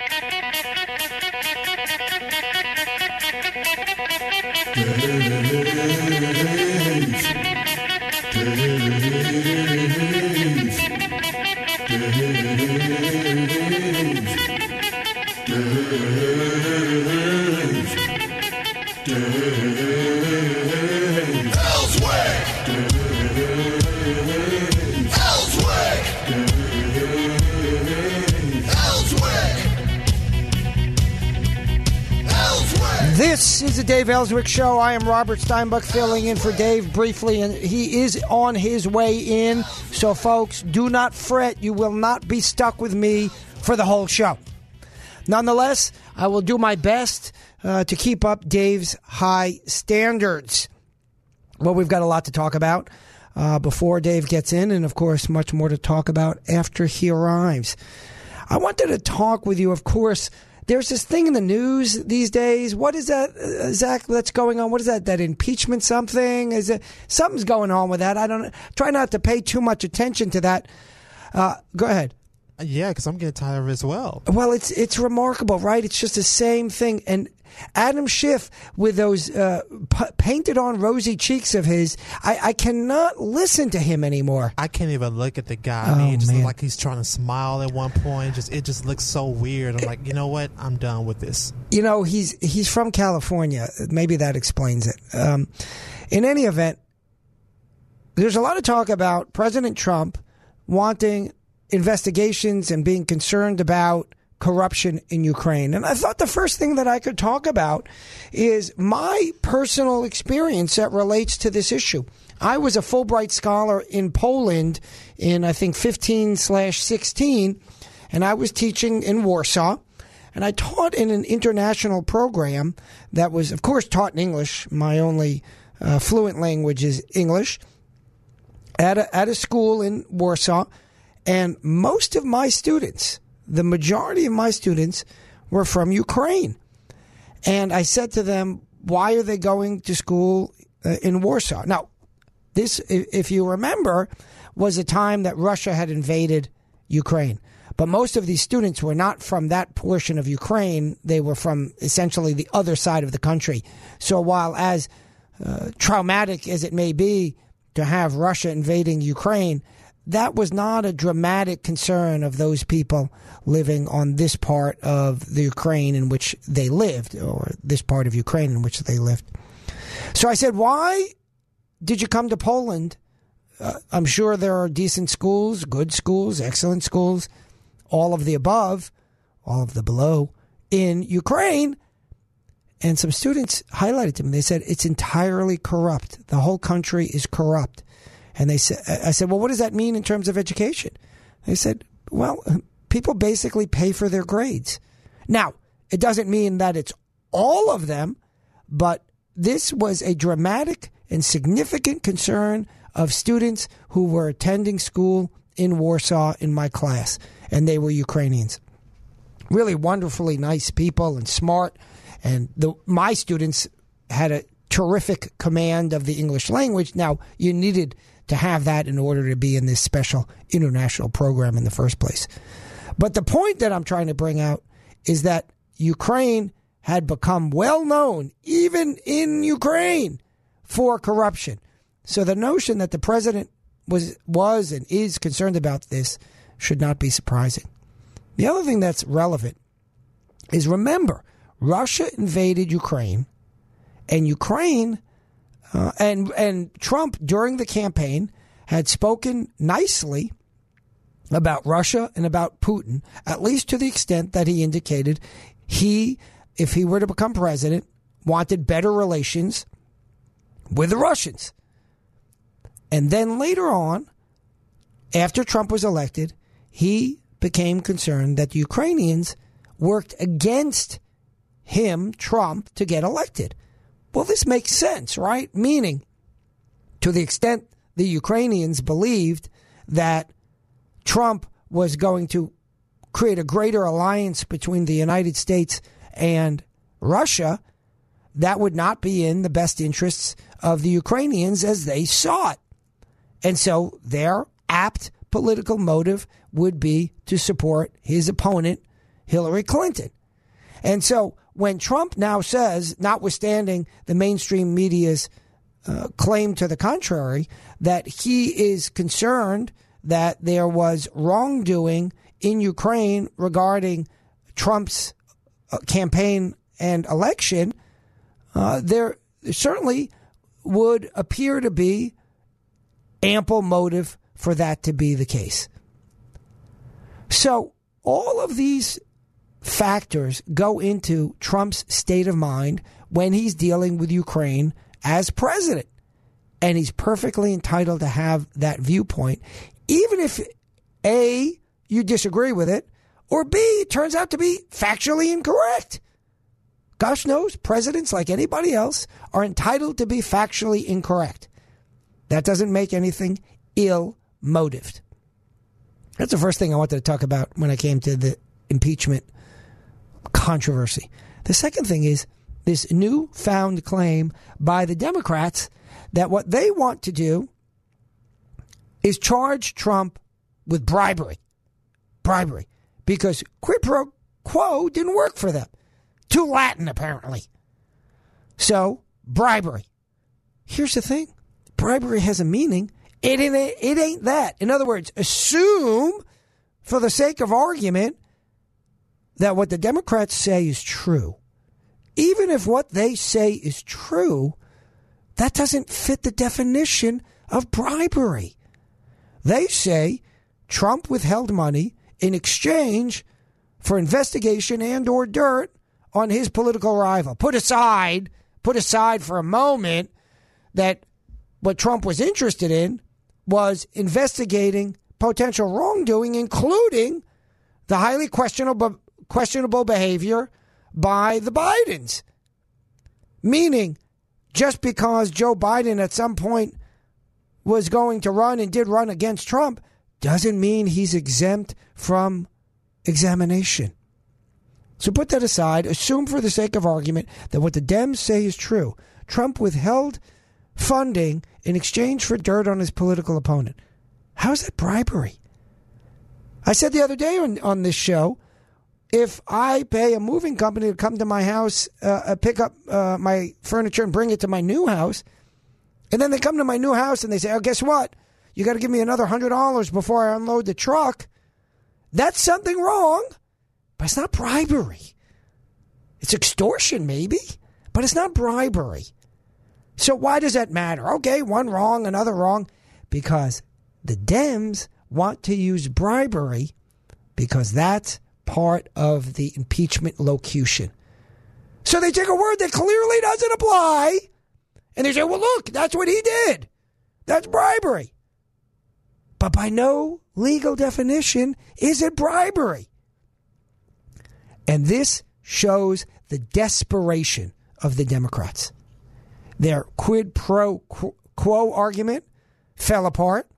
Is the Dave Elswick Show. I am Robert Steinbuch filling in for Dave briefly, and he is on his way in. So, folks, do not fret. You will not be stuck with me for the whole show. Nonetheless, I will do my best uh, to keep up Dave's high standards. Well, we've got a lot to talk about uh, before Dave gets in, and of course, much more to talk about after he arrives. I wanted to talk with you, of course. There's this thing in the news these days. What is that, uh, Zach? That's going on. What is that? That impeachment something? Is it something's going on with that? I don't try not to pay too much attention to that. Uh, go ahead. Yeah, because I'm getting tired of it as well. Well, it's it's remarkable, right? It's just the same thing. And Adam Schiff with those uh, p- painted on rosy cheeks of his, I, I cannot listen to him anymore. I can't even look at the guy. I Oh, mean, it just man. looks like he's trying to smile at one point. Just it just looks so weird. I'm like, you know what? I'm done with this. You know, he's he's from California. Maybe that explains it. Um, in any event, there's a lot of talk about President Trump wanting investigations and being concerned about corruption in Ukraine. And I thought the first thing that I could talk about is my personal experience that relates to this issue. I was a Fulbright scholar in Poland in, I think, 15 slash 16, and I was teaching in Warsaw. And I taught in an international program that was, of course, taught in English. My only uh, fluent language is English at a, at a school in Warsaw, and most of my students, the majority of my students, were from Ukraine. And I said to them, "Why are they going to school uh, in Warsaw?" Now, this, if you remember, was a time that Russia had invaded Ukraine. But most of these students were not from that portion of Ukraine. They were from essentially the other side of the country. So while as uh, traumatic as it may be to have Russia invading Ukraine, that was not a dramatic concern of those people living on this part of the Ukraine in which they lived, or this part of Ukraine in which they lived. So I said, Why did you come to Poland? Uh, I'm sure there are decent schools, good schools, excellent schools, all of the above, all of the below in Ukraine. And some students highlighted to me, they said, it's entirely corrupt. The whole country is corrupt. And they said, I said, well, what does that mean in terms of education? They said, well, people basically pay for their grades. Now, it doesn't mean that it's all of them, but this was a dramatic and significant concern of students who were attending school in Warsaw in my class, and they were Ukrainians. Really wonderfully nice people and smart, and the my students had a terrific command of the English language. Now, you needed to have that in order to be in this special international program in the first place. But the point that I'm trying to bring out is that Ukraine had become well known, even in Ukraine, for corruption. So the notion that the president was was and is concerned about this should not be surprising. The other thing that's relevant is remember Russia invaded Ukraine, and Ukraine uh, and and Trump during the campaign had spoken nicely about Russia and about Putin, at least to the extent that he indicated he, if he were to become president, wanted better relations with the Russians. And then later on, after Trump was elected, he became concerned that the Ukrainians worked against him, Trump, to get elected. Well, this makes sense, right? Meaning, to the extent the Ukrainians believed that Trump was going to create a greater alliance between the United States and Russia, that would not be in the best interests of the Ukrainians as they saw it. And so their apt political motive would be to support his opponent, Hillary Clinton. And so when Trump now says, notwithstanding the mainstream media's uh, claim to the contrary, that he is concerned that there was wrongdoing in Ukraine regarding Trump's uh, campaign and election, uh, there certainly would appear to be ample motive for that to be the case. So, all of these factors go into Trump's state of mind when he's dealing with Ukraine as president. And he's perfectly entitled to have that viewpoint, even if A, you disagree with it, or B, it turns out to be factually incorrect. Gosh knows, presidents, like anybody else, are entitled to be factually incorrect. That doesn't make anything ill motived. That's the first thing I wanted to talk about when I came to the impeachment controversy. The second thing is this newfound claim by the Democrats that what they want to do is charge Trump with bribery. Bribery. Because quid pro quo didn't work for them. Too Latin, apparently. So, bribery. Here's the thing bribery has a meaning. It ain't, it ain't that. In other words, assume, for the sake of argument, that what the Democrats say is true. Even if what they say is true, that doesn't fit the definition of bribery. They say Trump withheld money in exchange for investigation and or dirt on his political rival. Put aside, put aside for a moment that what Trump was interested in was investigating potential wrongdoing, including the highly questionable questionable behavior by the Bidens. Meaning, just because Joe Biden at some point was going to run and did run against Trump doesn't mean he's exempt from examination. So put that aside. Assume for the sake of argument that what the Dems say is true. Trump withheld funding in exchange for dirt on his political opponent. How is that bribery? I said the other day on, on this show if I pay a moving company to come to my house, uh, uh, pick up uh, my furniture and bring it to my new house, and then they come to my new house and they say, "Oh, guess what? You got to give me another hundred dollars before I unload the truck." That's something wrong, but it's not bribery. It's extortion, maybe, but it's not bribery. So why does that matter? Okay, one wrong, another wrong, because the Dems want to use bribery because that's part of the impeachment locution. So they take a word that clearly doesn't apply and they say, well, look, that's what he did. That's bribery. But by no legal definition is it bribery. And this shows the desperation of the Democrats. Their quid pro quo argument fell apart.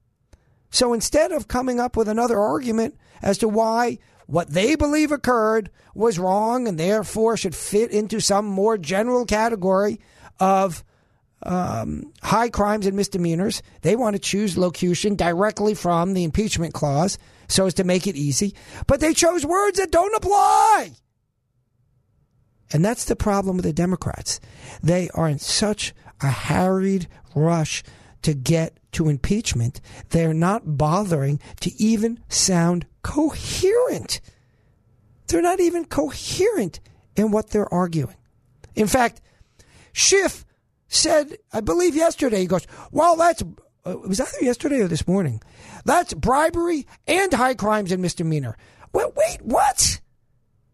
So instead of coming up with another argument as to why what they believe occurred was wrong and therefore should fit into some more general category of um, high crimes and misdemeanors. They want to choose locution directly from the impeachment clause so as to make it easy. But they chose words that don't apply. And that's the problem with the Democrats. They are in such a harried rush to get to impeachment, they're not bothering to even sound coherent. They're not even coherent in what they're arguing. In fact, Schiff said, I believe yesterday, he goes, well, that's, uh, was either yesterday or this morning? That's bribery and high crimes and misdemeanor. Wait, wait, what?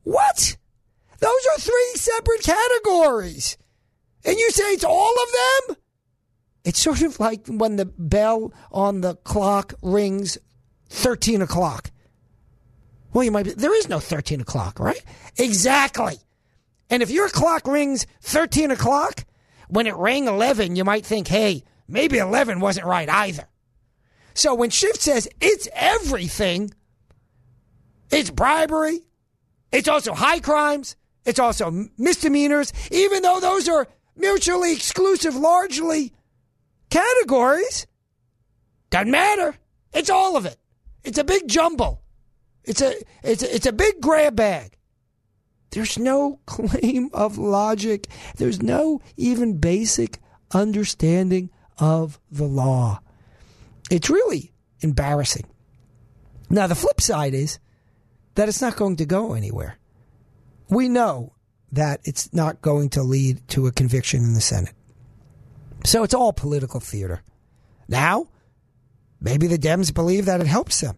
What? Those are three separate categories. And you say it's all of them? It's sort of like when the bell on the clock rings 13 o'clock. Well, you might be, there is no 13 o'clock, right? Exactly. And if your clock rings 13 o'clock, when it rang 11, you might think, hey, maybe 11 wasn't right either. So when Schiff says it's everything, it's bribery, it's also high crimes, it's also misdemeanors, even though those are mutually exclusive largely categories. Doesn't matter. It's all of it. It's a big jumble. It's a it's a, it's a big grab bag. There's no claim of logic. There's no even basic understanding of the law. It's really embarrassing. Now, the flip side is that it's not going to go anywhere. We know that it's not going to lead to a conviction in the Senate. So it's all political theater. Now, maybe the Dems believe that it helps them.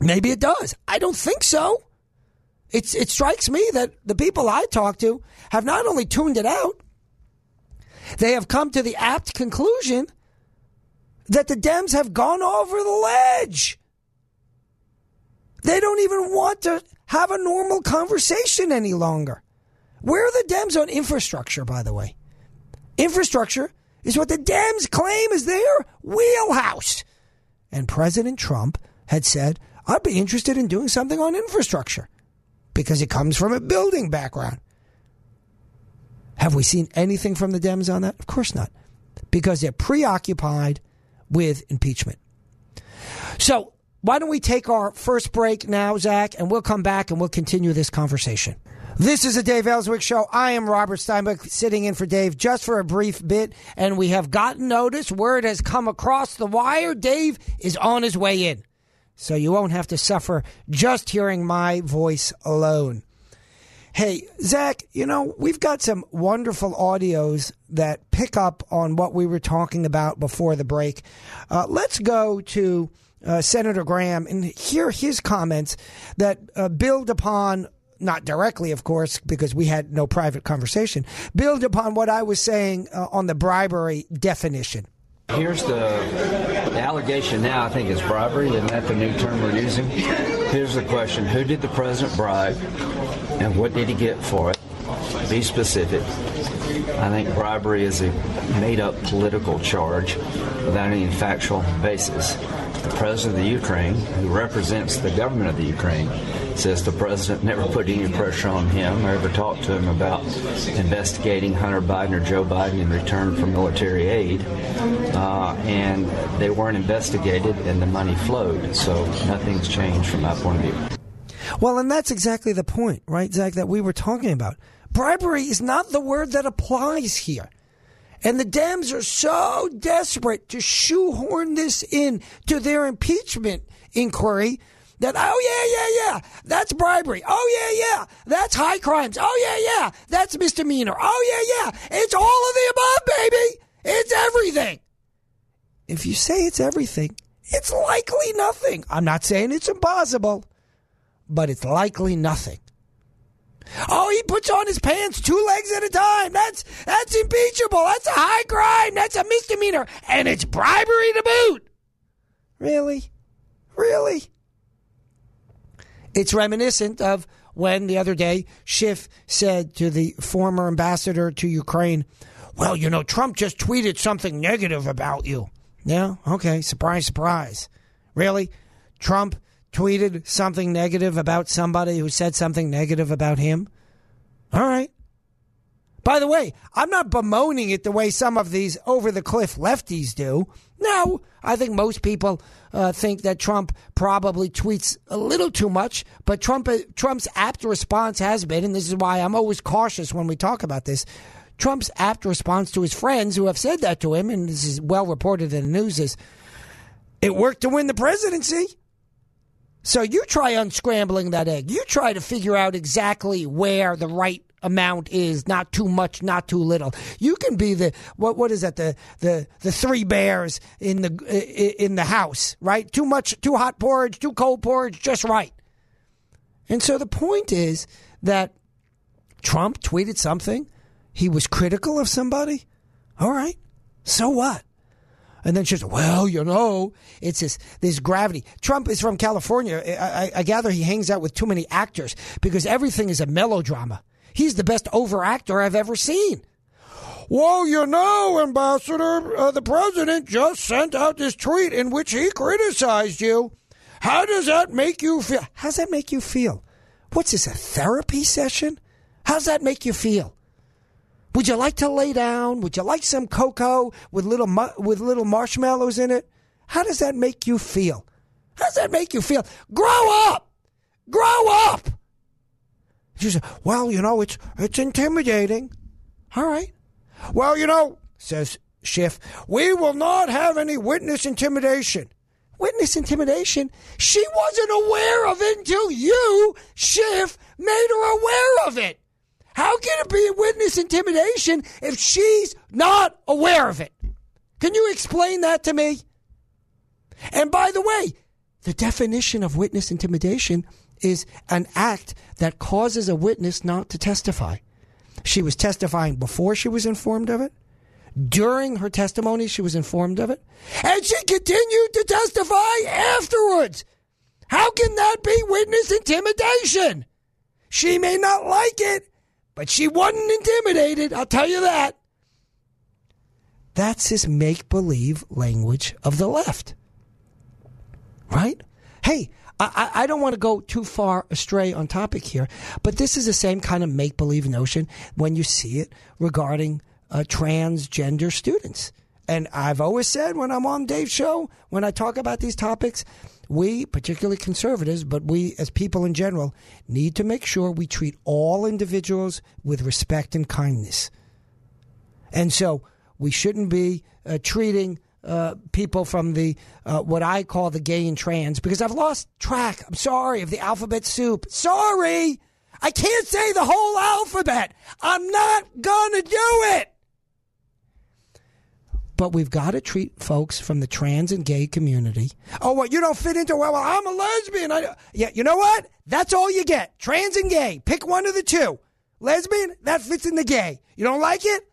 Maybe it does. I don't think so. It's, it strikes me that the people I talk to have not only tuned it out, they have come to the apt conclusion that the Dems have gone over the ledge. They don't even want to have a normal conversation any longer. Where are the Dems on infrastructure, by the way? Infrastructure is what the Dems claim is their wheelhouse. And President Trump had said, I'd be interested in doing something on infrastructure because it comes from a building background. Have we seen anything from the Dems on that? Of course not, because they're preoccupied with impeachment. So, why don't we take our first break now, Zach, and we'll come back and we'll continue this conversation. This is a Dave Elswick show. I am Robert Steinbuch sitting in for Dave just for a brief bit, and we have gotten notice. Word has come across the wire. Dave is on his way in. So you won't have to suffer just hearing my voice alone. Hey, Zach, you know, we've got some wonderful audios that pick up on what we were talking about before the break. Uh, let's go to uh, Senator Graham and hear his comments that uh, build upon, not directly, of course, because we had no private conversation, build upon what I was saying uh, on the bribery definition. Here's the, the allegation now, I think, is bribery. Isn't that the new term we're using? Here's the question Who did the president bribe, and what did he get for it? Be specific. I think bribery is a made up political charge without any factual basis. The president of the Ukraine, who represents the government of the Ukraine, says the president never put any pressure on him or ever talked to him about investigating Hunter Biden or Joe Biden in return for military aid. Uh, and they weren't investigated and the money flowed. So nothing's changed from my point of view. Well, and that's exactly the point, right, Zach, that we were talking about. Bribery is not the word that applies here. And the Dems are so desperate to shoehorn this in to their impeachment inquiry that, oh, yeah, yeah, yeah, that's bribery. Oh, yeah, yeah, that's high crimes. Oh, yeah, yeah, that's misdemeanor. Oh, yeah, yeah, it's all of the above, baby. It's everything. If you say it's everything, it's likely nothing. I'm not saying it's impossible, but it's likely nothing. Oh, he puts on his pants two legs at a time. That's that's impeachable. That's a high crime. That's a misdemeanor, and it's bribery to boot. Really, really. It's reminiscent of when the other day Schiff said to the former ambassador to Ukraine, "Well, you know, Trump just tweeted something negative about you." Yeah, okay. Surprise, surprise. Really, Trump tweeted something negative about somebody who said something negative about him? All right. By the way, I'm not bemoaning it the way some of these over the cliff lefties do. No, I think most people uh, think that Trump probably tweets a little too much, but Trump Trump's apt response has been, and this is why I'm always cautious when we talk about this. Trump's apt response to his friends who have said that to him, and this is well reported in the news, is it worked to win the presidency. So you try unscrambling that egg. You try to figure out exactly where the right amount is not too much not too little. You can be the what what is that? The the the three bears in the in the house right? Too much too hot porridge too cold porridge just right. And so the point is that trump tweeted something. He was critical of somebody. All right. So what and then she's, well, you know, it's this, this gravity. Trump is from California. I, I, I gather he hangs out with too many actors because everything is a melodrama. He's the best overactor I've ever seen. Well, you know, Ambassador, uh, the president just sent out this tweet in which he criticized you. How does that make you feel? How's that make you feel? What's this, a therapy session? How's that make you feel? Would you like to lay down? Would you like some cocoa with little with little marshmallows in it? How does that make you feel? How does that make you feel? Grow up! Grow up! She said, "Well, you know, it's it's intimidating." All right. Well, you know, says Schiff, we will not have any witness intimidation. Witness intimidation? She wasn't aware of it until you, Schiff, made her aware of it. How can it be witness intimidation if she's not aware of it? Can you explain that to me? And by the way, the definition of witness intimidation is an act that causes a witness not to testify. She was testifying before she was informed of it. During her testimony, she was informed of it. And she continued to testify afterwards. How can that be witness intimidation? She may not like it, but she wasn't intimidated, I'll tell you that. That's this make believe language of the left. Right? Hey, I, I don't want to go too far astray on topic here, but this is the same kind of make believe notion when you see it regarding uh, transgender students. And I've always said when I'm on Dave's show, when I talk about these topics, we, particularly conservatives, but we as people in general, need to make sure we treat all individuals with respect and kindness. And so we shouldn't be uh, treating uh, people from the uh, what I call the gay and trans because I've lost track. I'm sorry of the alphabet soup. Sorry, I can't say the whole alphabet. I'm not gonna do it. But we've got to treat folks from the trans and gay community. Oh, what you don't fit into? Well, well I'm a lesbian. I, yeah, you know what? That's all you get. Trans and gay. Pick one of the two. Lesbian that fits in the gay. You don't like it?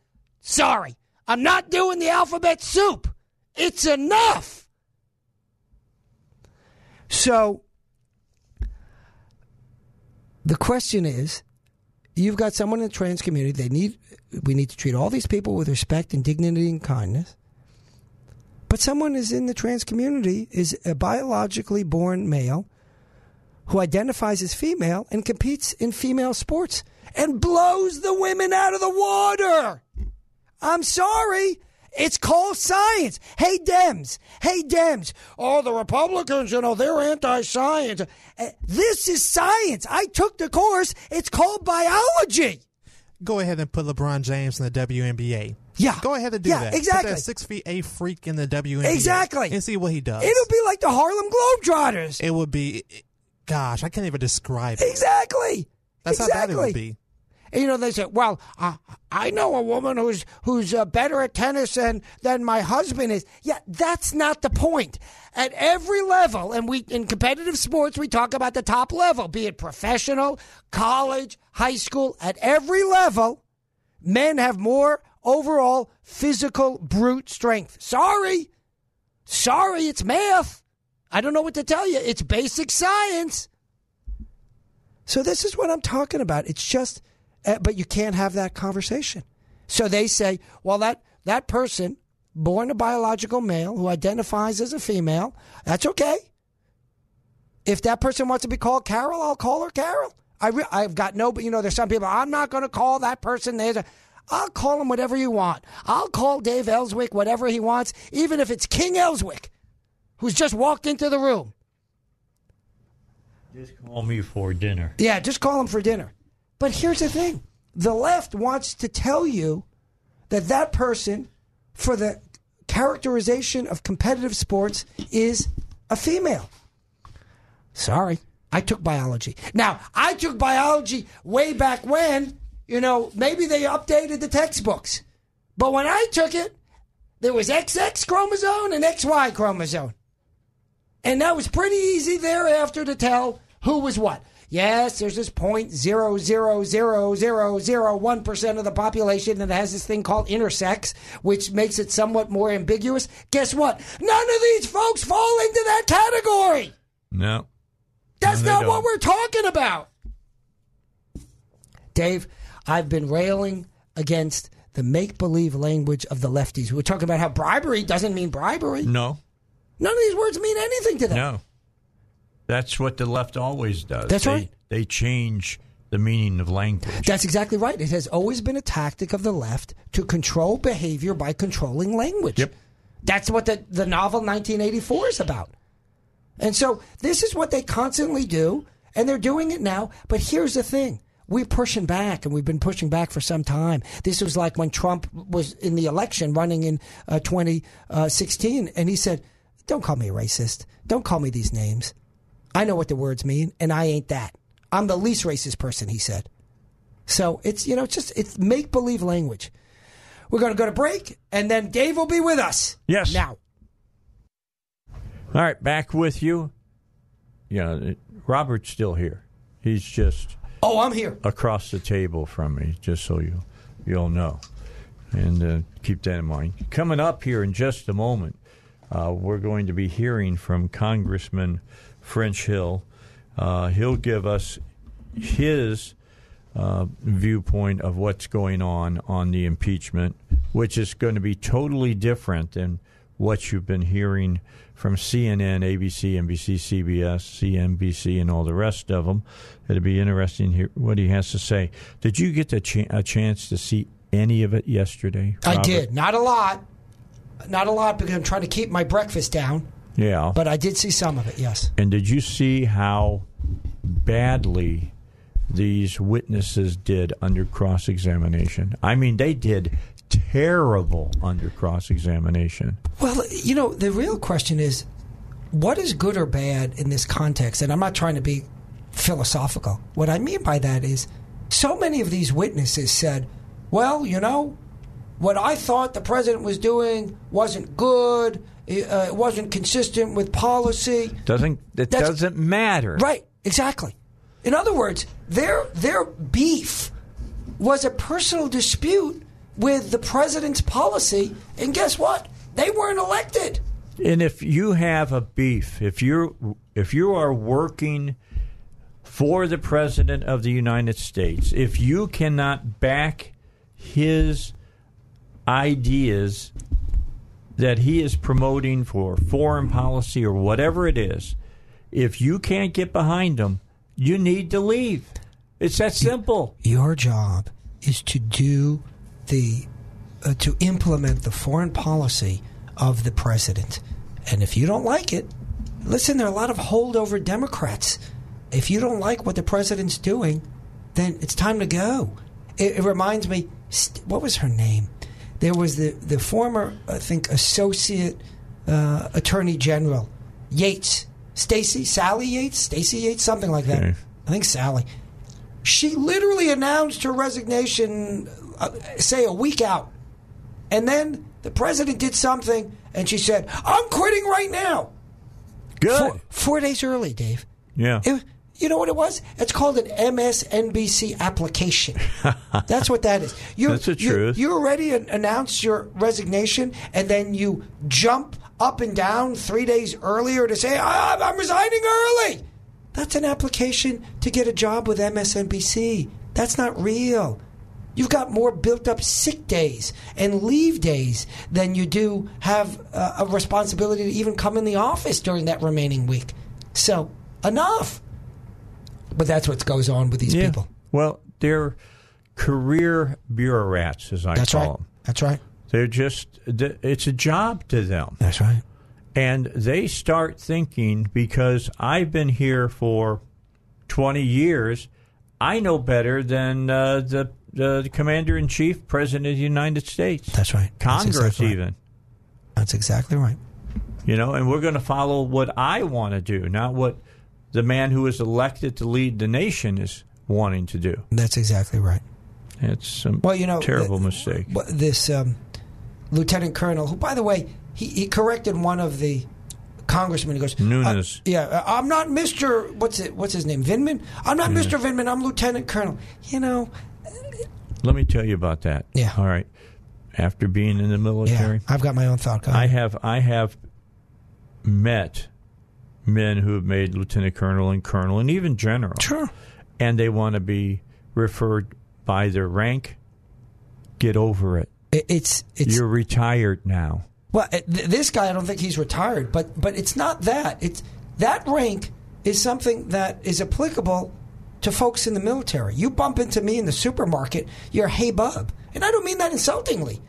Sorry, I'm not doing the alphabet soup. It's enough. So the question is you've got someone in the trans community they need we need to treat all these people with respect and dignity and kindness but someone is in the trans community is a biologically born male who identifies as female and competes in female sports and blows the women out of the water i'm sorry it's called science. Hey, Dems. Hey, Dems. Oh, the Republicans, you know, they're anti science. Uh, this is science. I took the course. It's called biology. Go ahead and put LeBron James in the WNBA. Yeah. Go ahead and do yeah, that. Exactly. Put that six feet eight freak in the WNBA. Exactly. And see what he does. It'll be like the Harlem Globetrotters. It would be, gosh, I can't even describe it. Exactly. That's exactly. how bad it would be. And, you know, they say, "Well, uh, I know a woman who's who's uh, better at tennis than than my husband is." Yeah, that's not the point. At every level, and we in competitive sports, we talk about the top level, be it professional, college, high school. At every level, men have more overall physical brute strength. Sorry, sorry, it's math. I don't know what to tell you. It's basic science. So this is what I'm talking about. It's just uh, but you can't have that conversation. So they say, well, that, that person, born a biological male who identifies as a female, that's okay. If that person wants to be called Carol, I'll call her Carol. I re- I've got no, but you know, there's some people, I'm not going to call that person. There's a, I'll call him whatever you want. I'll call Dave Elswick whatever he wants, even if it's King Elswick, who's just walked into the room. Just call me for dinner. Yeah, just call him for dinner. But here's the thing the left wants to tell you that that person, for the characterization of competitive sports, is a female. Sorry, I took biology. Now, I took biology way back when, you know, maybe they updated the textbooks. But when I took it, there was XX chromosome and XY chromosome. And that was pretty easy thereafter to tell who was what. Yes, there's this point zero zero zero zero zero one percent of the population that has this thing called intersex, which makes it somewhat more ambiguous. Guess what? None of these folks fall into that category. No. That's No, not what don't. we're talking about. Dave, I've been railing against the make believe language of the lefties. We're talking about how bribery doesn't mean bribery. No. None of these words mean anything to them. No. That's what the left always does. That's they, right. They change the meaning of language. That's exactly right. It has always been a tactic of the left to control behavior by controlling language. Yep. That's what the, the novel 1984 is about. And so this is what they constantly do, and they're doing it now. But here's the thing we're pushing back, and we've been pushing back for some time. This was like when Trump was in the election running in uh, 2016, and he said, Don't call me a racist. Don't call me these names. I know what the words mean, and I ain't that. I'm the least racist person, he said. So it's, you know, it's just, it's make believe language. We're going to go to break, and then Dave will be with us. Yes. Now. All right, back with you. Yeah, Robert's still here. He's just Oh, I'm here. across the table from me, just so you you'll know, and uh, keep that in mind. Coming up here in just a moment, uh, we're going to be hearing from Congressman French Hill. Uh, he'll give us his uh, viewpoint of what's going on on the impeachment, which is going to be totally different than what you've been hearing from CNN, ABC, NBC, CBS, CNBC, and all the rest of them. It'll be interesting to hear what he has to say. Did you get the ch- a chance to see any of it yesterday? I did. Not a lot. Not a lot because I'm trying to keep my breakfast down, Yeah. but I did see some of it, yes. And did you see how badly these witnesses did under cross examination? I mean, they did terrible under cross examination. Well, you know, the real question is what is good or bad in this context? And I'm not trying to be philosophical. What I mean by that is so many of these witnesses said, well, you know, what I thought the president was doing wasn't good, uh, it wasn't consistent with policy. Doesn't it That's- doesn't matter. Right, exactly. In other words, their their beef was a personal dispute with the president's policy, and guess what? They weren't elected. And if you have a beef, if you're if you are working for the president of the United States, if you cannot back his ideas that he is promoting for foreign policy or whatever it is, if you can't get behind them, you need to leave. It's that simple. Your job is to do the uh, to implement the foreign policy of the president. And if you don't like it, listen, there are a lot of holdover Democrats. If you don't like what the president's doing, then it's time to go. It, it reminds me, st- what was her name? There was the, the former, I think, associate uh, attorney general, Yates, Stacy, Sally Yates, Stacy Yates, something like that. Okay. I think Sally. She literally announced her resignation, uh, say, a week out. And then the president did something, and she said, I'm quitting right now. Good. Four, four days early, Dave. yeah. It- you know what it was? It's called an MSNBC application. That's what that is. You, That's the you- truth. You, already announced your resignation, and then you jump up and down three days earlier to say, "Ah, I'm resigning early. That's an application to get a job with MSNBC. That's not real. You've got more built up sick days and leave days than you do have uh, a responsibility to even come in the office during that remaining week. So, enough. But that's what goes on with these Yeah. people. Well, they're career bureaucrats, as I That's call right. them. That's right. They're just, it's a job to them. That's right. And they start thinking because I've been here for 20 years, I know better than uh, the, the commander in chief, president of the United States, That's right. That's Congress, exactly right. even. That's exactly right. You know, and we're going to follow what I want to do, not what the man who is elected to lead the nation is wanting to do. That's exactly right. It's a Well, you know, terrible uh, mistake. This um, lieutenant colonel, who, by the way, he, he corrected one of the congressmen. He goes, Nunes. "Uh, yeah, uh, I'm not Mister. What's it? What's his name? Vindman. I'm not Mister Vindman. I'm Lieutenant Colonel. You know, Let me tell you about that. Yeah. All right. After being in the military, yeah, I've got my own thought. Go I have I have met men who have made lieutenant colonel and colonel and even general, sure. and they want to be referred by their rank. Get over it. It, it's it's You're retired now. Well, uh, th- this guy, I don't think he's retired, but but it's not that. It's that rank is something that is applicable to folks in the military. You bump into me in the supermarket, you're hey bub, and I don't mean that insultingly.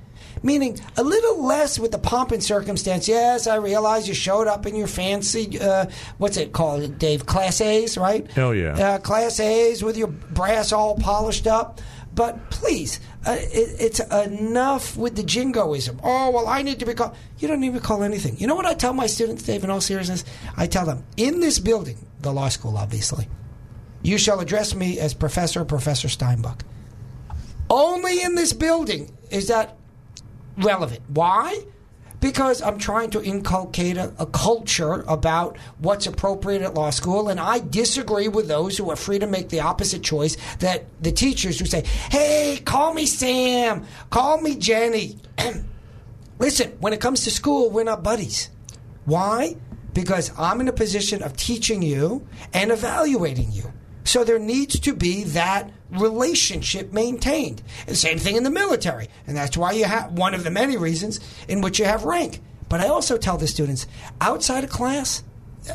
Meaning a little less with the pomp and circumstance. Yes, I realize you showed up in your fancy, uh, what's it called, Dave? Class A's, right? Hell yeah. Uh, class A's with your brass all polished up. But please, uh, it, it's enough with the jingoism. Oh, well, I need to be called. You don't need to recall anything. You know what I tell my students, Dave, in all seriousness? I tell them, in this building, the law school, obviously, you shall address me as Professor Professor Steinbuch. Only in this building is that relevant. Why? Because I'm trying to inculcate a, a, culture about what's appropriate at law school, and I disagree with those who are free to make the opposite choice. That the teachers who say, "Hey, call me Sam, call me Jenny." Listen, when it comes to school, we're not buddies. Why? Because I'm in a position of teaching you and evaluating you. So there needs to be that relationship maintained. And same thing in the military. And that's why you have one of the many reasons in which you have rank. But I also tell the students outside of class,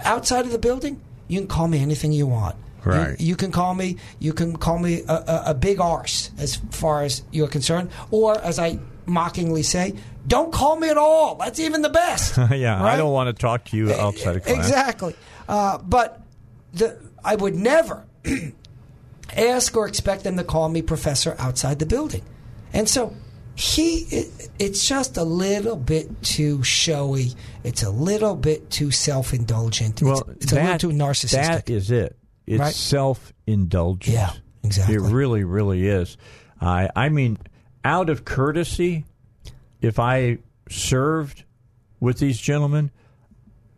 outside of the building, you can call me anything you want. Right. You, you can call me. You can call me a, a, a, big arse as far as you're concerned, or as I mockingly say, don't call me at all. That's even the best. yeah, right? I don't want to talk to you outside of class. Exactly. Uh, but the, I would never ask or expect them to call me professor outside the building. And so he it, it's just a little bit too showy. It's a little bit too self-indulgent. Well, it's, it's that, a little too narcissistic. That is it. It's Right? self indulgent. Yeah, exactly. It really, really is. I, I mean, out of courtesy, if I served with these gentlemen,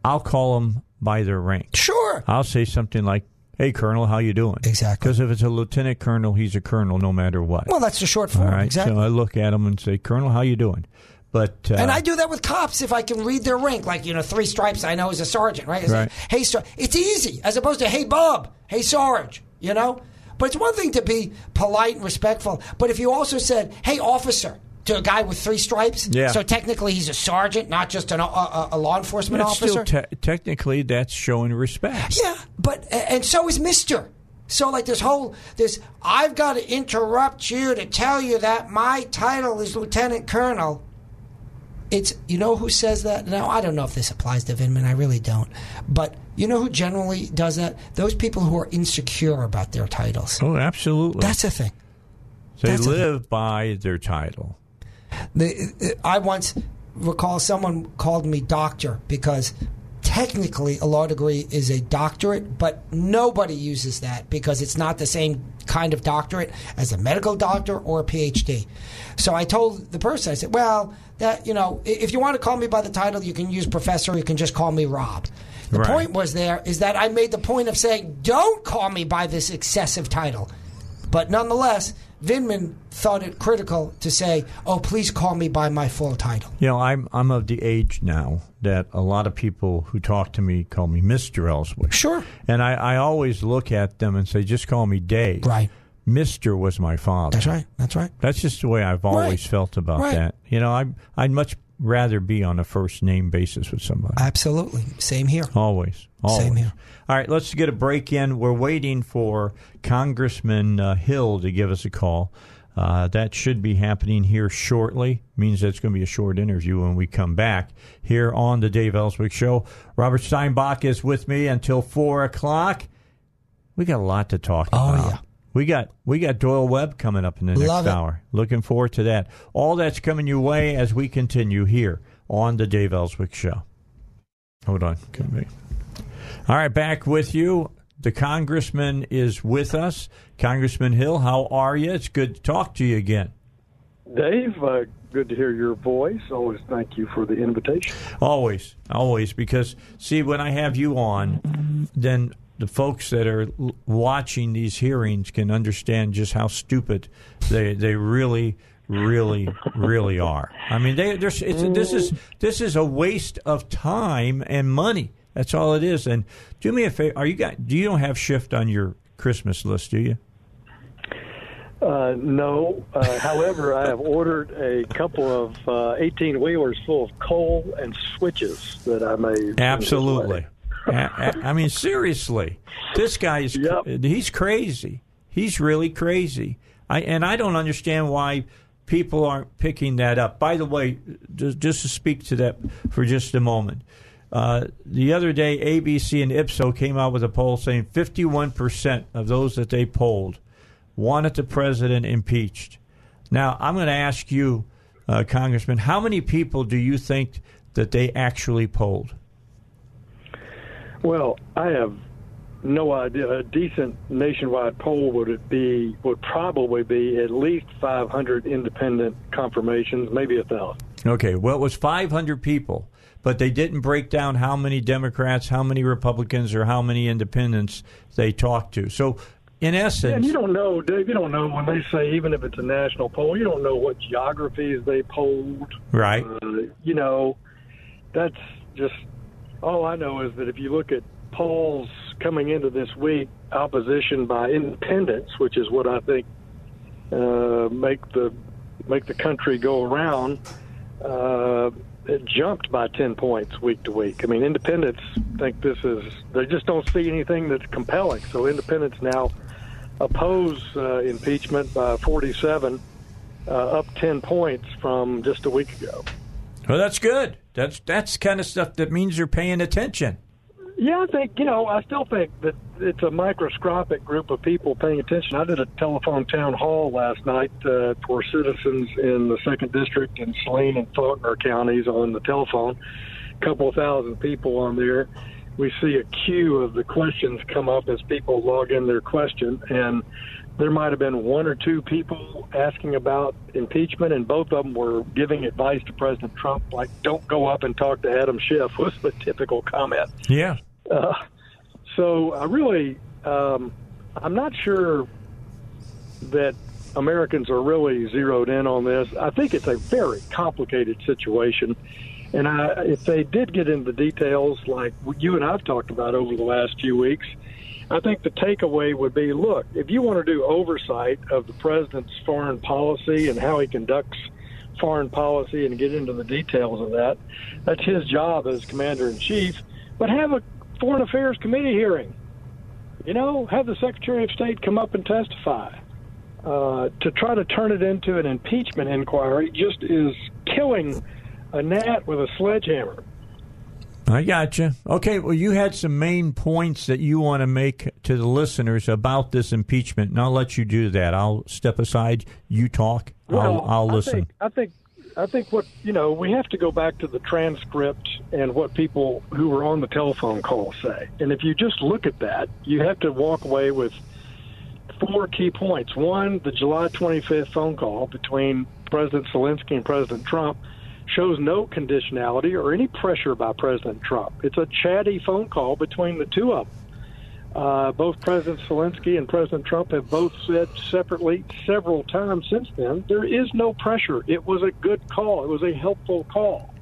I'll call them by their rank. Sure. I'll say something like, "Hey, Colonel, how you doing?" Exactly. Because if it's a lieutenant colonel, he's a colonel no matter what. Well, that's the short form. right. Exactly. So I look at him and say, "Colonel, how you doing?" But uh, and I do that with cops if I can read their rank, like you know, three stripes. I know is a sergeant, right? It's Right. like, hey, Sar-. it's easy as opposed to hey, Bob, hey, Sarge. You know, but it's one thing to be polite and respectful. But if you also said, hey, officer, to a guy with three stripes, Yeah. so technically he's a sergeant, not just an, a, a, a law enforcement that's officer. still te- technically that's showing respect. Yeah, but and so is Mister. So like this whole this I've got to interrupt you to tell you that my title is lieutenant colonel. It's you know who says that now. I don't know if this applies to Vindman. I really don't. But you know who generally does that? Those people who are insecure about their titles. Oh, absolutely. That's a thing. they that's live by their title. The, I once recall someone called me doctor because technically a law degree is a doctorate, but nobody uses that because it's not the same kind of doctorate as a medical doctor or a PhD. So I told the person, I said, well, that you know, if you want to call me by the title, you can use professor. You can just call me Rob. The Right. point was there is that I made the point of saying, don't call me by this excessive title. But nonetheless, Vindman thought it critical to say, "Oh, please call me by my full title." You know, I'm I'm of the age now that a lot of people who talk to me call me Mister Elswick. Sure. And I, I always look at them and say, just call me Dave. Right. Mister was my father. That's right. That's right. That's just the way I've always Right. felt about Right. that. You know, I I'd much rather be on a first name basis with somebody. Absolutely. Same here. Always. Always. Same here. All right, let's get a break in. We're waiting for Congressman uh, Hill to give us a call. Uh, that should be happening here shortly. Means that's going to be a short interview when we come back here on the Dave Elswick Show. Robert Steinbuch is with me until four o'clock. We got a lot to talk Oh, about. yeah. We got we got Doyle Webb coming up in the next Love it. hour. Looking forward to that. All that's coming your way as we continue here on the Dave Elswick Show. Hold on, can. All right, back with you. The congressman is with us. Congressman Hill, how are you? It's good to talk to you again. Dave, uh, good to hear your voice. Always thank you for the invitation. Always, always. Because see, when I have you on, then the folks that are l- watching these hearings can understand just how stupid they they really, really, really are. I mean, they there's it's, this is this is a waste of time and money. That's all it is. And do me a favor. Are you got? Do you don't have Schiff on your Christmas list? Do you? Uh, no, uh, however, I have ordered a couple of 18 wheelers full of coal and switches that I may. Absolutely. A- I mean, seriously, this guy is Yep. he's crazy. He's really crazy. I and I don't understand why people aren't picking that up. By the way, just, just to speak to that for just a moment. Uh, the other day, ABC and Ipsos came out with a poll saying 51% of those that they polled wanted the president impeached. Now, I'm going to ask you, uh, Congressman, how many people do you think that they actually polled? Well, I have no idea. A decent nationwide poll would it be would probably be at least 500 independent confirmations, maybe a thousand. Okay, well, it was 500 people, but they didn't break down how many Democrats, how many Republicans, or how many independents they talked to. So, in essence, yeah, and you don't know, Dave. You don't know when they say even if it's a national poll, you don't know what geographies they polled. Right. Uh, you know, that's just all I know is that if you look at polls coming into this week, opposition by independents, which is what I think uh, make the make the country go around, uh, it jumped by ten points week to week. I mean, independents think this is they just don't see anything that's compelling. So independents now oppose uh, impeachment by forty-seven, uh, up ten points from just a week ago. Well, that's good. That's that's kind of stuff that means you're paying attention. Yeah, I think you know. I still think that it's a microscopic group of people paying attention. I did a telephone town hall last night uh, for citizens in the second district in Saline and Faulkner counties on the telephone. A couple of thousand people on there. We see a queue of the questions come up as people log in their question, and there might have been one or two people asking about impeachment, and both of them were giving advice to President Trump, like "Don't go up and talk to Adam Schiff," was the typical comment. Yeah. Uh, so I really, um, I'm not sure that Americans are really zeroed in on this. I think it's a very complicated situation. And I, if they did get into the details, like you and I've talked about over the last few weeks, I think the takeaway would be look, if you want to do oversight of the president's foreign policy and how he conducts foreign policy and get into the details of that, that's his job as commander in chief. But have a foreign affairs committee hearing. You know, have the Secretary of State come up and testify. Uh, to try to turn it into an impeachment inquiry just is killing a gnat with a sledgehammer. I got you. Okay, well, you had some main points that you want to make to the listeners about this impeachment, and I'll let you do that. I'll step aside. You talk. Well, I'll, I'll I listen. Think, I think, I think what you know, we have to go back to the transcript and what people who were on the telephone call say. And if you just look at that, you have to walk away with four key points. One, the July 25th phone call between President Zelensky and President Trump shows no conditionality or any pressure by President Trump. It's a chatty phone call between the two of them. Uh, both President Zelensky and President Trump have both said separately several times since then there is no pressure. It was a good call. It was a helpful call.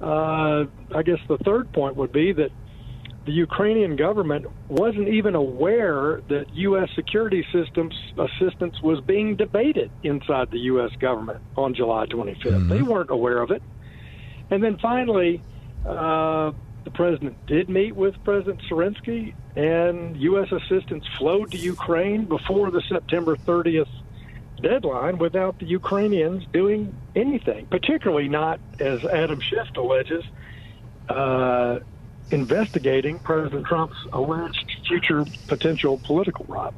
Uh, I guess the third point would be that the Ukrainian government wasn't even aware that U.S. security systems assistance was being debated inside the U.S. government on July 25th. Mm-hmm. They weren't aware of it. And then finally, uh, the president did meet with President Zelensky, and U.S. assistance flowed to Ukraine before the September 30th deadline without the Ukrainians doing anything, particularly not, as Adam Schiff alleges, uh, investigating President Trump's alleged future potential political rob.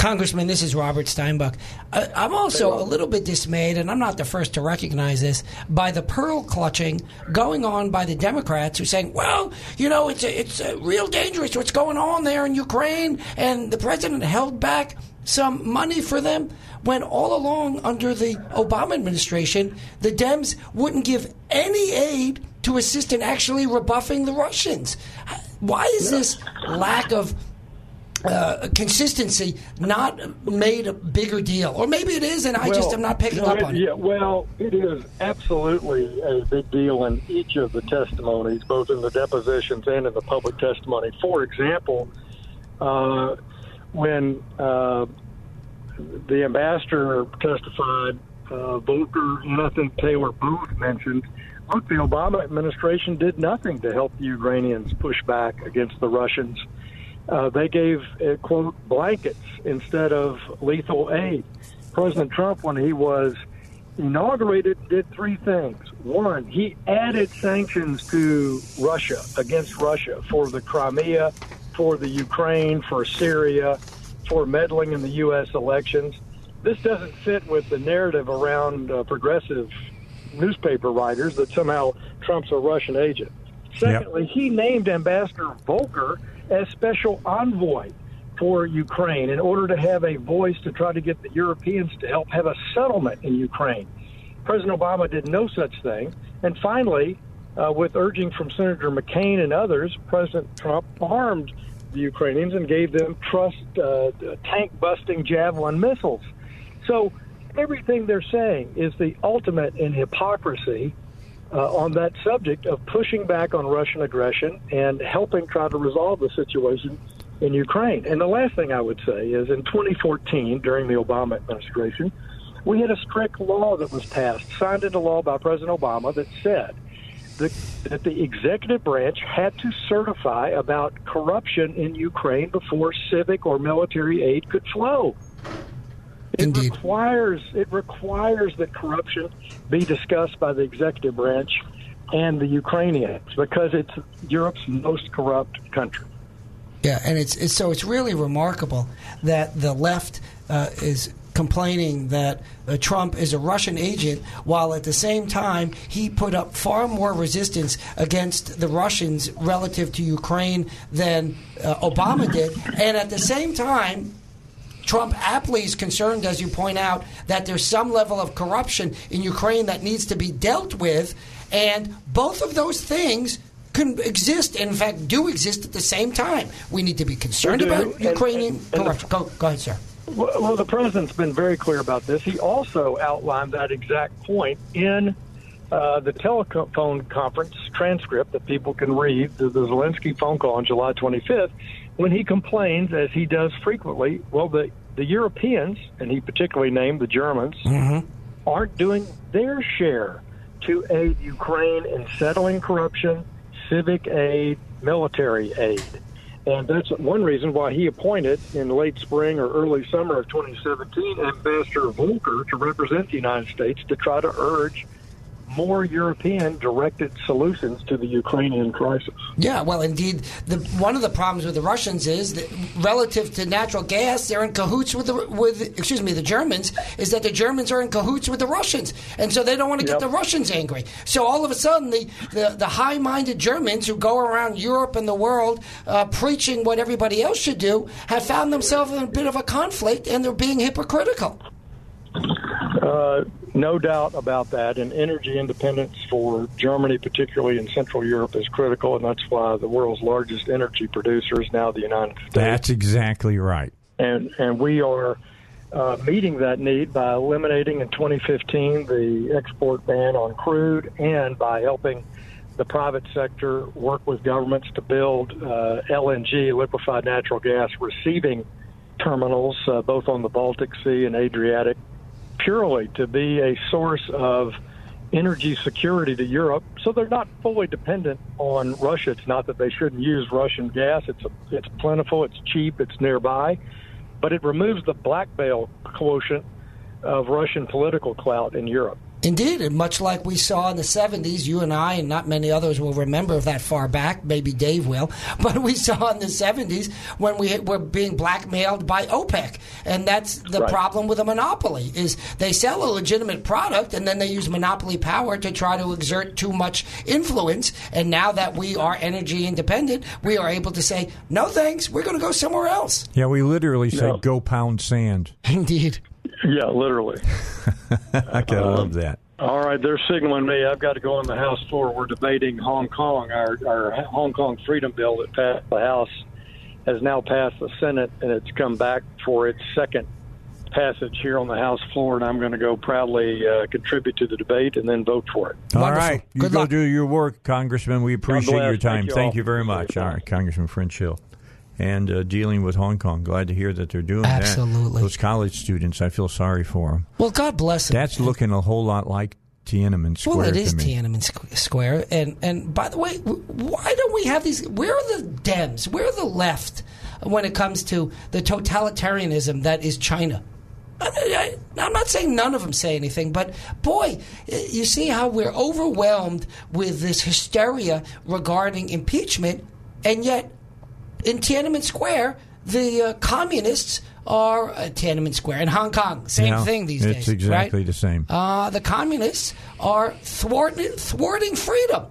Congressman, this is Robert Steinbuch. Uh, I'm also a little bit dismayed, and I'm not the first to recognize this, by the pearl clutching going on by the Democrats who are saying, well, you know, it's, a, it's a real dangerous what's going on there in Ukraine, and the president held back some money for them when all along under the Obama administration, the Dems wouldn't give any aid to assist in actually rebuffing the Russians. Why is this lack of uh, consistency not made a bigger deal? Or maybe it is, and I well, just am not picking no, up it, on yeah, it. Well, it is absolutely a big deal in each of the testimonies, both in the depositions and in the public testimony. For example, uh, when uh, the ambassador testified, uh, Volker and I think Taylor both mentioned look, the Obama administration did nothing to help the Ukrainians push back against the Russians. Uh, they gave, uh, quote, blankets instead of lethal aid. President Trump, when he was inaugurated did three things. One, he added sanctions to Russia against Russia for the Crimea, for the Ukraine, for Syria, for meddling in the U.S. elections. This doesn't fit with the narrative around uh, progressive newspaper writers that somehow Trump's a Russian agent. Secondly, yep. he named Ambassador Volker as special envoy for Ukraine in order to have a voice to try to get the Europeans to help have a settlement in Ukraine. President Obama did no such thing. And finally, uh, with urging from Senator McCain and others, President Trump armed the Ukrainians and gave them trust uh, tank busting javelin missiles. So everything they're saying is the ultimate in hypocrisy uh, on that subject of pushing back on Russian aggression and helping try to resolve the situation in Ukraine. And the last thing I would say is in 2014, during the Obama administration, we had a strict law that was passed, signed into law by President Obama, that said that, that the executive branch had to certify about corruption in Ukraine before civic or military aid could flow. It Indeed. requires it requires that corruption be discussed by the executive branch and the Ukrainians because it's Europe's most corrupt country. Yeah, and it's, it's so it's really remarkable that the left uh, is complaining that uh, Trump is a Russian agent, while at the same time he put up far more resistance against the Russians relative to Ukraine than uh, Obama did, and at the same time. Trump aptly is concerned, as you point out, that there's some level of corruption in Ukraine that needs to be dealt with. And both of those things can exist, and in fact, do exist at the same time. We need to be concerned about Ukrainian and, and, corruption. Go, go ahead, sir. Well, the president's been very clear about this. He also outlined that exact point in uh, the telephone conference transcript that people can read, the, the Zelensky phone call on July 25th, when he complains, as he does frequently, well, the, the Europeans, and he particularly named the Germans, mm-hmm. aren't doing their share to aid Ukraine in settling corruption, civic aid, military aid. And that's one reason why he appointed in late spring or early summer of 2017 Ambassador Volker to represent the United States to try to urge more European directed solutions to the Ukrainian crisis. Yeah, well, indeed, the, one of the problems with the Russians is that relative to natural gas, they're in cahoots with the with excuse me the Germans. Is that the Germans are in cahoots with the Russians, and so they don't want to get yep. the Russians angry. So all of a sudden, the the, the high minded Germans who go around Europe and the world uh, preaching what everybody else should do have found themselves in a bit of a conflict, and they're being hypocritical. Uh, no doubt about that. And energy independence for Germany, particularly in Central Europe, is critical, and that's why the world's largest energy producer is now the United States. That's exactly right. And and we are uh, meeting that need by eliminating in 2015 the export ban on crude, and by helping the private sector work with governments to build uh, LNG, liquefied natural gas, receiving terminals uh, both on the Baltic Sea and Adriatic purely to be a source of energy security to Europe, so they're not fully dependent on Russia. It's not that they shouldn't use Russian gas. It's a, it's plentiful, it's cheap, it's nearby, but it removes the blackmail quotient of Russian political clout in Europe. Indeed, and much like we saw in the 70s, you and I, and not many others will remember that far back, maybe Dave will, but we saw in the 70s when we were being blackmailed by OPEC. And that's the right. problem with a monopoly, is they sell a legitimate product and then they use monopoly power to try to exert too much influence. And now that we are energy independent, we are able to say, no thanks, we're going to go somewhere else. Yeah, we literally say, go pound sand. Indeed. Yeah, literally. I kind of um, love that. All right, they're signaling me. I've got to go on the House floor. We're debating Hong Kong. Our, our Hong Kong Freedom Bill that passed the House has now passed the Senate, and it's come back for its second passage here on the House floor, and I'm going to go proudly uh, contribute to the debate and then vote for it. All Wonderful. right, you Good go luck. do your work, Congressman. We appreciate your time. Thank you, Thank you very much. All right, Congressman French Hill and uh, dealing with Hong Kong. Glad to hear that they're doing that. Absolutely. that. Those college students, I feel sorry for them. Well, God bless them. That's looking a whole lot like Tiananmen Square. Well, it is Tiananmen Square, and and by the way, why don't we have these? Where are the Dems? Where are the left when it comes to the totalitarianism that is China? I, am not saying none of them say anything, but boy, you see how we're overwhelmed with this hysteria regarding impeachment, and yet in Tiananmen Square, the uh, communists are uh, Tiananmen Square in Hong Kong. Same Yeah, thing these it's days. It's exactly right? the same. Uh, the communists are thwarting, thwarting freedom.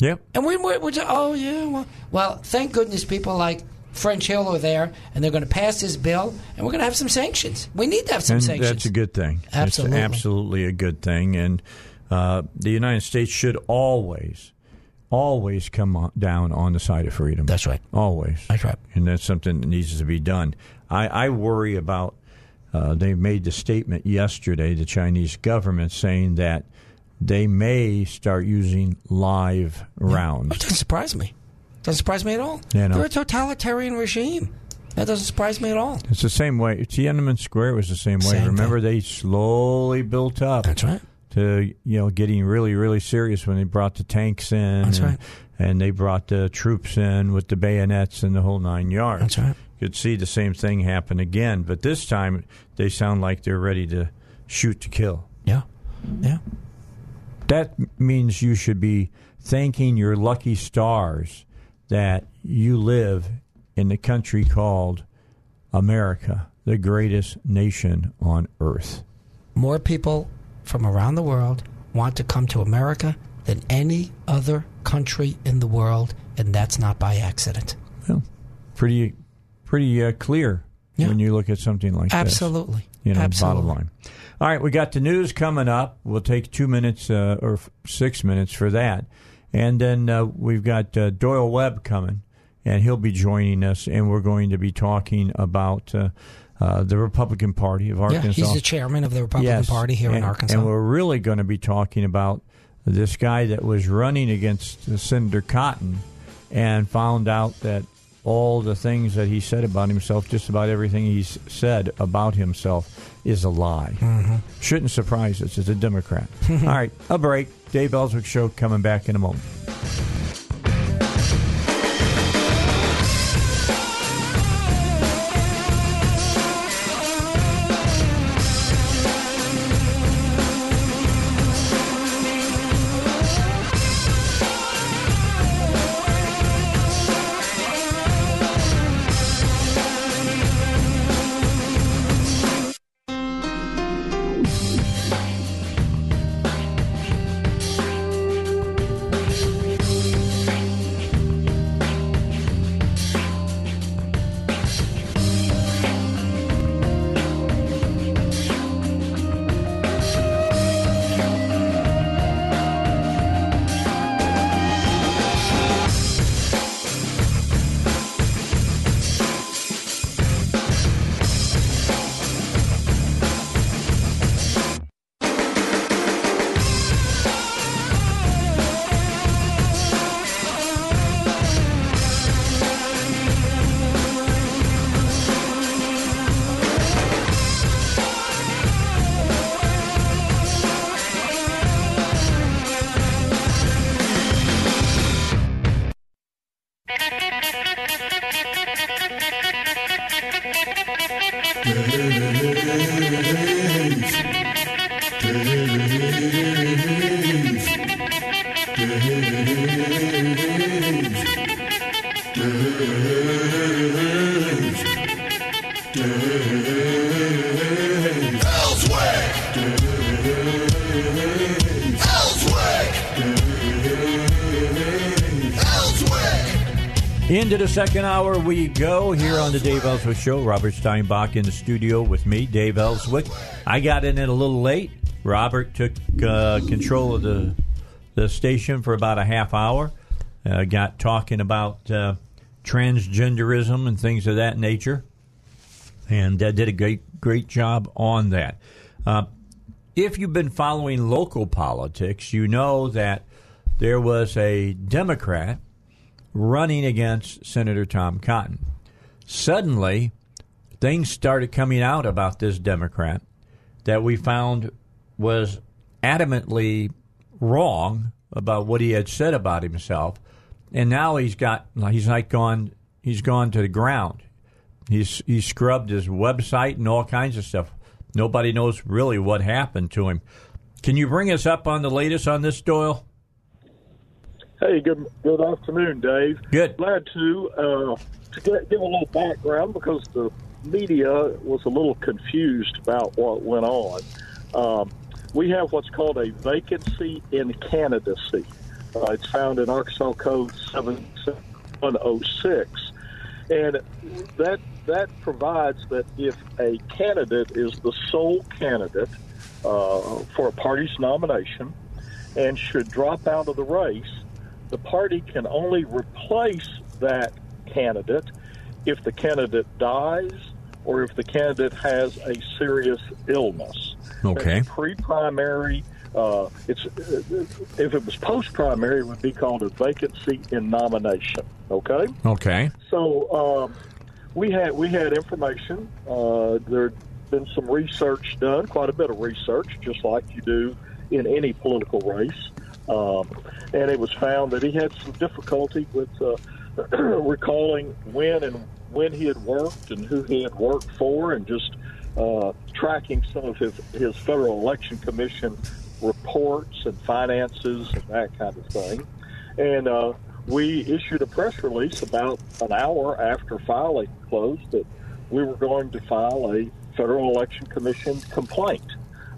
Yep. And we, we're, we're just, oh, yeah, well, well, thank goodness people like French Hill are there, and they're going to pass this bill, and we're going to have some sanctions. We need to have some and sanctions. that's a good thing. Absolutely. It's absolutely a good thing. And uh, the United States should always, always come on, down on the side of freedom. That's right. Always. That's right. And that's something that needs to be done. I, I worry about. Uh, they made the statement yesterday, the Chinese government, saying that they may start using live rounds. That doesn't surprise me. Doesn't surprise me at all. Yeah, no. They're a totalitarian regime. That doesn't surprise me at all. It's the same way. Tiananmen Square was the same way. Same Remember, thing. they slowly built up. That's right. To you know getting really really serious when they brought the tanks in That's and, right. and they brought the troops in with the bayonets and the whole nine yards That's right. you could see the same thing happen again but this time they sound like they're ready to shoot to kill Yeah. Yeah. that means you should be thanking your lucky stars that you live in the country called America the greatest nation on earth More people from around the world want to come to America than any other country in the world, and that's not by accident. Well, pretty, pretty uh, clear Yeah. when you look at something like this. Absolutely. You know, Absolutely. bottom line. All right, we got the news coming up. We'll take two minutes uh, or f- six minutes for that, and then uh, we've got uh, Doyle Webb coming, and he'll be joining us, and we're going to be talking about uh, the Republican Party of Arkansas. Yeah, he's the chairman of the Republican Yes, Party here in Arkansas. And we're really going to be talking about this guy that was running against Senator Cotton and found out that all the things that he said about himself, just about everything he's said about himself, is a lie. Mm-hmm. Shouldn't surprise us as a Democrat. all right, a break. Dave Elswick Show coming back in a moment. Second hour we go here on the Dave Elswick Show. Robert Steinbuch in the studio with me, Dave Elswick. I got in it a little late. Robert took uh, control of the the station for about a half hour. Uh, got talking about uh, transgenderism and things of that nature, and uh, did a great great job on that. Uh, if you've been following local politics, you know that there was a Democrat running against Senator Tom Cotton. Suddenly, things started coming out about this Democrat that we found was adamantly wrong about what he had said about himself, and now he's got he's like gone he's gone to the ground. He's he's scrubbed his website and all kinds of stuff. nobody knows really what happened to him. Can you bring us up on the latest on this, Doyle? Hey, good good afternoon, Dave. Good. Glad to uh, to get, give a little background because the media was a little confused about what went on. Um, we have what's called a vacancy in candidacy. Uh, it's found in Arkansas Code 7106, and that that provides that if a candidate is the sole candidate uh, for a party's nomination and should drop out of the race, the party can only replace that candidate if the candidate dies or if the candidate has a serious illness. Okay. Pre-primary. Uh, it's if it was post-primary, it would be called a vacancy in nomination. Okay. Okay. So um, we had we had information. Uh, there had been some research done, quite a bit of research, just like you do in any political race. Um, and it was found that he had some difficulty with uh, recalling when and when he had worked and who he had worked for, and just uh, tracking some of his, his Federal Election Commission reports and finances and that kind of thing. And uh, we issued a press release about an hour after filing closed that we were going to file a Federal Election Commission complaint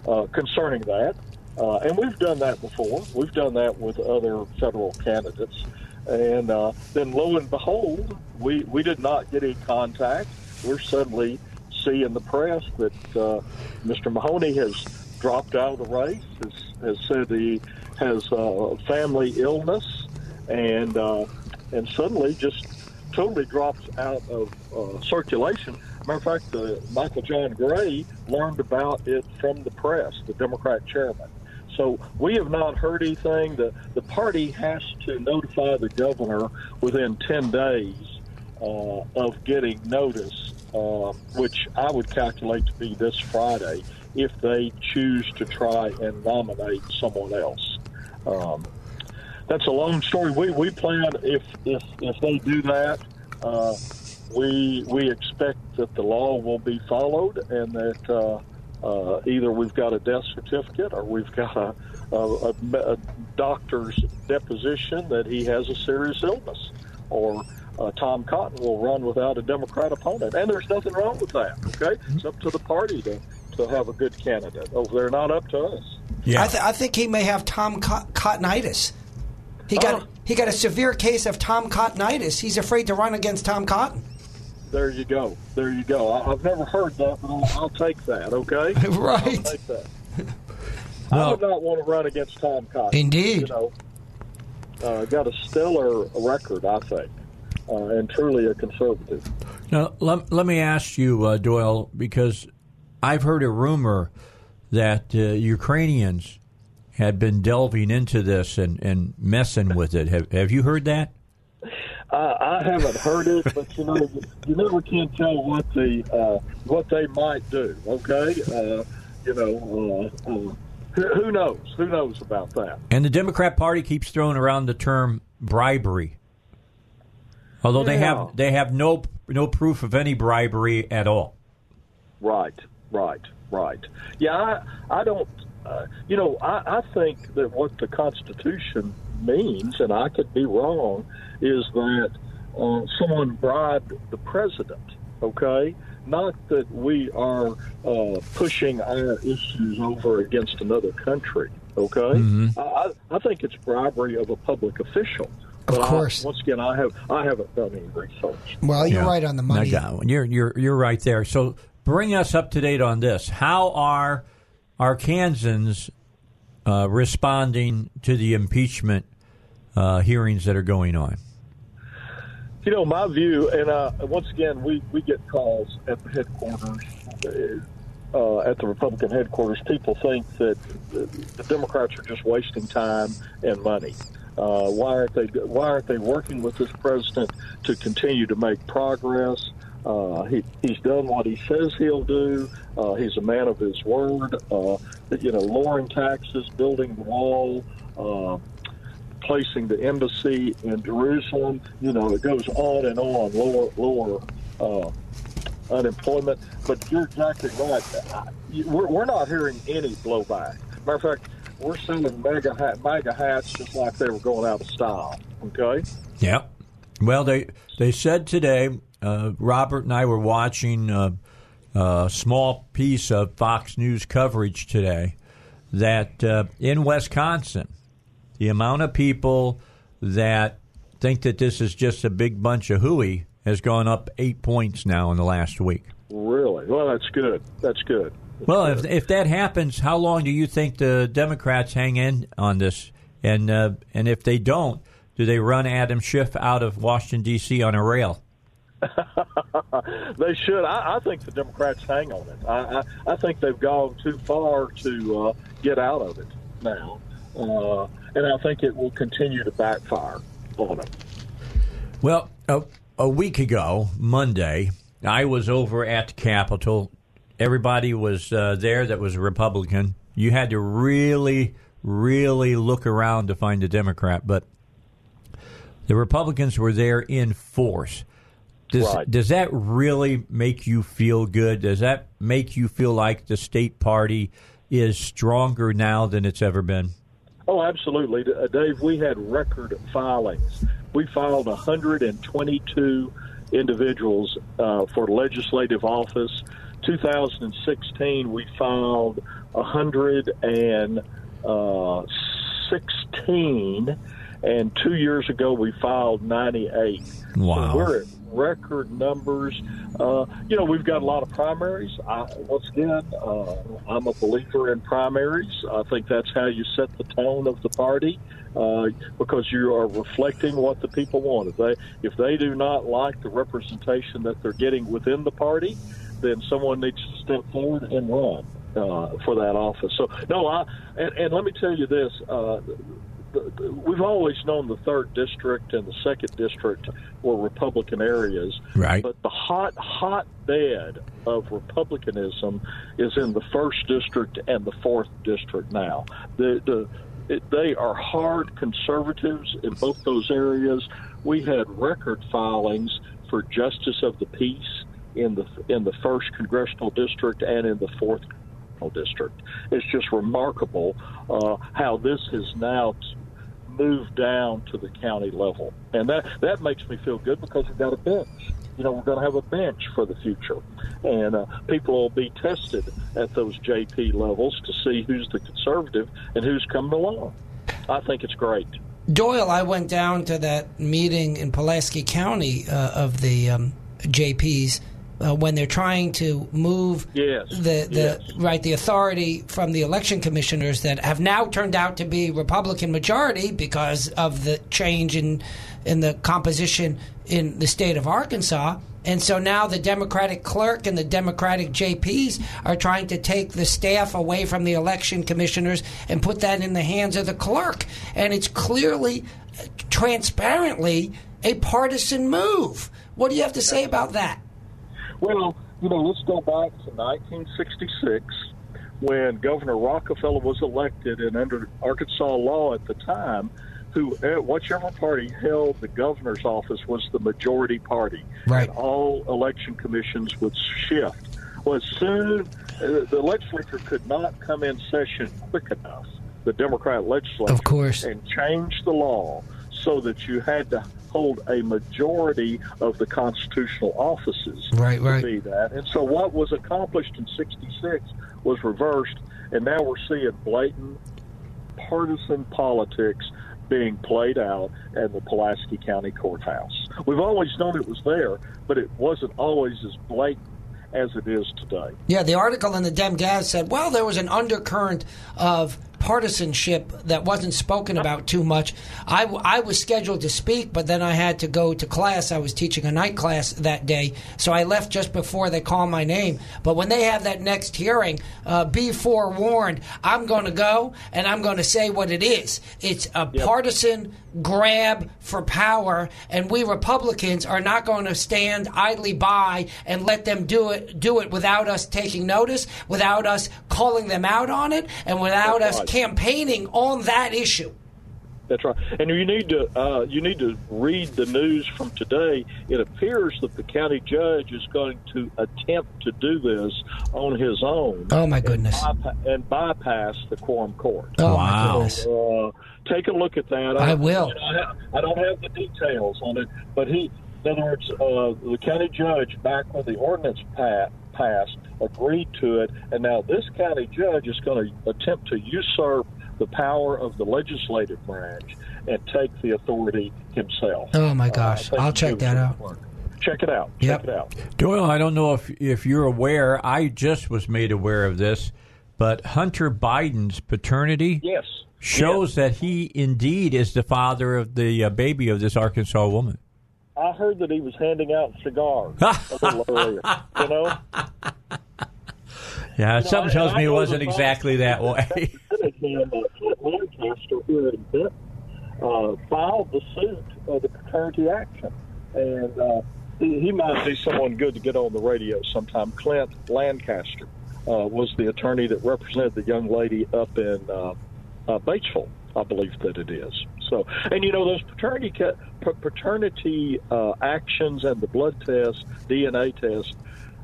uh, concerning that. Uh, and we've done that before. We've done that with other federal candidates. And uh, then lo and behold, we, we did not get any contact. We're suddenly seeing the press that uh, Mr. Mahony has dropped out of the race, has, has said he has uh, family illness, and uh, and suddenly just totally drops out of uh, circulation. Matter of fact, Michael John Gray learned about it from the press, the Democrat chairman. So we have not heard anything. The the party has to notify the governor within ten days uh, of getting notice, uh, which I would calculate to be this Friday, if they choose to try and nominate someone else. Um, that's a long story. We we plan if if if they do that, uh, we we expect that the law will be followed and that. Uh, either we've got a death certificate or we've got a, a, a, a doctor's deposition that he has a serious illness, or uh, Tom Cotton will run without a Democrat opponent. And there's nothing wrong with that, okay? It's up to the party to, to have a good candidate. Oh, they're not up to us. Yeah. I, th- I think he may have Tom Co- Cottonitis. He got Oh. he got a severe case of Tom Cottonitis. He's afraid to run against Tom Cotton. There you go. There you go. I, I've never heard that, but I'll, I'll take that, okay? I'll Right. take that. I would not want to run against Tom Cotton. Indeed. You know, uh, got a stellar record, I think, uh, and truly a conservative. Now, let, let me ask you, uh, Doyle, because I've heard a rumor that uh, Ukrainians had been delving into this and, and messing with it. Have, have you heard that? I, I haven't heard it, but you know, you, you never can tell what the uh, what they might do. Okay, uh, you know, uh, uh, who, knows? Who knows about that? And the Democrat Party keeps throwing around the term bribery, although they have they have no no proof of any bribery at all. Right, right, right. Yeah, I, I don't. Uh, you know, I, I think that what the Constitution means, and I could be wrong, is that uh, someone bribed the president. Okay, not that we are uh, pushing our issues over against another country. Okay, I, I I think it's bribery of a public official. Of But I- course. once again, I have I haven't done any research. Well, you're Yeah. right on the I money. got one. You're you're you're right there. So bring us up to date on this. How are Arkansans uh, responding to the impeachment uh, hearings that are going on? You know, my view, and uh, once again, we, we get calls at the headquarters, uh, at the Republican headquarters. People think that the, Democrats are just wasting time and money. Uh, why aren't they Why aren't they working with this president to continue to make progress? Uh, he, he's done what he says he'll do. Uh, he's a man of his word. Uh, you know, lowering taxes, building the wall. Uh, placing the embassy in Jerusalem. You know, it goes on and on. Lower, lower uh, unemployment. But you're exactly right. We're, we're not hearing any blowback. Matter of fact, we're selling MAGA hat, MAGA hats just like they were going out of style. Okay. Yeah. Well, they they said today. Uh, Robert and I were watching uh, a small piece of Fox News coverage today that uh, in Wisconsin, the amount of people that think that this is just a big bunch of hooey has gone up eight points now in the last week. Really? Well, that's good. That's good. That's well, good. if if that happens, how long do you think the Democrats hang in on this? And uh, and if they don't, do they run Adam Schiff out of Washington D.C. on a rail? they should. I, I, think the Democrats hang on it. I, I, I think they've gone too far to uh, get out of it now, uh, and I think it will continue to backfire on them. Well, a, a week ago, Monday, I was over at the Capitol. Everybody was uh, there that was a Republican. You had to really, really look around to find a Democrat, but the Republicans were there in force. Does, right. does that really make you feel good? Does that make you feel like the state party is stronger now than it's ever been? Oh, absolutely. Uh, Dave, we had record filings. We filed 122 individuals uh, for legislative office. 2016, we filed 116 uh, and two years ago we filed 98. Wow. So we're record numbers. Uh, you know, we've got a lot of primaries. I, once again, uh, I'm a believer in primaries. I think that's how you set the tone of the party. Uh, because you are reflecting what the people want. If they if they do not like the representation that they're getting within the party, then someone needs to step forward and run uh, for that office. So no, I and, and let me tell you this: uh, we've always known the third district and the second district were Republican areas. Right. But the hot, hot bed of Republicanism is in the first district and the fourth district now. The, the, it, they are hard conservatives in both those areas. We had record filings for justice of the peace in the in the first congressional district and in the fourth district. It's just remarkable uh, how this has now moved down to the county level, and that that makes me feel good because we've got a bench. You know, we're going to have a bench for the future, and uh, people will be tested at those JP levels to see who's the conservative and who's coming along. I think it's great. Doyle, I went down to that meeting in Pulaski County uh, of the um, JPs uh, when they're trying to move yes. the the yes. right the authority from the election commissioners that have now turned out to be Republican majority because of the change in in the composition in the state of Arkansas. And so now the Democratic clerk and the Democratic JPs are trying to take the staff away from the election commissioners and put that in the hands of the clerk. And it's clearly, transparently, a partisan move. What do you have to say about that? Well, you know, let's go back to 1966 when Governor Rockefeller was elected, and under Arkansas law at the time, who uh, whichever party held the governor's office was the majority party, right? And all election commissions would shift. Well, as soon uh, the legislature could not come in session quick enough, the Democrat legislature, of course, and change the law so that you had to hold a majority of the constitutional offices right, right. to be that. And so what was accomplished in 66 was reversed, and now we're seeing blatant partisan politics being played out at the Pulaski County Courthouse. We've always known it was there, but it wasn't always as blatant as it is today. Yeah, the article in the Dem Gaz said, well, there was an undercurrent of partisanship that wasn't spoken about too much. I, I was scheduled to speak, but then I had to go to class. I was teaching a night class that day, so I left just before they called my name. But when they have that next hearing, uh, be forewarned, I'm going to go and I'm going to say what it is. It's a Yep. partisan grab for power, and we Republicans are not going to stand idly by and let them do it do it without us taking notice, without us calling them out on it, and without That's us right. campaigning on that issue. That's right. And you need to uh, you need to read the news from today. It appears that the county judge is going to attempt to do this on his own. Oh my goodness! And, bypass, and bypass the quorum court. Oh Wow. my goodness! Uh, take a look at that. I will. you know, I, ha- I don't have the details on it, but he, in other words, uh, the county judge back when the ordinance pa- passed agreed to it, and now this county judge is going to attempt to usurp the power of the legislative branch and take the authority himself. Oh my Uh, gosh! think I'll check that out. work. Check it out. Yep. Check it out. Doyle, I don't know if if you're aware. I just was made aware of this, but Hunter Biden's paternity Yes. Shows that he indeed is the father of the uh, baby of this Arkansas woman. I heard that he was handing out cigars a little earlier. You know, Yeah, know, something I- tells I me it wasn't exactly that way. Lancaster here in Benton, uh, filed the suit of the paternity action. And uh, he, he might be someone good to get on the radio sometime. Clint Lancaster uh, was the attorney that represented the young lady up in uh, uh, Batesville, I believe that it is. So, and you know those paternity paternity uh, actions and the blood test, DNA test.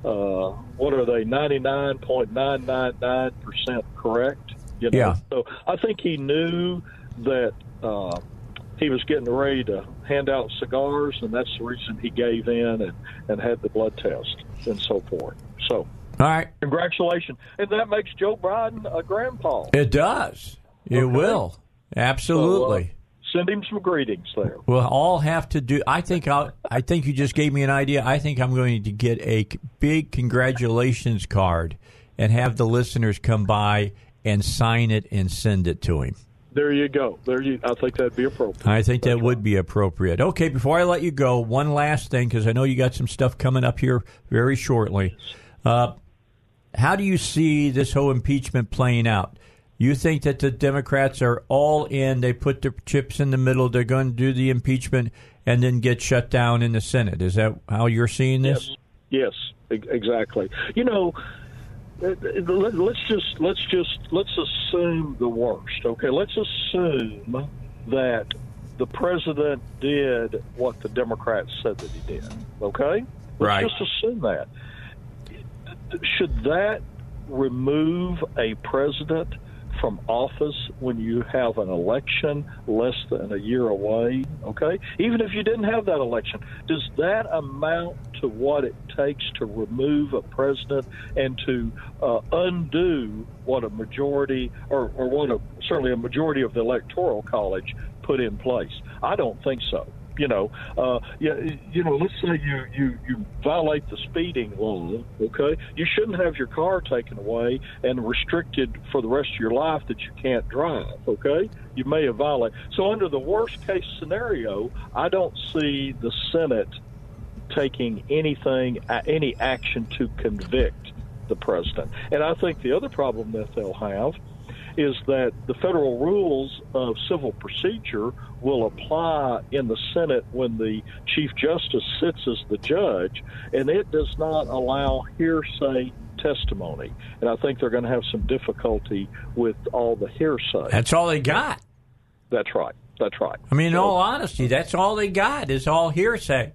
Uh, what are they? Ninety nine point nine nine nine percent correct. You know? Yeah. So I think he knew that uh, he was getting ready to hand out cigars, and that's the reason he gave in and, and had the blood test and so forth. So All right, congratulations, and that makes Joe Biden a grandpa. it does. It Okay. will absolutely. Send him some greetings there. We'll all have to do. I think I'll, I think you just gave me an idea. I think I'm going to get a big congratulations card and have the listeners come by and sign it and send it to him. There you go. There you. I think that'd be appropriate. I think that would be appropriate. Okay, before I let you go, one last thing because I know you got some stuff coming up here very shortly. Uh, how do you see this whole impeachment playing out? You think that the Democrats are all in? They put their chips in the middle. They're going to do the impeachment and then get shut down in the Senate. Is that how you're seeing this? Yes, e- exactly. You know, uh, let- let's just let's just let's assume the worst. Okay, let's assume that the president did what the Democrats said that he did. Okay, let's Right. just assume that. Should that remove a president from office when you have an election less than a year away? Okay, even if you didn't have that election, does that amount to what it takes to remove a president and to uh, undo what a majority or, or what a certainly a majority of the electoral college put in place? I don't think so. You know, uh, yeah, you know. Let's say you, you you violate the speeding law. Okay, you shouldn't have your car taken away and restricted for the rest of your life that you can't drive. Okay, you may have violated. So under the worst case scenario, I don't see the Senate taking anything, uh, any action to convict the president. And I think the other problem that they'll have is that the federal rules of civil procedure will apply in the Senate when the Chief Justice sits as the judge, and it does not allow hearsay testimony. And I think they're going to have some difficulty with all the hearsay. That's all they got. That's right. That's right. I mean, in So- all honesty, that's all they got is all hearsay.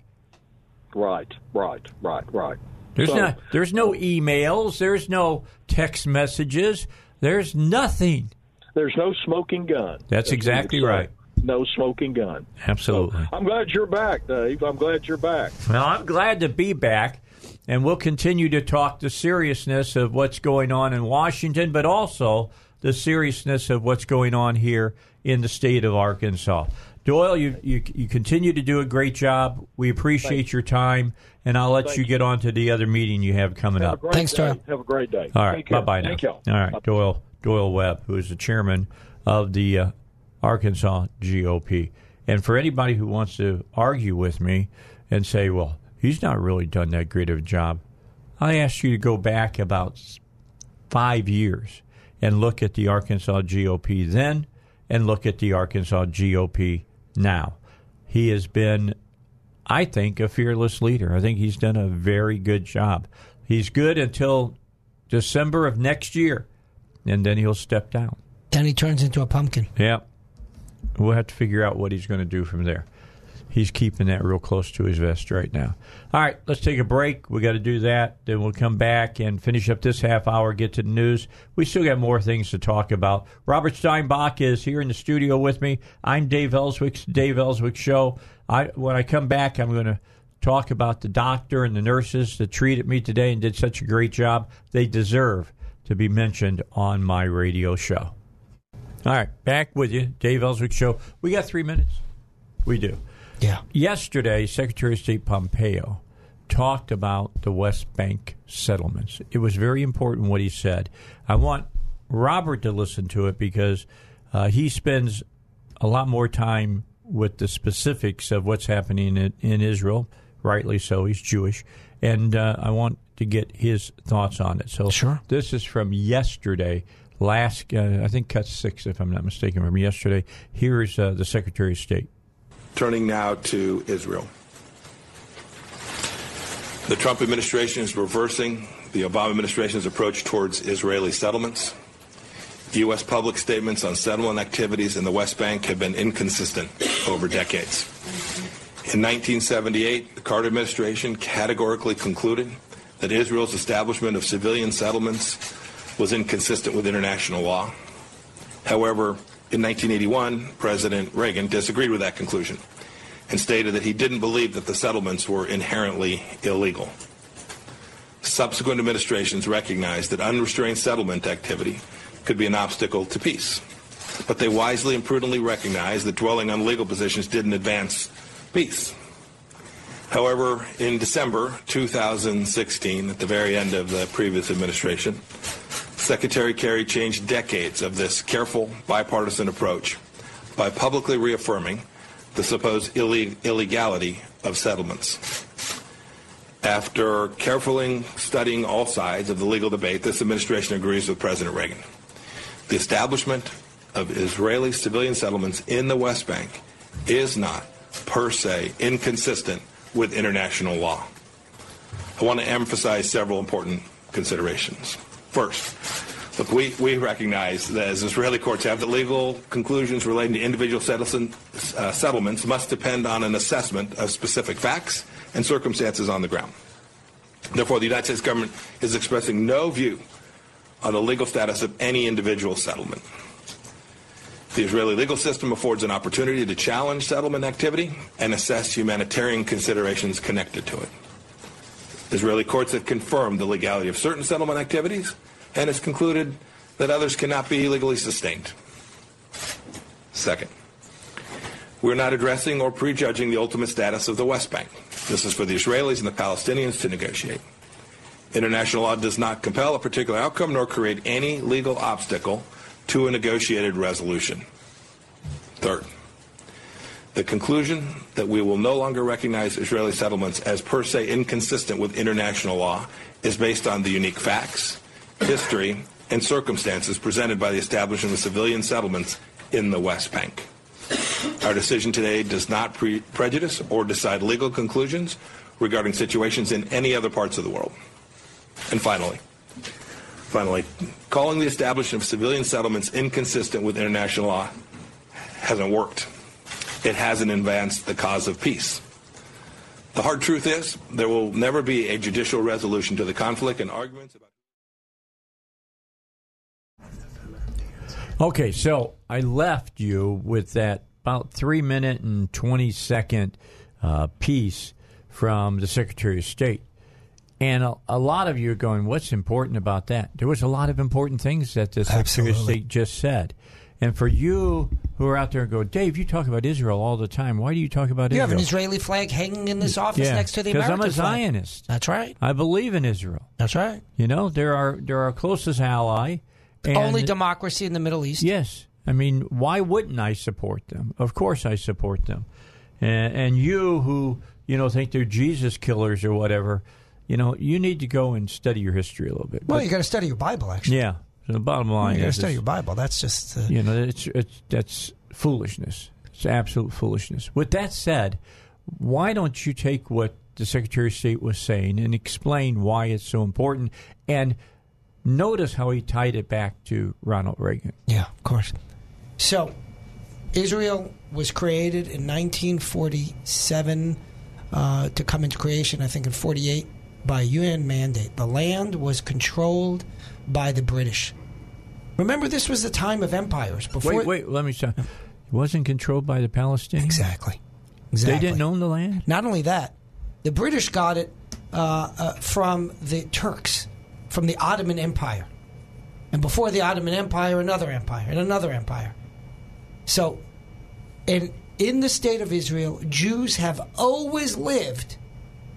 Right, right, right, right. There's So- no there's no emails, there's no text messages, there's nothing. There's no smoking gun. That's we exactly right. No smoking gun. Absolutely. I'm glad you're back, Dave. I'm glad you're back. Well, I'm glad to be back, and we'll continue to talk the seriousness of what's going on in Washington, but also the seriousness of what's going on here in the state of Arkansas. Doyle, you, you, you continue to do a great job. We appreciate your time, and I'll let Thank you you. get on to the other meeting you have coming Have up. Thanks, day. Doyle. Have a great day. All right, bye bye now. Thank y'all. All right, Doyle Doyle Webb, who is the chairman of the uh, Arkansas GOP, and for anybody who wants to argue with me and say, "Well, he's not really done that great of a job," I ask you to go back about five years and look at the Arkansas GOP then, and look at the Arkansas GOP now. He has been I think, a fearless leader. I think he's done a very good job. He's good until December of next year, and then he'll step down. Then he turns into a pumpkin. Yeah. We'll have to figure out what he's going to do from there. He's keeping that real close to his vest right now. All right, let's take a break. We got to do that. Then we'll come back and finish up this half hour, get to the news. We still got more things to talk about. Robert Steinbuch is here in the studio with me. I'm Dave Elswick's Dave Elswick Show. I when I come back, I'm going to talk about the doctor and the nurses that treated me today and did such a great job. They deserve to be mentioned on my radio show. All right, back with you, Dave Elswick Show. We got three minutes. We do. Yeah. Yesterday, Secretary of State Pompeo talked about the West Bank settlements. It was very important what he said. I want Robert to listen to it because uh, he spends a lot more time with the specifics of what's happening in, in Israel. Rightly so, he's Jewish, and uh, I want to get his thoughts on it. So, Sure. this is from yesterday. Last, uh, I think, cut six, if I'm not mistaken, from yesterday. Here's uh, the Secretary of State. Turning now to Israel. The Trump administration is reversing the Obama administration's approach towards Israeli settlements. U.S. public statements on settlement activities in the West Bank have been inconsistent over decades. In 1978, the Carter administration categorically concluded that Israel's establishment of civilian settlements was inconsistent with international law. However, in 1981, President Reagan disagreed with that conclusion and stated that he didn't believe that the settlements were inherently illegal. Subsequent administrations recognized that unrestrained settlement activity could be an obstacle to peace. But they wisely and prudently recognized that dwelling on legal positions didn't advance peace. However, in December 2016, at the very end of the previous administration, Secretary Kerry changed decades of this careful bipartisan approach by publicly reaffirming the supposed illeg- illegality of settlements. After carefully studying all sides of the legal debate, this administration agrees with President Reagan. The establishment of Israeli civilian settlements in the West Bank is not, per se, inconsistent with international law. I want to emphasize several important considerations. First, look, we, we recognize that as Israeli courts have that legal conclusions relating to individual uh, settlements must depend on an assessment of specific facts and circumstances on the ground. Therefore, the United States government is expressing no view on the legal status of any individual settlement. The Israeli legal system affords an opportunity to challenge settlement activity and assess humanitarian considerations connected to it. Israeli courts have confirmed the legality of certain settlement activities and has concluded that others cannot be legally sustained. Second, we're not addressing or prejudging the ultimate status of the West Bank. This is for the Israelis and the Palestinians to negotiate. International law does not compel a particular outcome nor create any legal obstacle to a negotiated resolution. Third, the conclusion that we will no longer recognize Israeli settlements as per se inconsistent with international law is based on the unique facts, history, and circumstances presented by the establishment of civilian settlements in the West Bank. Our decision today does not pre- prejudice or decide legal conclusions regarding situations in any other parts of the world. And finally, finally, calling the establishment of civilian settlements inconsistent with international law hasn't worked. It hasn't advanced the cause of peace. The hard truth is there will never be a judicial resolution to the conflict and arguments about Okay, so I left you with that about three minute and 20 second uh, piece from the Secretary of State. And a, a, lot of you are going, what's important about that? There was a lot of important things that the Secretary Absolutely. of State just said. And for you who are out there and go, Dave, you talk about Israel all the time. Why do you talk about You Israel? You have an Israeli flag hanging in this office Yeah, next to the American Because I'm a flag. Zionist. That's right. I believe in Israel. That's right. You know, they're our they're our closest ally. And Only democracy in the Middle East. Yes. I mean, why wouldn't I support them? Of course I support them. And, and you who, you know, think they're Jesus killers or whatever, you know, you need to go and study your history a little bit. Well, But- you got to study your Bible, actually. yeah. So the bottom line You got to study your Bible. That's just. Uh, you know, it's, it's, that's foolishness. It's absolute foolishness. With that said, why don't you take what the Secretary of State was saying and explain why it's so important and notice how he tied it back to Ronald Reagan. Yeah, of course. So, Israel was created in 1947 uh, to come into creation, I think, in 48 by UN mandate. The land was controlled by the British. Remember, this was the time of empires. Before Wait, wait, let me stop. It wasn't controlled by the Palestinians? Exactly. exactly. They didn't own the land? Not only that, the British got it uh, uh, from the Turks, from the Ottoman Empire. And before the Ottoman Empire, another empire, and another empire. So, in, in the state of Israel, Jews have always lived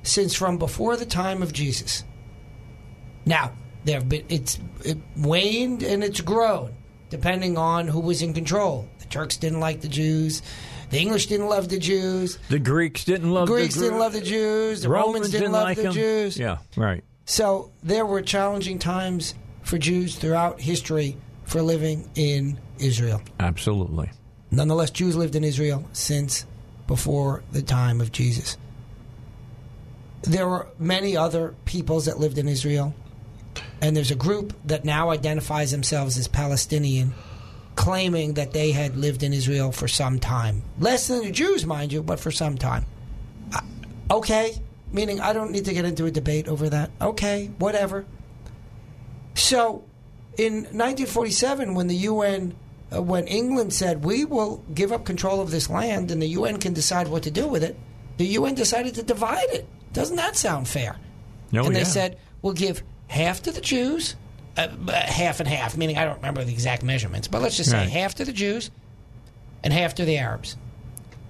since from before the time of Jesus. Now, there have been it's it waned and it's grown depending on who was in control. The Turks didn't like the Jews. The English didn't love the Jews. The Greeks didn't love Greeks the Gre- didn't love the Jews. The Romans, didn't, love like the them. Jews. Yeah, right. So there were challenging times for Jews throughout history for living in Israel. Absolutely. Nonetheless, Jews lived in Israel since before the time of Jesus. There were many other peoples that lived in Israel, and there's a group that now identifies themselves as Palestinian, claiming that they had lived in Israel for some time. Less than the Jews, mind you, but for some time. Okay, meaning I don't need to get into a debate over that. Okay, whatever. So, in 1947, when the UN, uh, when England said we will give up control of this land and the UN can decide what to do with it, the UN decided to divide it. Doesn't that sound fair? No, and they said we'll give half to the Jews, uh, uh, half and half. Meaning I don't remember the exact measurements, but let's just say Right. half to the Jews and half to the Arabs.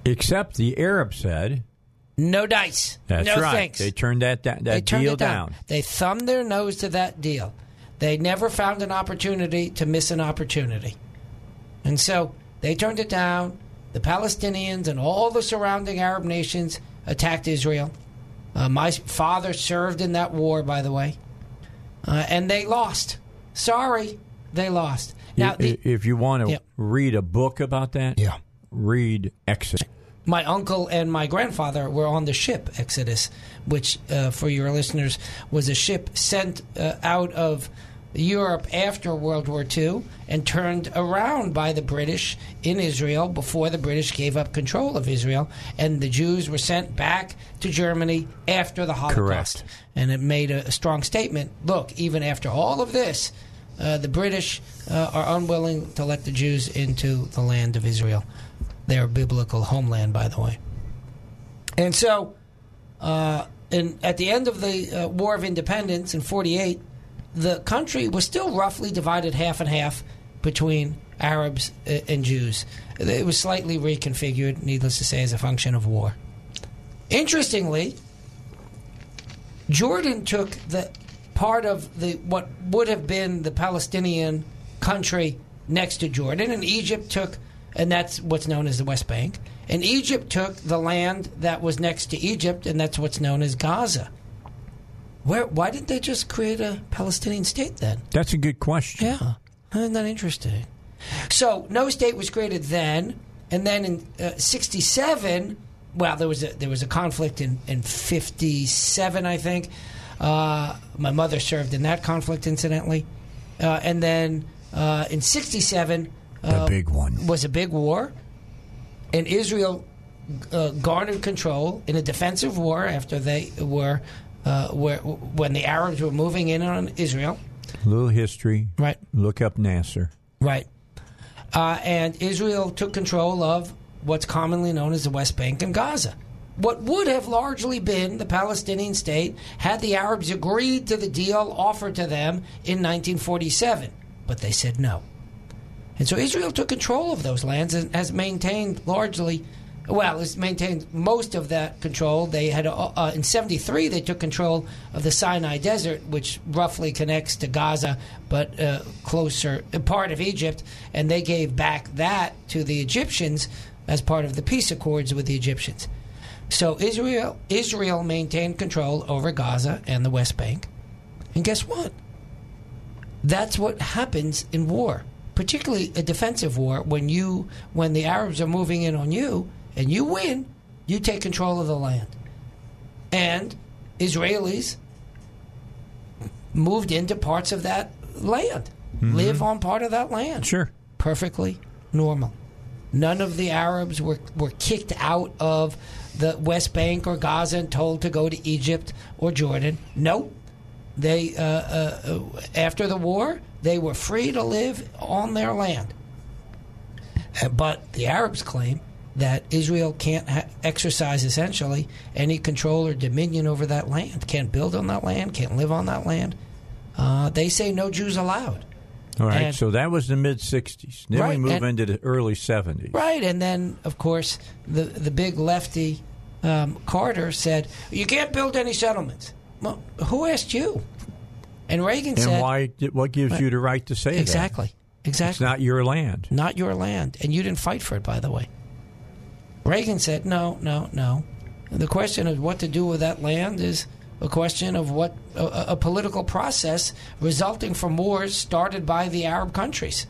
Except the Arab said, No dice. that's no right. thanks. They turned that, that, They that turned deal it down. They thumbed their nose to that deal. They never found an opportunity to miss an opportunity. And so they turned it down. The Palestinians and all the surrounding Arab nations attacked Israel. Uh, my father served in that war, by the way. Uh, and they lost. Sorry, they lost. Now, I- the, if you want to Yeah. read a book about that, Yeah. read Exodus. my uncle and my grandfather were on the ship Exodus, which, uh, for your listeners, was a ship sent uh, out of Europe after World War II and turned around by the British in Israel before the British gave up control of Israel, and the Jews were sent back to Germany after the Holocaust. Correct. And it made a, a strong statement. Look, even after all of this, uh, the British uh, are unwilling to let the Jews into the land of Israel, their biblical homeland, by the way. And so, uh, in, at the end of the uh, War of Independence in 48, the country was still roughly divided half and half between Arabs and Jews. It was slightly reconfigured, needless to say, as a function of war. Interestingly, Jordan took the part of the what would have been the Palestinian country next to Jordan, and Egypt took, and that's what's known as the West Bank. And Egypt took the land that was next to Egypt, and that's what's known as Gaza. Where? Why didn't they just create a Palestinian state then? That's a good question. Yeah, isn't that interesting? So no state was created then, and then in uh, '67, well, there was a there was a conflict in in '57, I think. Uh, my mother served in that conflict, incidentally, uh, and then uh, in '67 The big one. was a big war, and Israel uh, garnered control in a defensive war after they were, uh, were when the Arabs were moving in on Israel. little history. Right. Look up Nasser. Right. Uh, and Israel took control of what's commonly known as the West Bank and Gaza. What would have largely been the Palestinian state had the Arabs agreed to the deal offered to them in 1947, but they said no. And so Israel took control of those lands and has maintained largely, well, has maintained most of that control. They had, uh, uh, in 73, they took control of the Sinai Desert, which roughly connects to Gaza, but uh, closer, uh, part of Egypt, and they gave back that to the Egyptians as part of the peace accords with the Egyptians. So Israel, Israel maintained control over Gaza and the West Bank. And guess what? That's what happens in war, particularly a defensive war. When you, when the Arabs are moving in on you and you win, you take control of the land. And Israelis moved into parts of that land, live on part of that land. Sure. Perfectly normal. None of the Arabs were, were kicked out of the West Bank or Gaza and told to go to Egypt or Jordan. Nope. They uh, uh, uh, after the war, they were free to live on their land. Uh, But the Arabs claim that Israel can't ha- exercise essentially any control or dominion over that land, can't build on that land, can't live on that land. Uh, they say no Jews allowed. All right, And- so that was the mid '60s. Then we move and- into the early '70s. Right, and then of course the the big lefty um, Carter said you can't build any settlements. Well, who asked you? And Reagan And said why? What gives you the right to say exactly, that? It's exactly, not your land. not your land, and you didn't fight for it, by the way. Reagan said no, no, no. The question of what to do with that land is a question of what a, a political process resulting from wars started by the Arab countries.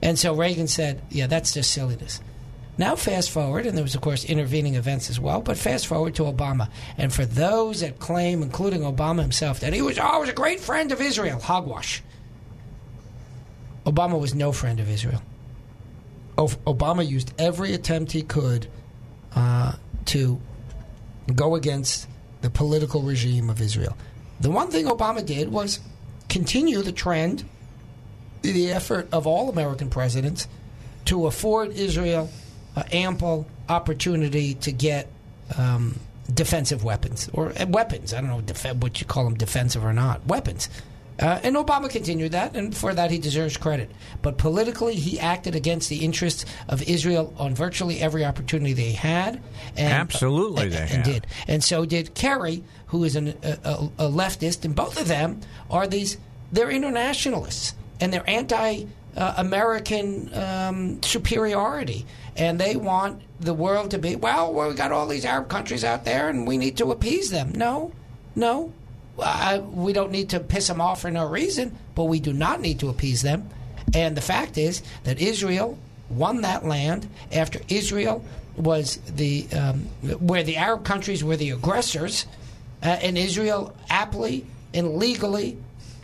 And so Reagan said, "Yeah, that's just silliness." Now, fast forward, and there was, of course, intervening events as well. But fast forward to Obama, and for those that claim, including Obama himself, that he was oh, always a great friend of Israel, hogwash. Obama was no friend of Israel. Obama used every attempt he could uh, to go against the political regime of Israel. The one thing Obama did was continue the trend, the effort of all American presidents to afford Israel uh, ample opportunity to get um, defensive weapons or uh, weapons. I don't know def- what you call them, defensive or not. Weapons. Uh, and Obama continued that, and for that he deserves credit. But politically, he acted against the interests of Israel on virtually every opportunity they had. And, Absolutely and, they and have. did. And so did Kerry, who is an, a, a, a leftist, and both of them are these. They're internationalists, and they're anti-American um, superiority, and they want the world to be well. We got all these Arab countries out there, and we need to appease them. No, no, I, we don't need to piss them off for no reason, but we do not need to appease them. And the fact is that Israel won that land after Israel was the um, where the Arab countries were the aggressors, uh, and Israel aptly and legally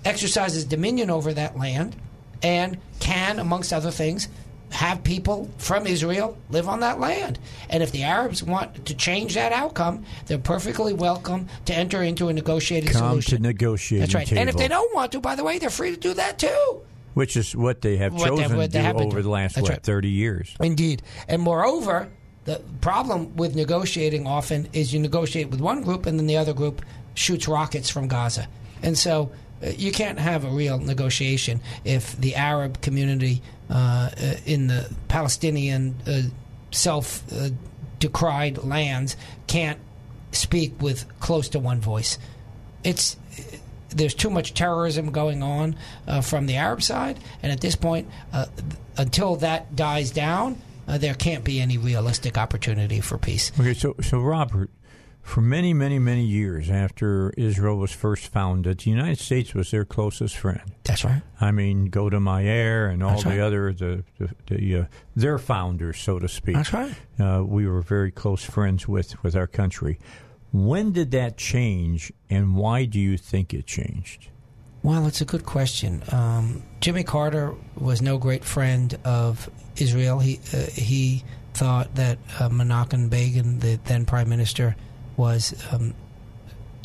exercises dominion over that land, and can, amongst other things, have people from Israel live on that land. And if the Arabs want to change that outcome, they're perfectly welcome to enter into a negotiated Come solution. to negotiating That's right. And if they don't want to, by the way, they're free to do that too. which is what they have What they- chosen what they to have do over doing. the last what right. thirty years. Indeed. And moreover, the problem with negotiating often is you negotiate with one group and then the other group shoots rockets from Gaza. And so uh, you can't have a real negotiation if the Arab community in the Palestinian uh, self uh, decried lands can't speak with close to one voice. It's there's too much terrorism going on uh, from the Arab side, and at this point, uh, until that dies down, uh, there can't be any realistic opportunity for peace. Okay, so so Robert, for many, many, many years after Israel was first founded, the United States was their closest friend. That's right. I mean, Golda Meir and all That's the right. other the, the, the uh, their founders, so to speak. That's right. Uh, we were very close friends with with our country. When did that change, and why do you think it changed? Well, it's a good question. Um, Jimmy Carter was no great friend of Israel. He uh, he thought that uh, Menachem Begin, the then prime minister, was um,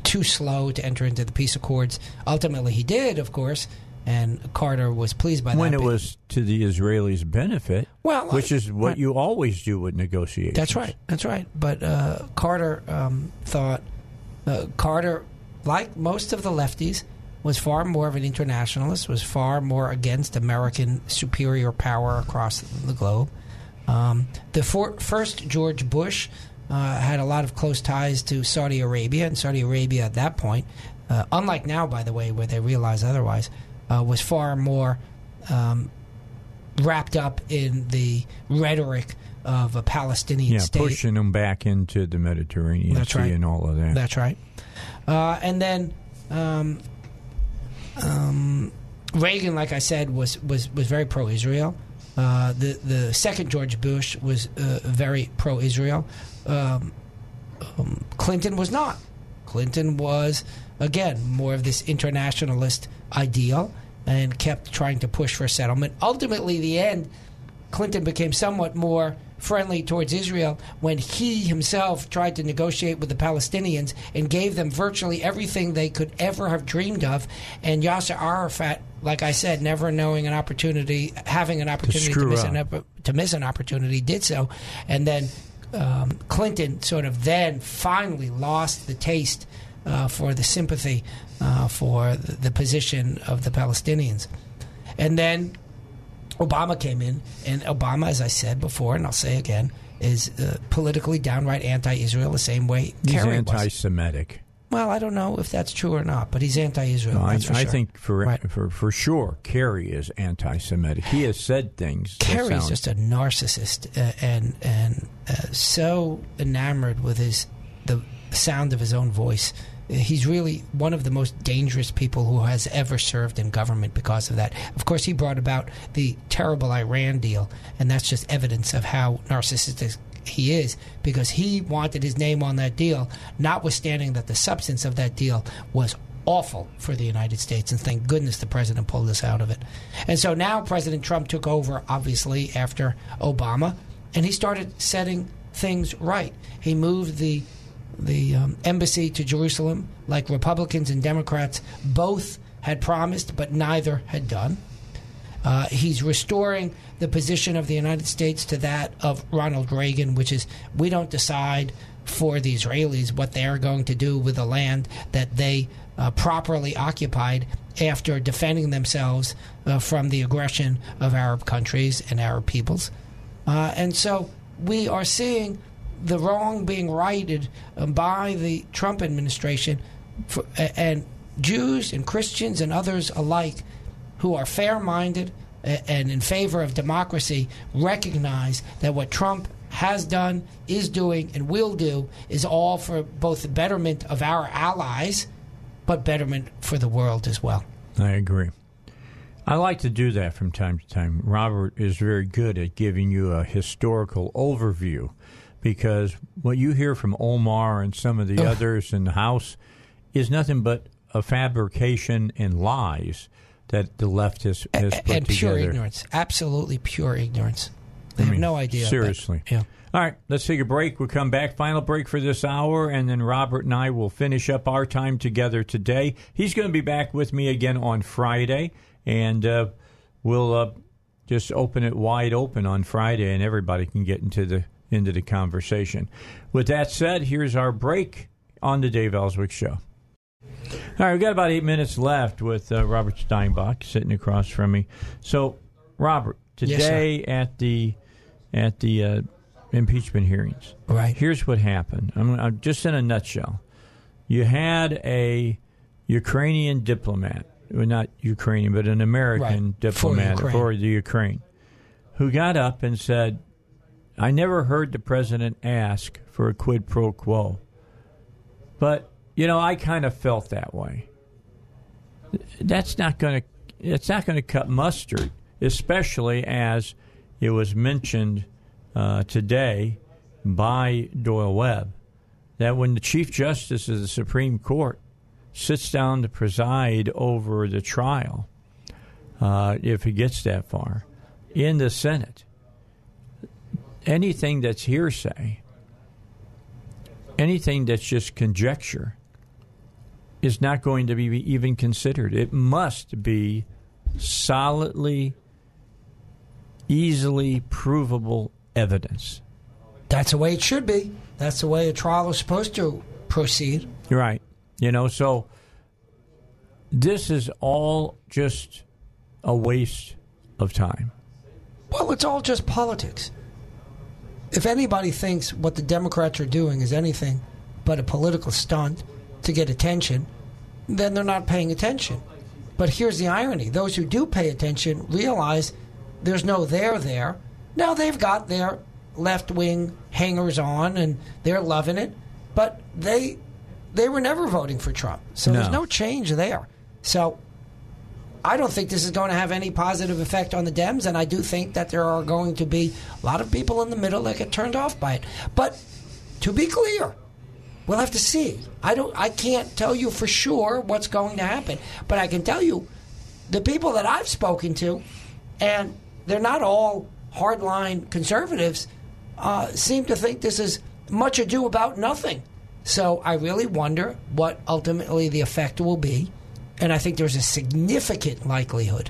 too slow to enter into the peace accords. Ultimately, he did, of course, and Carter was pleased by when that. When it was to the Israelis' benefit, Well, which is what right. you always do with negotiations. That's right. That's right. But uh, Carter um, thought uh, Carter, like most of the lefties, was far more of an internationalist. Was far more against American superior power across the globe. Um, the for- first George Bush uh, had a lot of close ties to Saudi Arabia, and Saudi Arabia at that point, uh, unlike now, by the way, where they realize otherwise, uh, was far more um, wrapped up in the rhetoric of a Palestinian Yeah, state. pushing them back into the Mediterranean That's Sea right. and all of that. That's right. Uh, and then um, um, Reagan, like I said, was was, was very pro-Israel. Uh, the the second George Bush was uh, very pro-Israel. Um, um, Clinton was not. Clinton was again more of this internationalist ideal and kept trying to push for settlement. Ultimately, the end Clinton became somewhat more friendly towards Israel when he himself tried to negotiate with the Palestinians and gave them virtually everything they could ever have dreamed of. And Yasser Arafat, like I said, never knowing an opportunity, having an opportunity to, screw miss an, to miss an opportunity, did so. And then um, Clinton sort of then finally lost the taste uh, for the sympathy uh, for the, position of the Palestinians. And then Obama came in, and Obama, as I said before, and I'll say again, is uh, politically downright anti-Israel, the same way He's Kerry anti-Semitic. was. Well, I don't know if that's true or not, but he's anti-Israel. No, I, for I think for, Right. for for sure, Kerry is anti-Semitic. He has said things. Kerry's sound- just a narcissist uh, and and uh, so enamored with his the sound of his own voice. He's really one of the most dangerous people who has ever served in government because of that. Of course, he brought about the terrible Iran deal, and that's just evidence of how narcissistic he is because he wanted his name on that deal, notwithstanding that the substance of that deal was awful for the United States, and thank goodness the president pulled us out of it. And so now President Trump took over, obviously, after Obama, and he started setting things right. He moved the the um, embassy to Jerusalem, like Republicans and Democrats both had promised, but neither had done. Uh, he's restoring the position of the United States to that of Ronald Reagan, which is we don't decide for the Israelis what they are going to do with the land that they uh, properly occupied after defending themselves uh, from the aggression of Arab countries and Arab peoples. Uh, and so we are seeing the wrong being righted um, by the Trump administration, for, and Jews and Christians and others alike who are fair minded eh, and in favor of democracy recognize that what Trump has done, is doing, and will do is all for both the betterment of our allies, but betterment for the world as well. I agree. I like to do that from time to time. Robert is very good at giving you a historical overview because what you hear from Omar and some of the others in the House is nothing but a fabrication and lies that the left has, has put and pure together. ignorance. Absolutely pure ignorance. They I have mean, no idea. but- Seriously. yeah. All right, let's take a break. We'll come back. Final break for this hour, and then Robert and I will finish up our time together today. He's going to be back with me again on Friday, and uh, we'll uh, just open it wide open on Friday, and everybody can get into the into the conversation. With that said, here's our break on the Dave Elswick Show. All right, we've got about eight minutes left with uh, Robert Steinbuch sitting across from me. So, Robert, Yes, today at the at the uh, impeachment hearings, Right. Here's what happened. I'm, I'm just in a nutshell. You had a Ukrainian diplomat, well, not Ukrainian, but an American Right, diplomat Ukraine. for the Ukraine, who got up and said, "I never heard the president ask for a quid pro quo." But you know, I kind of felt that way. That's not going to it's not going to cut mustard, especially as it was mentioned uh, today by Doyle Webb that when the Chief Justice of the Supreme Court sits down to preside over the trial, uh, if it gets that far, in the Senate, anything that's hearsay, anything that's just conjecture, is not going to be even considered. It must be solidly, easily provable evidence. That's the way it should be. That's the way a trial is supposed to proceed. You're right. You know, so this is all just a waste of time. Well, it's all just politics. If anybody thinks what the Democrats are doing is anything but a political stunt to get attention, then they're not paying attention. But here's the irony those who do pay attention realize there's no there there. Now they've got their left wing hangers on and they're loving it, but they they were never voting for Trump. So there's No. no change there. So I don't think this is going to have any positive effect on the Dems, and I do think that there are going to be a lot of people in the middle that get turned off by it. But to be clear, we'll have to see. I don't. I can't tell you for sure what's going to happen, but I can tell you the people that I've spoken to, and they're not all hardline conservatives uh, seem to think this is much ado about nothing. So I really wonder what ultimately the effect will be. And I think there's a significant likelihood.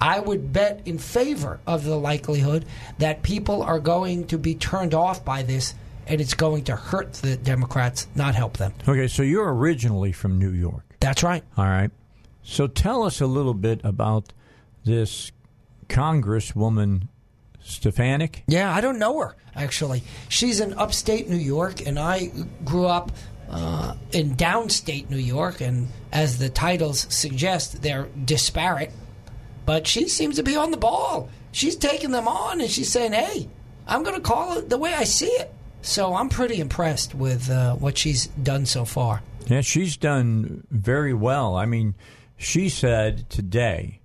I would bet in favor of the likelihood that people are going to be turned off by this and it's going to hurt the Democrats, not help them. Okay, so you're originally from New York. That's right. All right. So tell us a little bit about this Congresswoman Stefanik. Yeah, I don't know her actually. She's in upstate New York, and I grew up uh, in downstate New York. And as the titles suggest, they're disparate. But she seems to be on the ball. She's taking them on, and she's saying, "Hey, I'm going to call it the way I see it." So I'm pretty impressed with uh, what she's done so far. Yeah, she's done very well. I mean, she said today,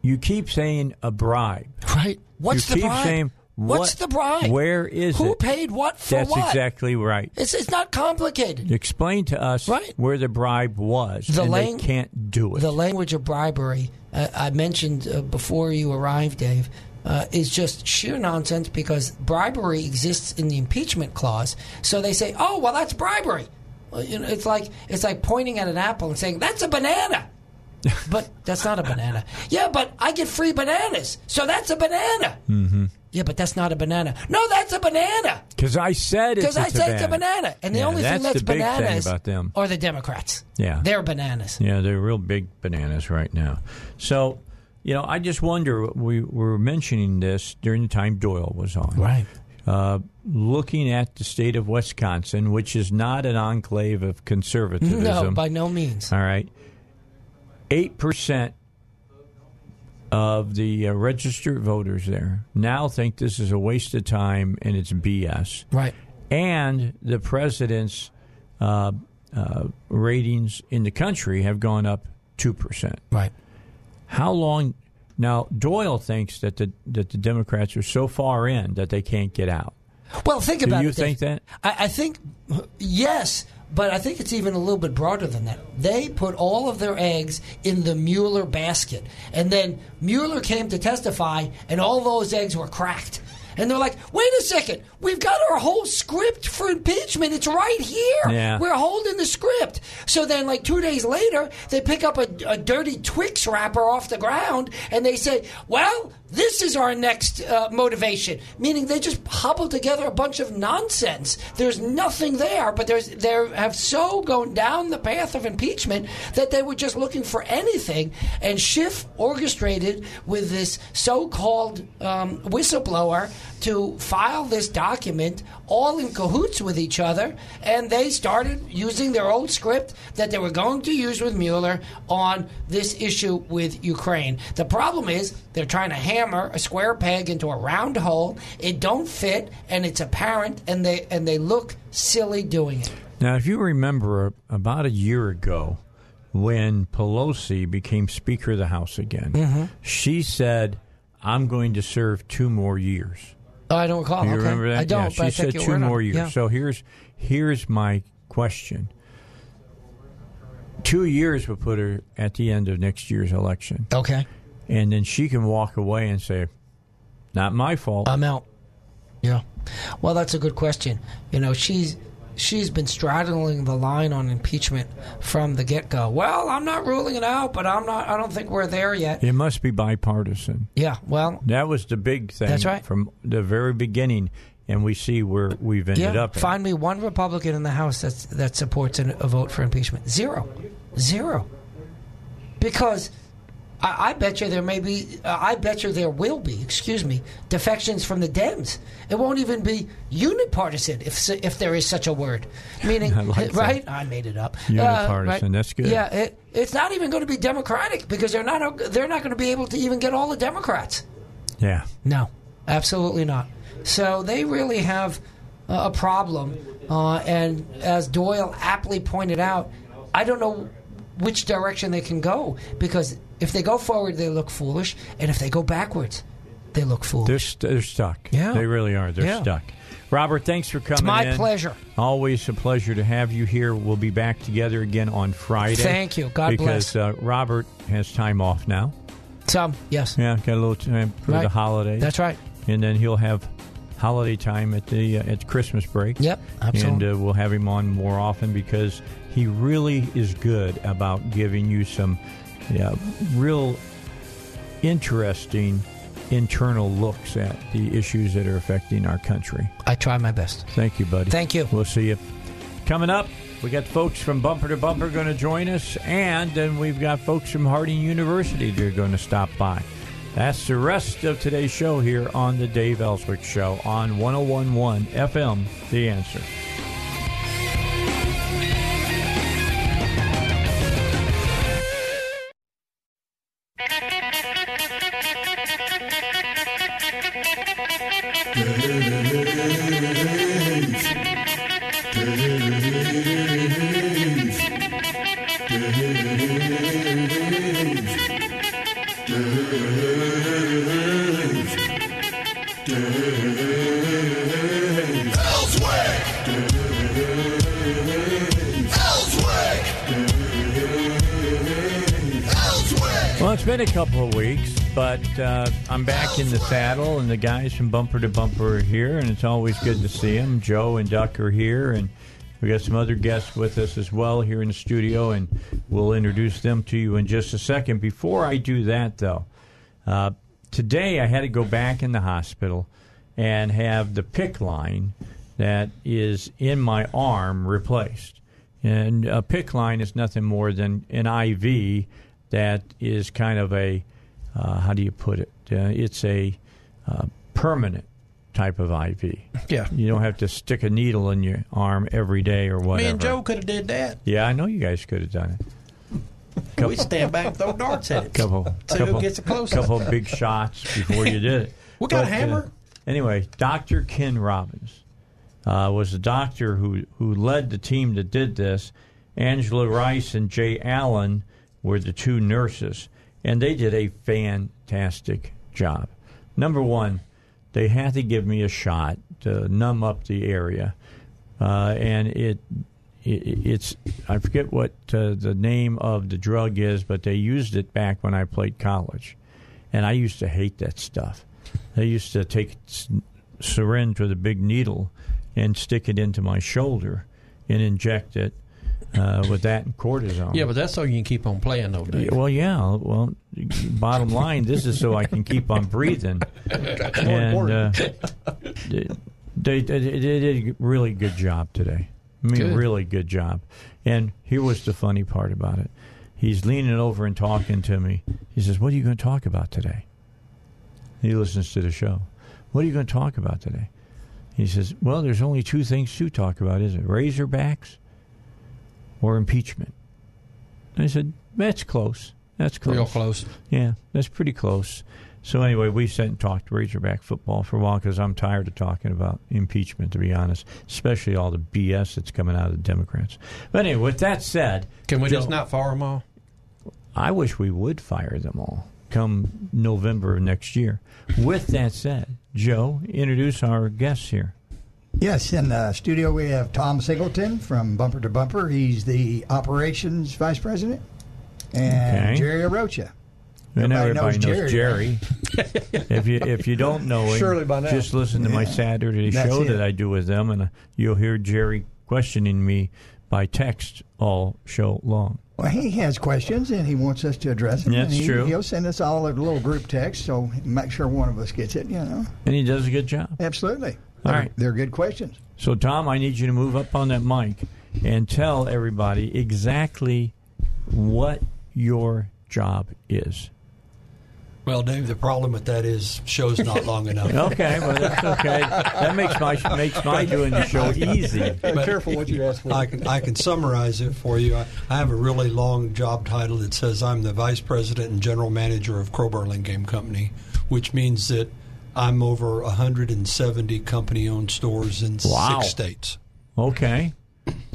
"You keep saying a bribe, Right? What's you the keep bribe? saying What's the bribe? Where is it? Who it? paid what for That's what? exactly right. It's it's not complicated. Explain to us Right. where the bribe was. The and lang- they can't do it. The language of bribery, uh, I mentioned uh, before you arrived, Dave, uh, is just sheer nonsense because bribery exists in the impeachment clause. So they say, "Oh, well, that's bribery." Well, you know, it's like it's like pointing at an apple and saying, "That's a banana." but that's not a banana. Yeah, but I get free bananas, so that's a banana. Mm-hmm. Yeah, but that's not a banana. No, that's a banana. Because I said it's Because a I say it's a banana. and the Yeah, only that's thing that's the big thing bananas about them. are the Democrats. Yeah. they're bananas. Yeah, they're real big bananas right now. So, you know, I just wonder. We were mentioning this during the time Doyle was on. Right. Uh, looking at the state of Wisconsin, which is not an enclave of conservatism. No, by no means. All right. 8% of the uh, registered voters there now think this is a waste of time and it's BS. Right. And the president's uh, uh, ratings in the country have gone up 2%. Right. How long? Now, Doyle thinks that the, that the Democrats are so far in that they can't get out. Well, think Do about you it. Dave. think that? I, I think yes, but I think it's even a little bit broader than that. They put all of their eggs in the Mueller basket, and then Mueller came to testify, and all those eggs were cracked. And they're like, wait a second, we've got our whole script for impeachment. It's right here. Yeah. We're holding the script. So then, like two days later, they pick up a, a dirty Twix wrapper off the ground and they say, well, this is our next uh, motivation. Meaning they just hobble together a bunch of nonsense. There's nothing there, but there's they have so gone down the path of impeachment that they were just looking for anything. And Schiff orchestrated with this so-called um, whistleblower to file this document all in cahoots with each other, and they started using their old script that they were going to use with Mueller on this issue with Ukraine. The problem is they're trying to hammer a square peg into a round hole. It don't fit, and it's apparent, and they and they look silly doing it. Now, if you remember about a year ago when Pelosi became Speaker of the House again, Mm-hmm. she said, I'm going to serve two more years. Oh, I don't recall. Do you okay. remember that? I don't. Yeah, she said two word on more years. Yeah. So here's here's my question. Two years would put her at the end of next year's election, okay, and then she can walk away and say, "Not my fault." I'm out. Yeah. Well, that's a good question. You know, she's she's been straddling the line on impeachment from the get go. Well, I'm not ruling it out, but I'm not. I don't think we're there yet. it must be bipartisan. Yeah. Well, That was the big thing. That's right. from the very beginning, and we see where we've ended yeah. up. at. Find me one Republican in the House that's, that supports an, a vote for impeachment. Zero, zero. Because I, I bet you there may be. Uh, I bet you there will be. Excuse me, defections from the Dems. It won't even be unipartisan if if there is such a word. Meaning, I like that. right? I made it up. Uh, Unipartisan, that's good. Yeah, it, it's not even going to be Democratic because they're not. They're not going to be able to even get all the Democrats. Yeah. No, absolutely not. So they really have uh, a problem. Uh, and as Doyle aptly pointed out, I don't know which direction they can go because if they go forward, they look foolish, and if they go backwards, they look They're, foolish. st- they're stuck. Yeah. They really are. They're Yeah. stuck. Robert, thanks for coming my in. pleasure. Always a pleasure to have you here. We'll be back together again on Friday. Thank you. God because, bless. uh, Robert has time off now. Some, yes. Yeah, got a little time for Right. the holidays. That's right. and then he'll have holiday time at the uh, at Christmas break. Yep, absolutely. And uh, we'll have him on more often because he really is good about giving you some yeah, real interesting internal looks at the issues that are affecting our country. I try my best. Thank you, buddy. Thank you. We'll see you. Coming up, we got folks from Bumper to Bumper going to join us, and then we've got folks from Harding University that are going to stop by. That's the rest of today's show here on the Dave Elswick Show on 1011 FM, The Answer. In the saddle, and the guys from Bumper to Bumper are here, and it's always good to see them. Joe and Duck are here, and we got some other guests with us as well here in the studio, and we'll introduce them to you in just a second. Before I do that, though, uh, today I had to go back in the hospital and have the PICC line that is in my arm replaced. And a PICC line is nothing more than an IV that is kind of a, uh, how do you put it? Uh, it's a uh, permanent type of IV. Yeah. You don't have to stick a needle in your arm every day or whatever. Me and Joe could have did that. Yeah, I know you guys could have done it. We stand back and throw darts at it. couple, couple, who gets the closest. couple big shots before you did it. We got a But, uh, hammer? anyway, Dr. Ken Robbins uh, was the doctor who who led the team that did this. Angela Rice and Jay Allen were the two nurses, and they did a fantastic job. Number one, they had to give me a shot to numb up the area, uh, and it, it it's I forget what uh, the name of the drug is, but they used it back when I played college, and I used to hate that stuff. They used to take syringe with a big needle and stick it into my shoulder and inject it uh, with that and cortisone. Yeah, but that's so you can keep on playing, though, Dave. Well, yeah. Well, bottom line, this is so I can keep on breathing. and uh, they, they, they did a really good job today. I mean, Good. really good job. And here was the funny part about it. He's leaning over and talking to me. He says, "What are you going to talk about today?" He listens to the show. What are you going to talk about today? He says, "Well, there's only two things to talk about, is it? Razorbacks or impeachment." I said, "That's close. That's close. Real close. Yeah, that's pretty close." So anyway, we sat and talked Razorback football for a while because I'm tired of talking about impeachment, to be honest, especially all the BS that's coming out of the Democrats. But anyway, with that said, Can we just not fire them all? I wish we would fire them all come November of next year. With that said, Joe, introduce our guests here. Yes, in the studio we have Tom Singleton from Bumper to Bumper. He's the operations vice president. And Okay. Jerry Arocha. And Everybody everybody knows knows Jerry, Jerry. if you if you don't know him, Surely by now. just listen to my Saturday That's show it. that I do with them, and uh, you'll hear Jerry questioning me by text all show long. Well, he has questions and he wants us to address them. That's and he, true. He'll send us all a little group text, so make sure one of us gets it. You know, And he does a good job. absolutely. All They're- right. they're good questions. So, Tom, I need you to move up on that mic and tell everybody exactly what your job is. Well, Dave, the problem with that is show's not long enough. Okay, well that's okay. That makes my makes my doing the show easy. Be careful what you ask for. I can I can summarize it for you. I, I have a really long job title that says I'm the vice president and general manager of Crow Burlingame Company, which means that I'm over 170 company-owned stores in Wow. six states. Okay,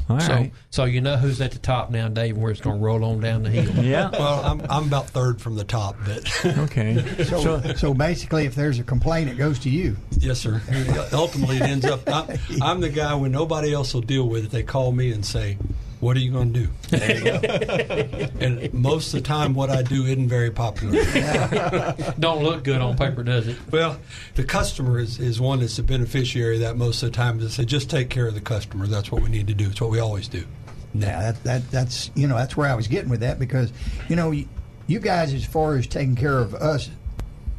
all So, right. so you know who's at the top now, Dave, and where it's going to roll on down the hill. Yeah. Well, I'm I'm about third from the top, but Okay. So, So, so basically, if there's a complaint, it goes to you. yes, sir. Ultimately, it ends up I'm, I'm the guy when nobody else will deal with it. They call me and say, What are you going to do? and most of the time, what I do isn't very popular. Don't look good on paper, does it? Well, the customer is, is one that's the beneficiary of that most of the time. They say, just take care of the customer. That's what we need to do. It's what we always do. Yeah, that, that that's you know that's where I was getting with that because you know you, you guys as far as taking care of us,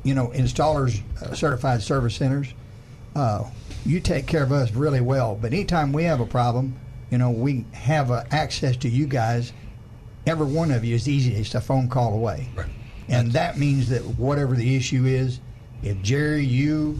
you know installers, uh, certified service centers, uh, you take care of us really well. But anytime we have a problem, you know we have uh, access to you guys. Every one of you is easy. It's a phone call away, Right. and that means that whatever the issue is, if Jerry, you,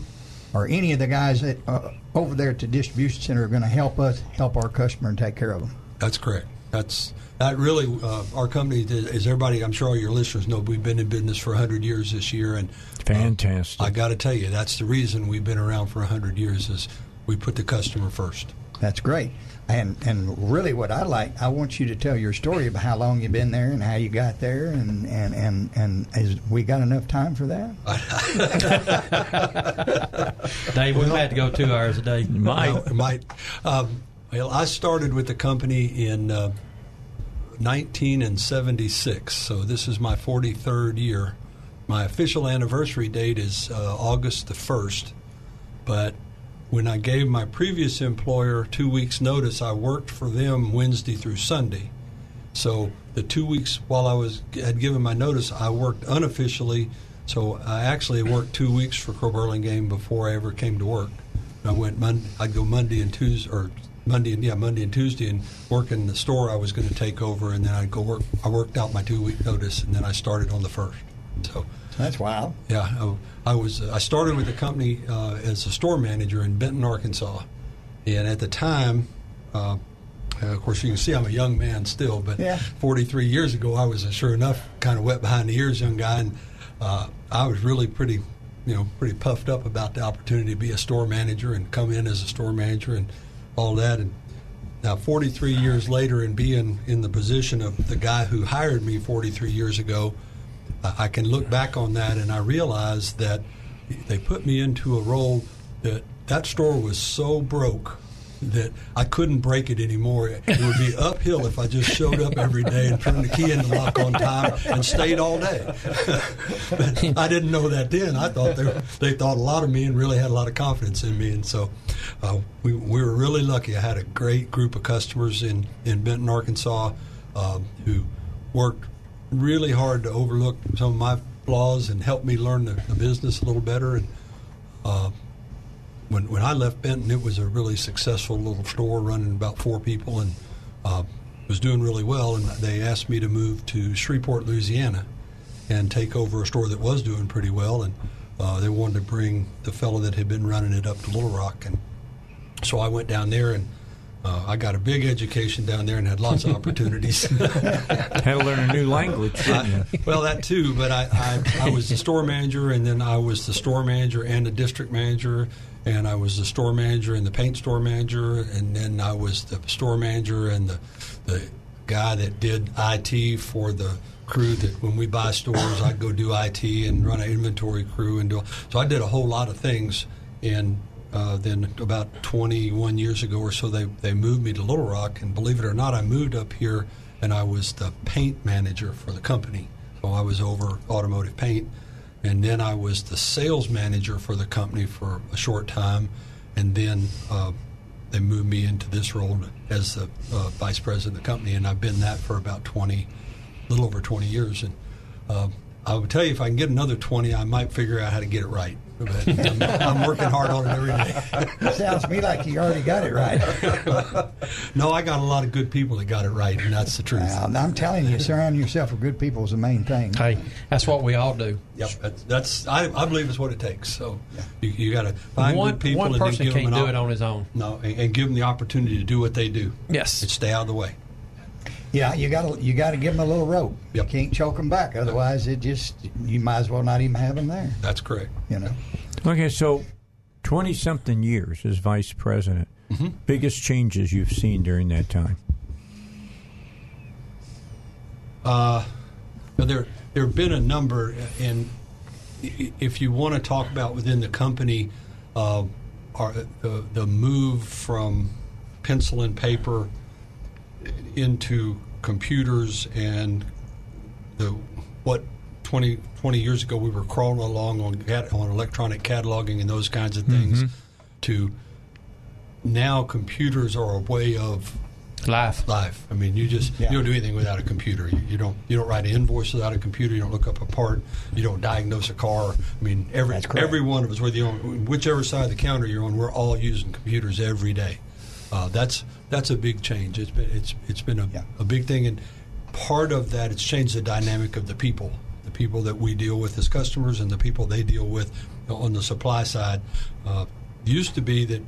or any of the guys that uh, over there at the distribution center are going to help us help our customer and take care of them. That's correct. That's that really uh, our company is is everybody. I'm sure all your listeners know we've been in business for 100 years this year, and Fantastic. I got to tell you that's the reason we've been around for 100 years is we put the customer first. That's great. And and really, what I like, I want you to tell your story about how long you've been there and how you got there, and and and and is we got enough time for that? Dave, we had to go two hours a day. No, might. Um, well, I started with the company in uh, 1976, so this is my 43rd year. My official anniversary date is uh, August the 1st, but when I gave my previous employer two weeks' notice, I worked for them Wednesday through Sunday. So the two weeks while I was had given my notice, I worked unofficially. So I actually worked two weeks for Crow Burlingame before I ever came to work. I went Mon- I'd go Monday and Tuesday or Monday and yeah Monday and Tuesday and work in the store I was going to take over, and then I'd go work. I worked out my two week notice, and then I started on the first. So That's wild. yeah, oh, I, was. I started with the company uh, as a store manager in Benton, Arkansas, and at the time, uh, of course, you can see I'm a young man still. But Yeah. 43 years ago, I was a sure enough kind of wet behind the ears young guy, and uh, I was really pretty, you know, pretty puffed up about the opportunity to be a store manager and come in as a store manager and all that. And now, 43 years later, and being in the position of the guy who hired me 43 years ago, I can look back on that and I realize that they put me into a role that that store was so broke that I couldn't break it anymore. It would be uphill if I just showed up every day and turned the key in the lock on time and stayed all day. but I didn't know that then. I thought they, they thought a lot of me and really had a lot of confidence in me. And so uh, we, we were really lucky. I had a great group of customers in, in Benton, Arkansas um, who worked really hard to overlook some of my flaws and help me learn the, the business a little better. And uh, when when I left Benton, it was a really successful little store running about four people and uh, was doing really well. And they asked me to move to Shreveport, Louisiana, and take over a store that was doing pretty well. And uh, they wanted to bring the fellow that had been running it up to Little Rock, and so I went down there and. Uh, I got a big education down there and had lots of opportunities. Had to learn a new language. I- well, that too, but I, I, I was the store manager, and then I was the store manager and the district manager, and I was the store manager and the paint store manager, and then I was the store manager and the, the guy that did IT for the crew that when we buy stores, I'd go do IT and run an inventory crew and do. So I did a whole lot of things, and uh, then about 21 years ago or so, they, they moved me to Little Rock, and believe it or not, I moved up here and I was the paint manager for the company. So I was over automotive paint, and then I was the sales manager for the company for a short time, and then uh, they moved me into this role as the uh, vice president of the company, and I've been that for about 20, a little over 20 years. And uh, I would tell you if I can get another 20, I might figure out how to get it right. But I'm, I'm working hard on it every day. Sounds to me like you already got it right. no, I got a lot of good people that got it right, and that's the truth. Well, I'm telling you, surround yourself with good people is the main thing. Hey, that's what we all do. Yep, that's, that's I, I believe it's what it takes. So you, you got to find one good people one and then give them can't an do op- it on his own. No, and, and give them the opportunity to do what they do Yes. and stay out of the way. Yeah, you got to you got to give them a little rope. Yep. You can't choke them back, otherwise it just you might as well not even have them there. That's correct. You know. Okay, so 20 something years as vice president. Mm-hmm. Biggest changes you've seen during that time? Uh, there there have been a number, and if you want to talk about within the company, uh, are the the move from pencil and paper. Into computers and the what 20, 20 years ago we were crawling along on on electronic cataloging and those kinds of things to now computers are a way of Life. life. I mean, you just Yeah. you don't do anything without a computer. You, you don't you don't write an invoice without a computer. You don't look up a part. You don't diagnose a car. I mean, every every one of us, whether you're on whichever side of the counter you're on, we're all using computers every day. Uh, that's that's a big change. It's been it's it's been a, Yeah. a big thing, and part of that it's changed the dynamic of the people, the people that we deal with as customers, and the people they deal with on the supply side. Uh, used to be that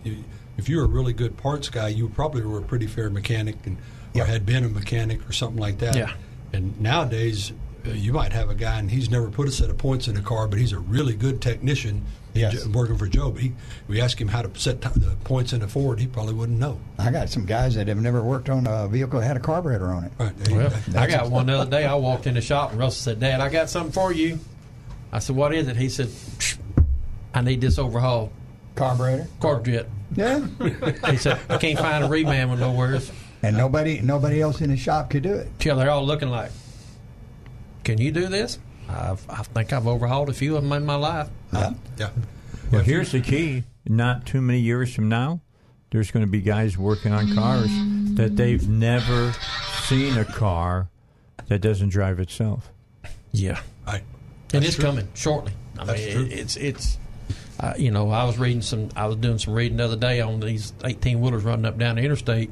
if you were a really good parts guy, you probably were a pretty fair mechanic and or had been a mechanic or something like that. Yeah. And nowadays, uh, you might have a guy and he's never put a set of points in a car, but he's a really good technician. Yes. Working for Joe, he, we ask him how to set t- the points in a Ford, he probably wouldn't know. I got some guys that have never worked on a vehicle that had a carburetor on it. Right. Well. I got one the other day. I walked in the shop and Russell said, "Dad, I got something for you." I said, "What is it?" He said, "I need this overhaul Carburetor. carburetor." Yeah. He said, "I can't find a reman with nowhere." and nobody nobody else in the shop could do it. Till they're all looking like, "Can you do this?" I've, I think I've overhauled a few of them in my life. Yeah. Yeah. Well, here's the key. Not too many years from now, there's going to be guys working on cars that they've never seen a car that doesn't drive itself. Yeah, Right. and it's true. coming shortly. I That's mean, true. it- it's it's. Uh, you know, I was reading some. I was doing some reading the other day on these eighteen wheelers running up down the interstate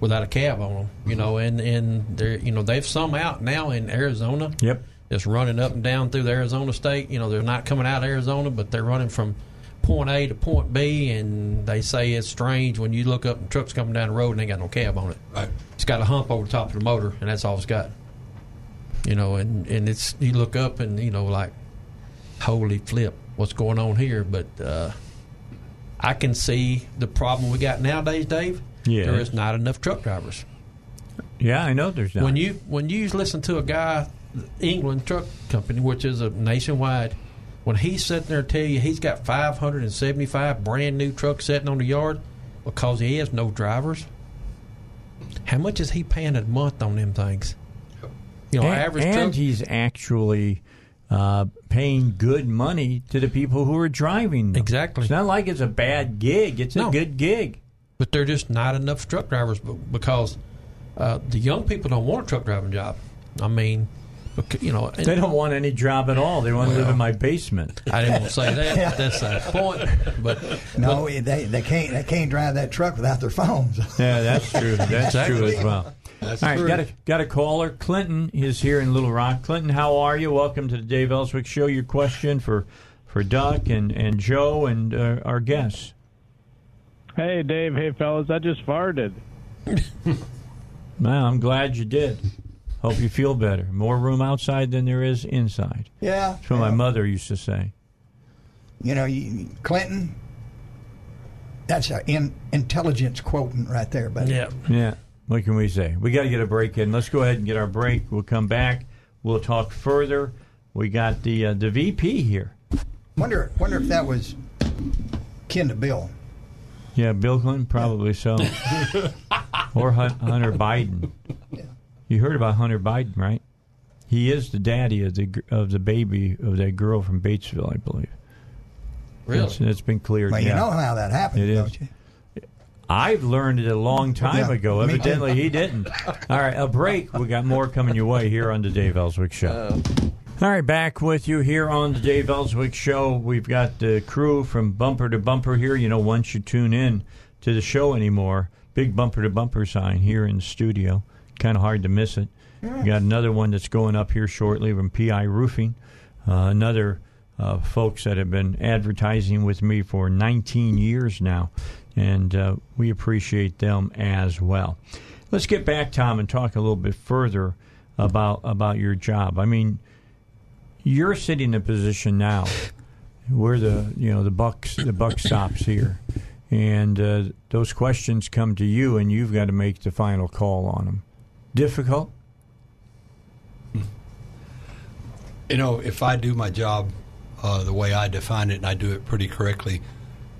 without a cab on them. You know, and and they're you know they've some out now in Arizona. Yep. Just running up and down through the Arizona state. You know, they're not coming out of Arizona, but they're running from point A to point B. And they say it's strange when you look up and trucks coming down the road and they got no cab on it. Right. It's got a hump over the top of the motor, and that's all it's got. You know, and and it's you look up and you know like, holy flip, what's going on here? But uh, I can see the problem we got nowadays, Dave. Yeah. There is not enough truck drivers. Yeah, I know there's not. When you when you listen to a guy, England Truck Company, which is a nationwide, when he's sitting there tell you he's got 575 brand new trucks sitting on the yard because he has no drivers, how much is he paying a month on them things? You know, and, average and truck. he's actually uh, paying good money to the people who are driving them. Exactly. It's not like it's a bad gig. It's No. a good gig. but they're just not enough truck drivers because uh, the young people don't want a truck driving job. I mean, you know, They don't want any job at all. They want to live in my basement. I didn't want to say that. That's the point. But No, they they can't they can't drive that truck without their phones. Yeah, that's true. That's Exactly. true as well. That's All right, true. got a got a caller. Clinton is here in Little Rock. Clinton, how are you? Welcome to the Dave Elswick Show. Your question for for Duck and and Joe and uh, our guests. Hey, Dave. Hey, fellas. I just farted. Man, I'm glad you did. Hope you feel better. More room outside than there is inside. Yeah. That's what my mother used to say. You know, you, Clinton. That's an in, intelligence quotient right there, buddy. yeah, Yeah. What can we say? We got to get a break in. Let's go ahead and get our break. We'll come back. We'll talk further. We got the uh, the VP here. Wonder wonder if that was kin to Bill. Yeah, Bill Clinton, probably so. or Hun- Hunter Biden. You heard about Hunter Biden, right? He is the daddy of the of the baby of that girl from Batesville, I believe. really. It's, it's been cleared. Well, yeah. you know how that happened, It is. don't you? I've learned it a long time Yeah, ago. me too. Evidently, he didn't. All right, a break. We got more coming your way here on the Dave Elswick Show. All right, back with you here on the Dave Elswick Show. We've got the crew from Bumper to Bumper here. You know, once you tune in to the show anymore, big Bumper to Bumper sign here in the studio. Kind of hard to miss it. We got another one that's going up here shortly from PI Roofing. Uh, another uh, folks that have been advertising with me for 19 years now, and uh, we appreciate them as well. Let's get back, Tom, and talk a little bit further about about your job. I mean, you're sitting in a position now where the you know the bucks the buck stops here, and uh, those questions come to you, and you've got to make the final call on them. Difficult. You know, if I do my job uh, the way I define it and I do it pretty correctly,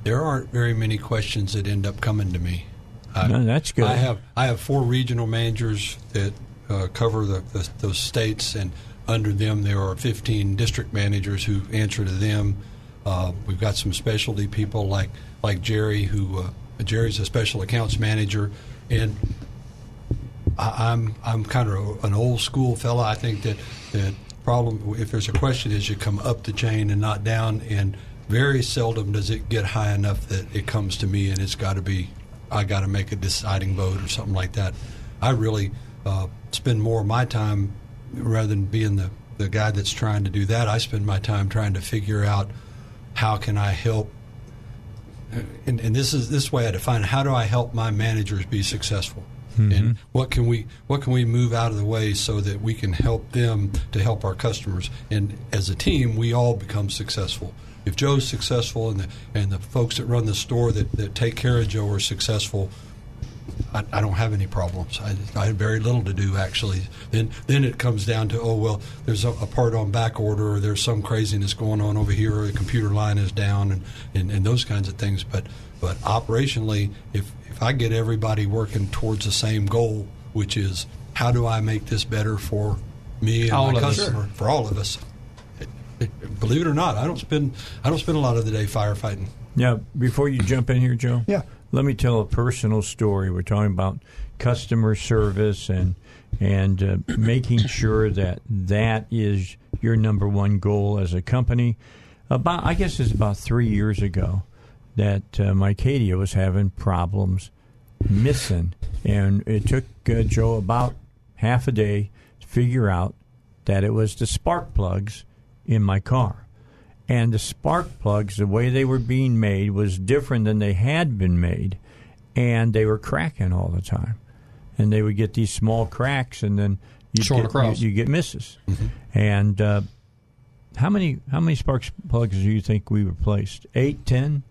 there aren't very many questions that end up coming to me. I, No, that's good. I have I have four regional managers that uh, cover the, the, those states, and under them there are 15 district managers who answer to them. Uh, we've got some specialty people like like Jerry, who uh, Jerry's a special accounts manager, and I, I'm I'm kind of an old school fella. I think that that problem if there's a question is you come up the chain and not down, and very seldom does it get high enough that it comes to me and it's got to be I got to make a deciding vote or something like that. I really uh, spend more of my time rather than being the the guy that's trying to do that. I spend my time trying to figure out how can I help and, and this is this way I define. How do I help my managers be successful? And mm-hmm. what can we what can we move out of the way so that we can help them to help our customers? And as a team, we all become successful. If Joe's successful and the and the folks that run the store that, that take care of Joe are successful, I, I don't have any problems. I, I have very little to do actually. Then then it comes down to oh well, there's a, a part on back order, or there's some craziness going on over here, or the computer line is down, and, and, and those kinds of things. But but operationally, if if I get everybody working towards the same goal, which is how do I make this better for me and All my of us. customer, for all of us. It- it- believe it or not, I don't spend I don't spend a lot of the day firefighting. Now, before you jump in here, Joe, Yeah. let me tell a personal story. We're talking about customer service and and uh, making sure that that is your number one goal as a company. About, I guess it's about three years ago that uh, my Acadia was having problems missing, and it took uh, Joe about half a day to figure out that it was the spark plugs in my car and the spark plugs, the way they were being made, was different than they had been made, and they were cracking all the time, and they would get these small cracks, and then you get. You, get misses, and uh, how many how many spark plugs do you think we replaced? Eight, ten?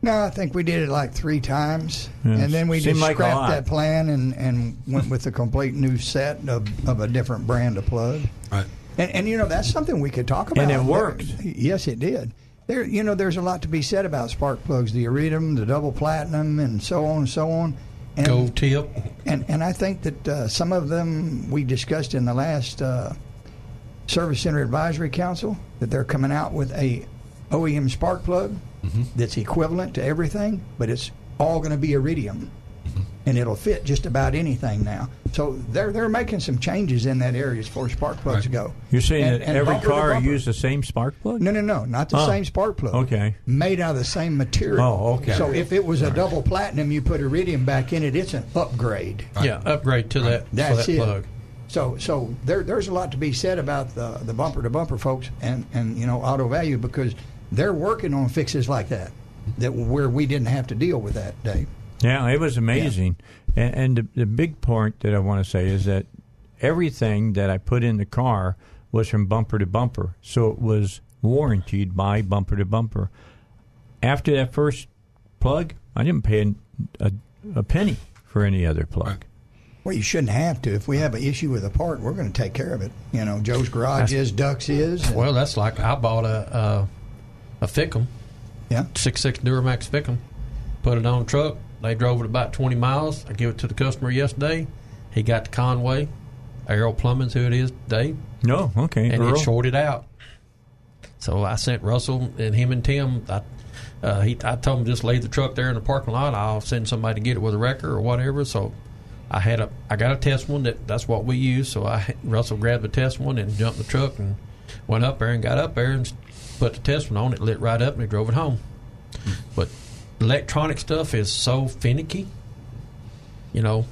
No, I think we did it like three times, Yeah, and then we seemed just like scrapped lot. that plan and, and went with a complete new set of, of a different brand of plug. Right. And, and you know that's something we could talk about. And it There- worked. yes, it did. There, you know, there's a lot to be said about spark plugs, the iridium, the double platinum, and so on and so on. And, Gold tip. and and I think that uh, some of them we discussed in the last uh, Service Center Advisory Council that they're coming out with a OEM spark plug Mm-hmm. that's equivalent to everything, but it's all going to be iridium, mm-hmm. and it'll fit just about anything now. So they're they're making some changes in that area as far as spark plugs Right. go. You're saying And- that and every car bumper. used the same spark plug? No, no, no, not the Oh. same spark plug. Okay. Made out of the same material. Oh, okay. So if it was a double platinum, you put iridium back in it, it's an upgrade. Yeah, upgrade to that, for That's that it. plug. So, so there, there's a lot to be said about the the bumper to bumper folks and and you know auto value because they're working on fixes like that that where we didn't have to deal with that, Dave. Yeah, it was amazing. And, and the, the big point that I want to say is that everything that I put in the car was from bumper to bumper. So it was warranted by bumper to bumper. After that first plug, I didn't pay a, a penny for any other plug. Well, you shouldn't have to. If we have an issue with a part, we're going to take care of it. You know, Joe's Garage is, Ducks is. Well, that's like I bought a a, a Fickum, yeah. six six Duramax Fickum, put it on a truck. They drove it about twenty miles. I give it to the customer yesterday. He got to Conway, Arrow Plumbing's who it is, Dave, No, okay. and Earl? it shorted out. So I sent Russell and him and Tim. I, uh, he, I told him just leave the truck there in the parking lot. I'll send somebody to get it with a wrecker or whatever. So I had a I got a test one that that's what we use. So I Russell grabbed the test one and jumped the truck and went up there and got up there and put the test one on. It lit right up and he drove it home. But electronic stuff is so finicky, you know.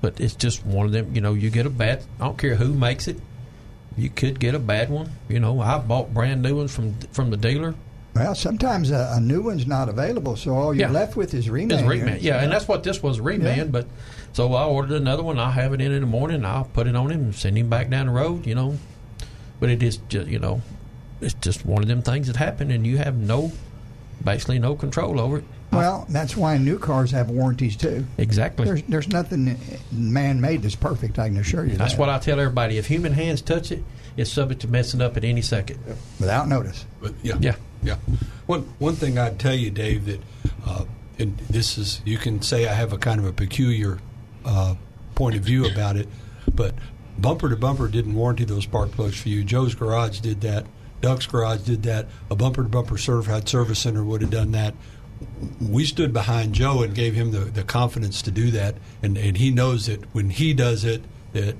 But it's just one of them. You know, you get a bad. I don't care who makes it. You could get a bad one. You know, I bought brand new ones from from the dealer. Well, sometimes a, a new one's not available, so all you're Yeah. left with is reman. It's reman. Yeah, and that's what this was reman. Yeah. But so I ordered another one. I'll have it in in the morning. I'll put it on him and send him back down the road. You know, but it is just you know, it's just one of them things that happen, and you have no, basically no control over it. Well, that's why new cars have warranties too. Exactly. There's there's nothing man made that's perfect. I can assure you. That's that, what I tell everybody. If human hands touch it, it's subject to messing up at any second. without notice. But yeah, Yeah. yeah. One one thing I'd tell you, Dave, that uh, and this is you can say I have a kind of a peculiar uh, point of view about it, but bumper to bumper didn't warranty those spark plugs for you. Joe's Garage did that. Duck's Garage did that. A bumper to bumper certified service center would have done that. We stood behind Joe and gave him the, the confidence to do that, and, and he knows that when he does it, that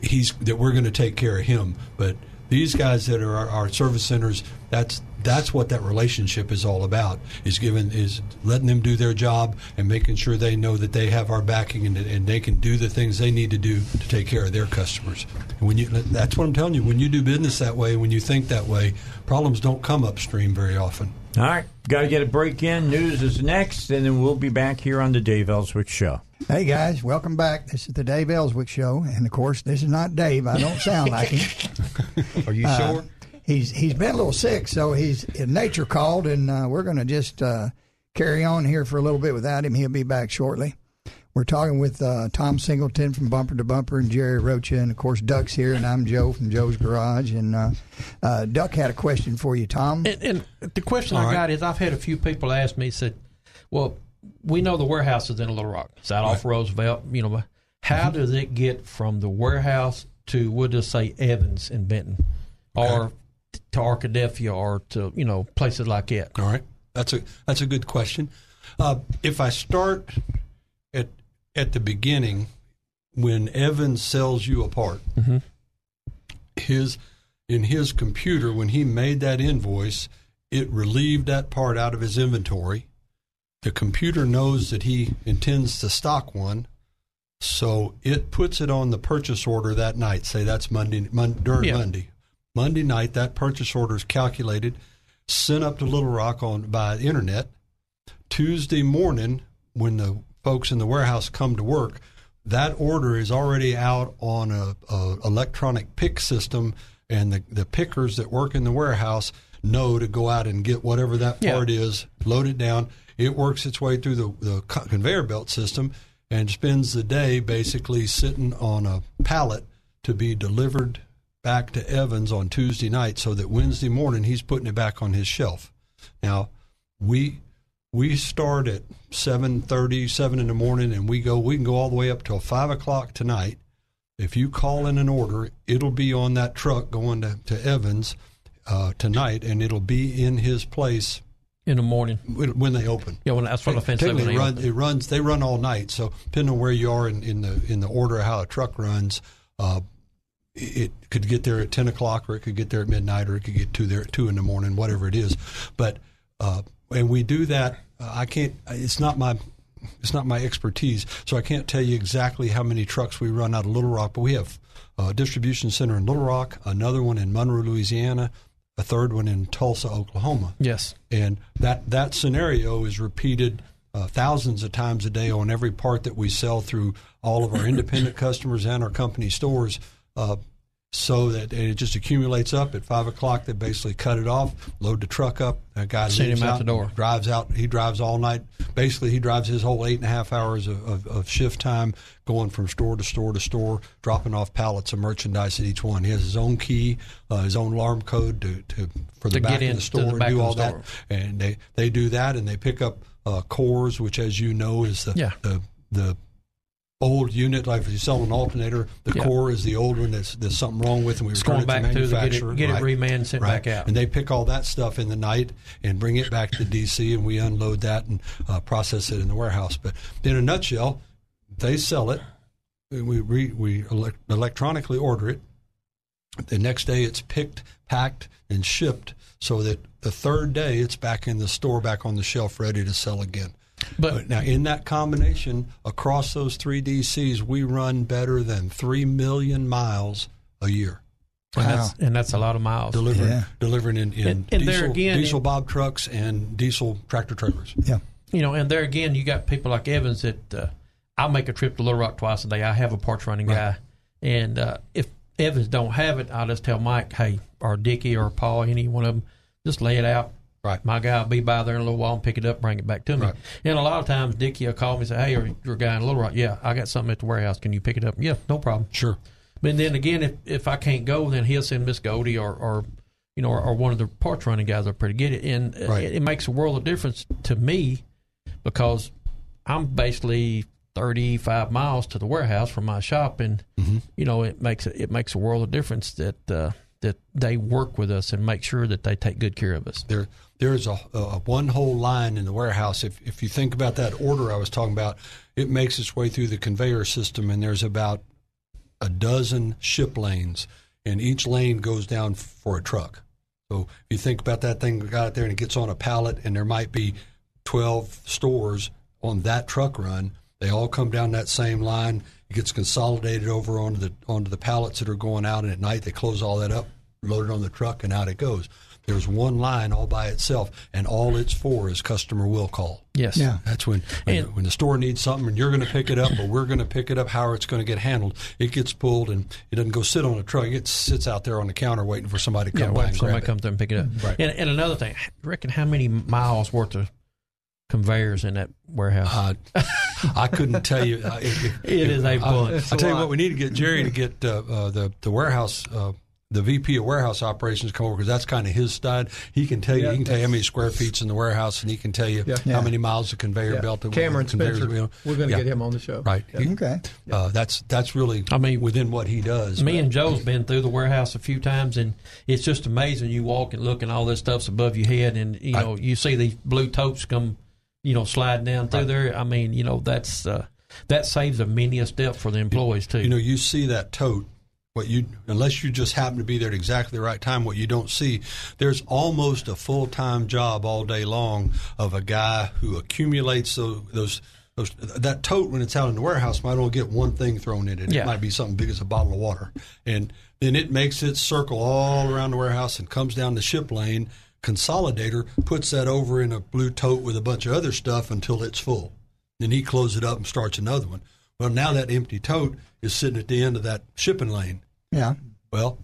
he's that we're going to take care of him. But these guys that are our, our service centers, that's that's what that relationship is all about. Is giving is letting them do their job and making sure they know that they have our backing and, and they can do the things they need to do to take care of their customers. And when you that's what I'm telling you. When you do business that way, when you think that way, problems don't come upstream very often. All right, got to get a break in. News is next, and then we'll be back here on the Dave Elswick Show. Hey guys, welcome back. This is the Dave Elswick Show, and of course, this is not Dave. I don't sound like him. Are you Uh, sure? He's he's been a little sick, so he's nature called, and uh, we're going to just uh, carry on here for a little bit without him. He'll be back shortly. We're talking with uh, Tom Singleton from Bumper to Bumper and Jerry Rocha, and of course Duck's here, and I'm Joe from Joe's Garage. And uh, uh, Duck had a question for you, Tom. And, and the question All I right. got is I've had a few people ask me, said, well, we know the warehouse is in Little Rock. It's out off Roosevelt. You know, how Mm-hmm. does it get from the warehouse to, we'll just say, Evans in Benton or to Arkadelphia or to, you know, places like that? All right, that's a that's a good question. Uh, if I start at at the beginning, when Evan sells you a part, Mhm. his in his computer when he made that invoice, it relieved that part out of his inventory. The computer knows that he intends to stock one, so it puts it on the purchase order that night. Say that's Monday mon- during Yeah. Monday. Monday night, that purchase order is calculated, sent up to Little Rock on by internet. Tuesday morning, when the folks in the warehouse come to work, that order is already out on a, a electronic pick system, and the, the pickers that work in the warehouse know to go out and get whatever that Yeah. part is, load it down. It works its way through the, the conveyor belt system and spends the day basically sitting on a pallet to be delivered back to Evans on Tuesday night so that Wednesday morning he's putting it back on his shelf. Now, we we start at 7.30, 7 in the morning, and we go, we can go all the way up till 5 o'clock tonight. If you call in an order, it'll be on that truck going to, to Evans uh, tonight, and it'll be in his place In the morning. when when they open. Yeah, well, that's what I fancy Technically, when it, they run, it runs. They run all night. So depending on where you are in, in the in the order of how a truck runs, uh, it could get there at ten o'clock, or it could get there at midnight, or it could get to there at two in the morning, whatever it is. But uh, and we do that. Uh, I can't. It's not my. It's not my expertise, so I can't tell you exactly how many trucks we run out of Little Rock. But we have a distribution center in Little Rock, another one in Monroe, Louisiana, a third one in Tulsa, Oklahoma Yes. and that that scenario is repeated uh, thousands of times a day on every part that we sell through all of our independent customers and our company stores. Uh, so that and it just accumulates up at five o'clock. They basically cut it off, load the truck up. That guy Send leaves him out out the door. drives out. He drives all night. Basically, he drives his whole eight and a half hours of, of, of shift time, going from store to store to store, dropping off pallets of merchandise at each one. He has his own key, uh, his own alarm code to, to for the To back get of the store and do all that. And they they do that, and they pick up uh, cores, which, as you know, is the Yeah. the the old unit. Like if you sell an alternator, the Yeah. core is the old one that's there's something wrong with, and we It's return it back to to the- get it- manufacturer. get it right. remanned sent Right. back out. And they pick all that stuff in the night and bring it back to DC, and we unload that and uh, process it in the warehouse. But in a nutshell, they sell it. We we, we elect- electronically order it. The next day, it's picked, packed, and shipped, so that the third day it's back in the store, back on the shelf, ready to sell again. But now, in that combination, across those three DCs, we run better than three million miles a year. and, that's, and that's a lot of miles. Delivering, Yeah. delivering in, in And- and there diesel, again- diesel bob trucks and diesel tractor trailers. Yeah. you know, and there again, you got people like Evans that uh, I'll make a trip to Little Rock twice a day. I have a parts running guy, and uh, if Evans don't have it, I'll just tell Mike, hey, or Dickie or Paul, any one of them, just lay it out. Right. My guy will be by there in a little while and pick it up, bring it back to me. Right. And a lot of times, Dickie will call me and say, hey, are your guy in Little Rock? Yeah, I got something at the warehouse. Can you pick it up? Yeah, no problem. Sure. But then again, if if I can't go, then he'll send Miss Goldie or, or you know, or, or one of the parts running guys up there to get it. And Right. it, it makes a world of difference to me because I'm basically 35 miles to the warehouse from my shop, and you know it makes it makes a world of difference that uh, that they work with us and make sure that they take good care of us. There, there is a, a one whole line in the warehouse. If if you think about that order I was talking about, it makes its way through the conveyor system, and there's about a dozen ship lanes, and each lane goes down for a truck. So if you think about that thing that got out there and it gets on a pallet, and there might be 12 stores on that truck run, they all come down that same line. It gets consolidated over onto the onto the pallets that are going out, and at night they close all that up, load it on the truck, and out it goes. There's one line all by itself, and all it's for is customer will call. Yes. Yeah. That's when when, And- when the store needs something and you're going to pick it up or we're going to pick it up, how it's going to get handled. It gets pulled and it doesn't go sit on a truck. It sits out there on the counter waiting for somebody to come wait by for and somebody grab to come through and pick it up. Right. And, and another thing, you reckon how many miles worth of conveyors in that warehouse? Uh, I couldn't tell you. Uh, if, if, It is a I, bunch. I tell you what, we need to get Jerry to get uh, uh, the the warehouse. The VP of warehouse operations come over because that's kind of his side. He can tell you, Yeah, he can tell you how many square feet's in the warehouse, and he can tell you Yeah. how Yeah. many miles of conveyor Yeah. belt. that Cameron Spencer. we we're going to Yeah. get him on the show. Right. He- Okay. Uh, that's that's really I mean, within what he does. Me and Joe's been through the warehouse a few times, and it's just amazing. You walk and look, and all this stuff's above your head, and you know you see these blue totes come, you know, sliding down through there. I mean, you know, that's uh, that saves a many a step for the employees too. You know, you see that tote. What you, unless you just happen to be there at exactly the right time, what you don't see, there's almost a full time job all day long of a guy who accumulates those, those, those that tote when it's out in the warehouse might only get one thing thrown in it. Yeah. It might be something big as a bottle of water, and then it makes its circle all around the warehouse and comes down the ship lane. Consolidator puts that over in a blue tote with a bunch of other stuff until it's full. Then he closes it up and starts another one. Well, now that empty tote is sitting at the end of that shipping lane. Yeah. Well,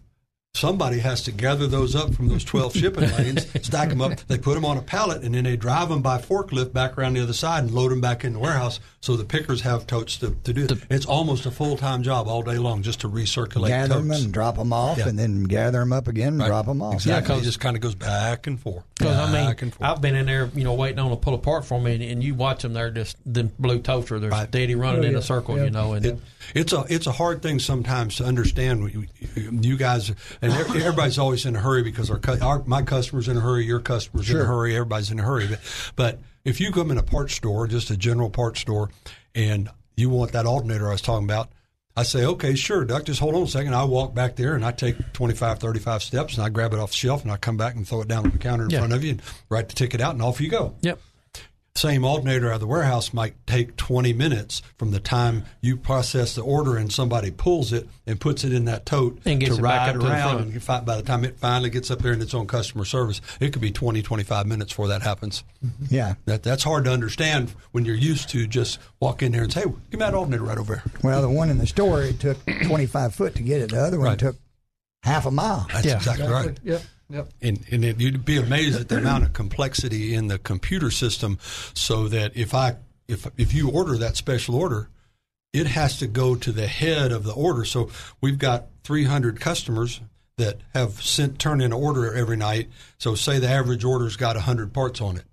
somebody has to gather those up from those 12 shipping lanes, stack them up. They put them on a pallet, and then they drive them by forklift back around the other side and load them back in the warehouse so the pickers have totes to, to do it. It's almost a full time job all day long just to recirculate Gather them totes. and drop them off, Yeah. and then gather them up again and Right. drop them off. Exactly. it just kind of goes back and forth. Because I mean, back and forth. I've been in there, you know, waiting on to pull apart for me, and, and you watch them. They're just the blue toaster. They're Right. steady running Oh, in a circle, Yeah. you know. And It, it's a it's a hard thing sometimes to understand. You- You guys and everybody's always in a hurry because our, our my customers in a hurry, your customers in a hurry, everybody's in a hurry. But, but if you come in a parts store, just a general parts store, and you want that alternator I was talking about, I say, okay, sure, Duck, just hold on a second. I walk back there and I take 25, 35 steps and I grab it off the shelf and I come back and throw it down on the counter in Yeah. front of you and write the ticket out and off you go yep, same alternator out of the warehouse might take 20 minutes from the time you process the order and somebody pulls it and puts it in that tote And gets to it back ride up to the around. front. And by the time it finally gets up there and it's on customer service, it could be 20, 25 minutes before that happens. Mm-hmm. Yeah. That, that's hard to understand when you're used to just walk in there and say, hey, give me that alternator right over there. Well, the one in the store, it took 25 foot to get it. The other one Right. took half a mile. That's Yeah. exactly right. Yep. Yep. And, and it, you'd be amazed at the amount of complexity in the computer system. So that if I if if you order that special order, it has to go to the head of the order. So we've got 300 customers that have sent turn in an order every night. So say the average order's got 100 parts on it.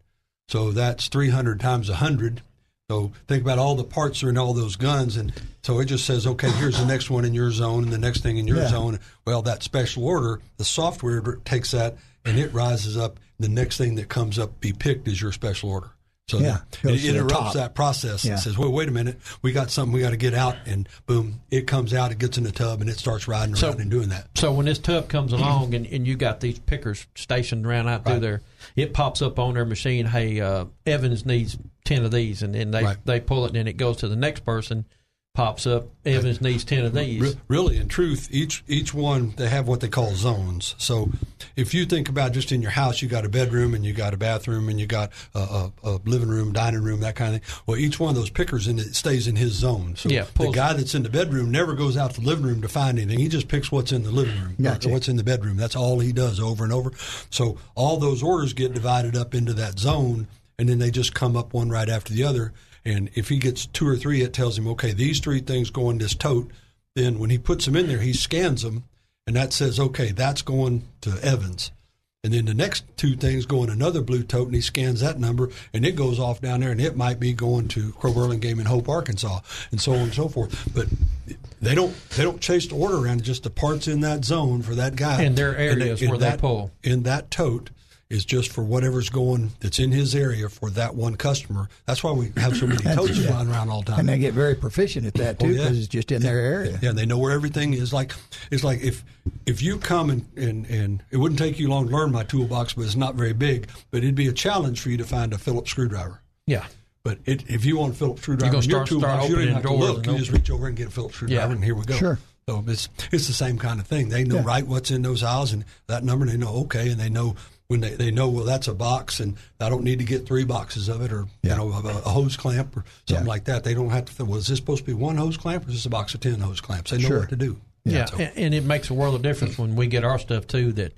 So that's 300 times 100. So think about all the parts are in all those guns, and so it just says, okay, here's the next one in your zone, and the next thing in your Yeah. zone. Well, that special order, the software takes that and it rises up. The next thing that comes up be picked is your special order. So Yeah, that- goes it interrupts that process Yeah. and says, well, wait a minute, we got something we got to get out, and boom, it comes out, it gets in the tub, and it starts riding So- around and doing that. So when this tub comes along and, and you got these pickers stationed around out through there, it pops up on their machine. Hey, uh, Evans needs ten of these, and then they Right. they pull it, and then it goes to the next person. Pops up. Evans needs ten of these. Re- really, in truth, each each one they have what they call zones. So, if you think about just in your house, you got a bedroom and you got a bathroom and you got a, a, a living room, dining room, that kind of thing. Well, each one of those pickers in it stays in his zone. So Yeah, the guy that's in the bedroom never goes out to the living room to find anything. He just picks what's in the living room, or Gotcha. what's in the bedroom. That's all he does over and over. So all those orders get divided up into that zone, and then they just come up one right after the other. And if he gets two or three, it tells him, okay, these three things go in this tote. Then when he puts them in there, he scans them, and that says, okay, that's going to Evans. And then the next two things go in another blue tote, and he scans that number, and it goes off down there, and it might be going to Crow Burlingame in Hope, Arkansas, and so on and so forth. But they don't they don't chase the order around; just the parts in that zone for that guy. In their areas in where they pull. in that tote is just for whatever's going that's in his area for that one customer. That's why we have so many That's- totes yeah. flying around all the time. And they get very proficient at that Oh, too yeah. because it's just in their area. Yeah, they know where everything is. Like it's like if if you come and, and and it wouldn't take you long to learn my toolbox, but it's not very big. But it'd be a challenge for you to find a Phillips screwdriver. Yeah. But it, if you want a Phillips screwdriver gonna in your start- start toolbox, you don't have to look. You just reach over and get a Phillips screwdriver, Yeah. and here we go. Sure. So it's it's the same kind of thing. They know Yeah. right what's in those aisles and that number. And they know okay, and they know when they, they know well that's a box, and I don't need to get three boxes of it, or Yeah. you know a, a hose clamp or something Yeah. like that. They don't have to. think, Well, is this supposed to be one hose clamp, or is this a box of ten hose clamps? They know Sure. what to do. Yeah, So- and, and it makes a world of difference when we get our stuff too. That